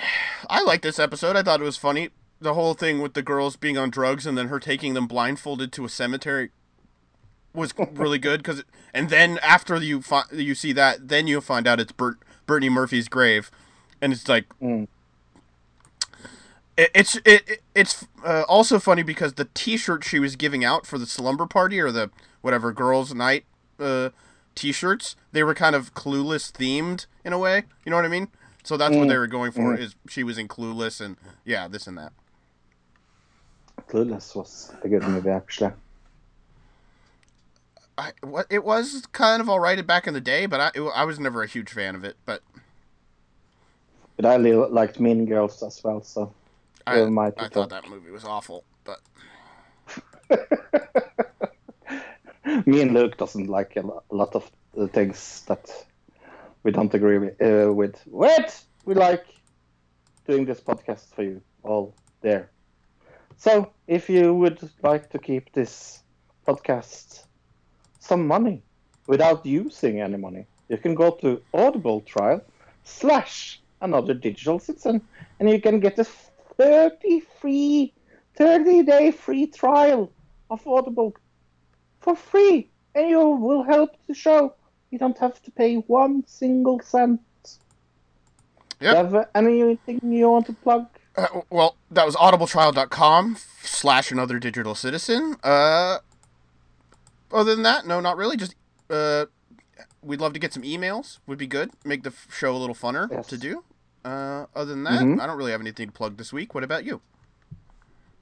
I like this episode. I thought it was funny. The whole thing with the girls being on drugs and then her taking them blindfolded to a cemetery was really good because and then after you fi- you see that then you find out it's Bert Brittany Murphy's grave and it's like Mm. it, it's it, it- it's uh, also funny because the T-shirt she was giving out for the slumber party or the whatever girls' night uh, T-shirts they were kind of clueless themed in a way. You know what I mean? So that's what Mm. they were going for. Mm. Is she was in Clueless and yeah, this and that. Clueless was a good movie, actually. I what it was kind of alright back in the day, but I it, I was never a huge fan of it. But But I li- liked Mean Girls as well, so. I, I thought that movie was awful. But Me and Luke doesn't like a lot of the things that we don't agree with. Uh, with. What we like doing this podcast for you all there. So, if you would like to keep this podcast some money without using any money, you can go to Audible trial slash another digital citizen, and you can get a 30 free, 30 day free trial of Audible for free, and you will help the show. You don't have to pay one single cent. Yep. Have anything you want to plug? Uh, well, that was audibletrial.com slash another digital citizen. Uh, other than that, no, not really. Just uh, we'd love to get some emails. Would be good. Make the show a little funner Yes. to do. Uh, other than that, Mhm. I don't really have anything to plug this week. What about you?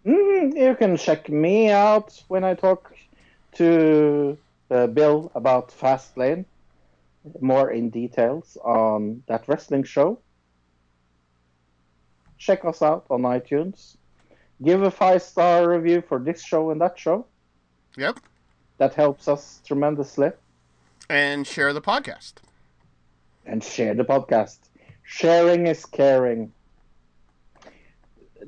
Mm, you can check me out when I talk to uh, Bill about Fastlane, more in details on that wrestling show. Check us out on iTunes. Give a five star review for this show and that show. Yep. That helps us tremendously. And share the podcast. And share the podcast. Sharing is caring.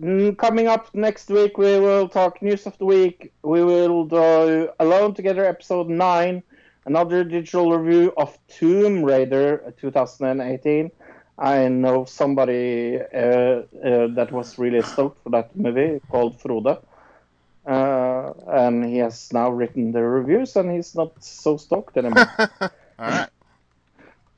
Coming up next week, we will talk news of the week. We will do Alone Together episode 9, another digital review of Tomb Raider 2018. I know somebody uh, uh, that was really stoked for that movie called Frode. Uh, and he has now written the reviews, and he's not so stoked anymore. All right.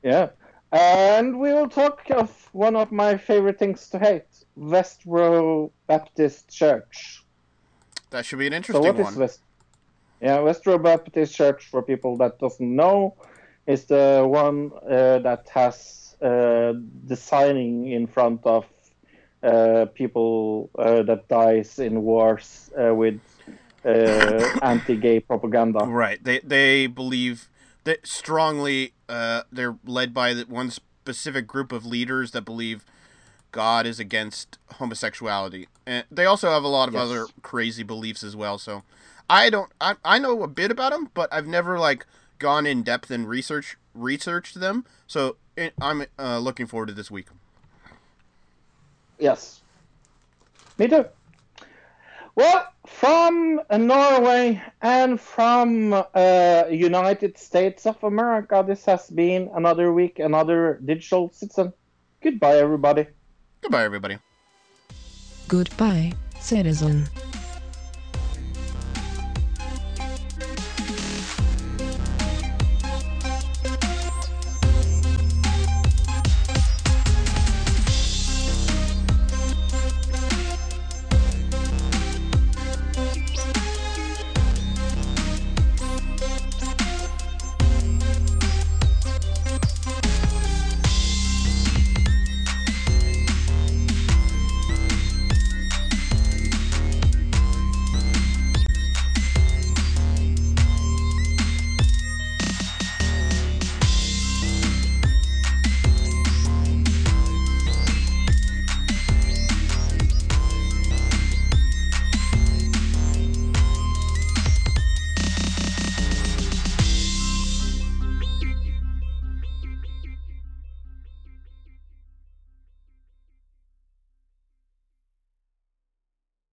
Yeah. And we will talk of one of my favorite things to hate Westboro Baptist Church. That should be an interesting So, what is one. West? Yeah, Westboro Baptist Church, for people that doesn't know, is the one uh, that has uh, the signing in front of uh, people uh, that dies in wars uh, with uh, anti-gay propaganda. Right. They they believe that strongly. Uh, they're led by one specific group of leaders that believe God is against homosexuality, and they also have a lot of Yes. other crazy beliefs as well. So, I don't. I I know a bit about them, but I've never like gone in depth and research researched them. So it, I'm uh, looking forward to this week. Yes. Me too. Well, from uh, Norway and from uh, United States of America, this has been another week, another digital citizen. Goodbye, everybody. Goodbye, everybody. Goodbye, citizen.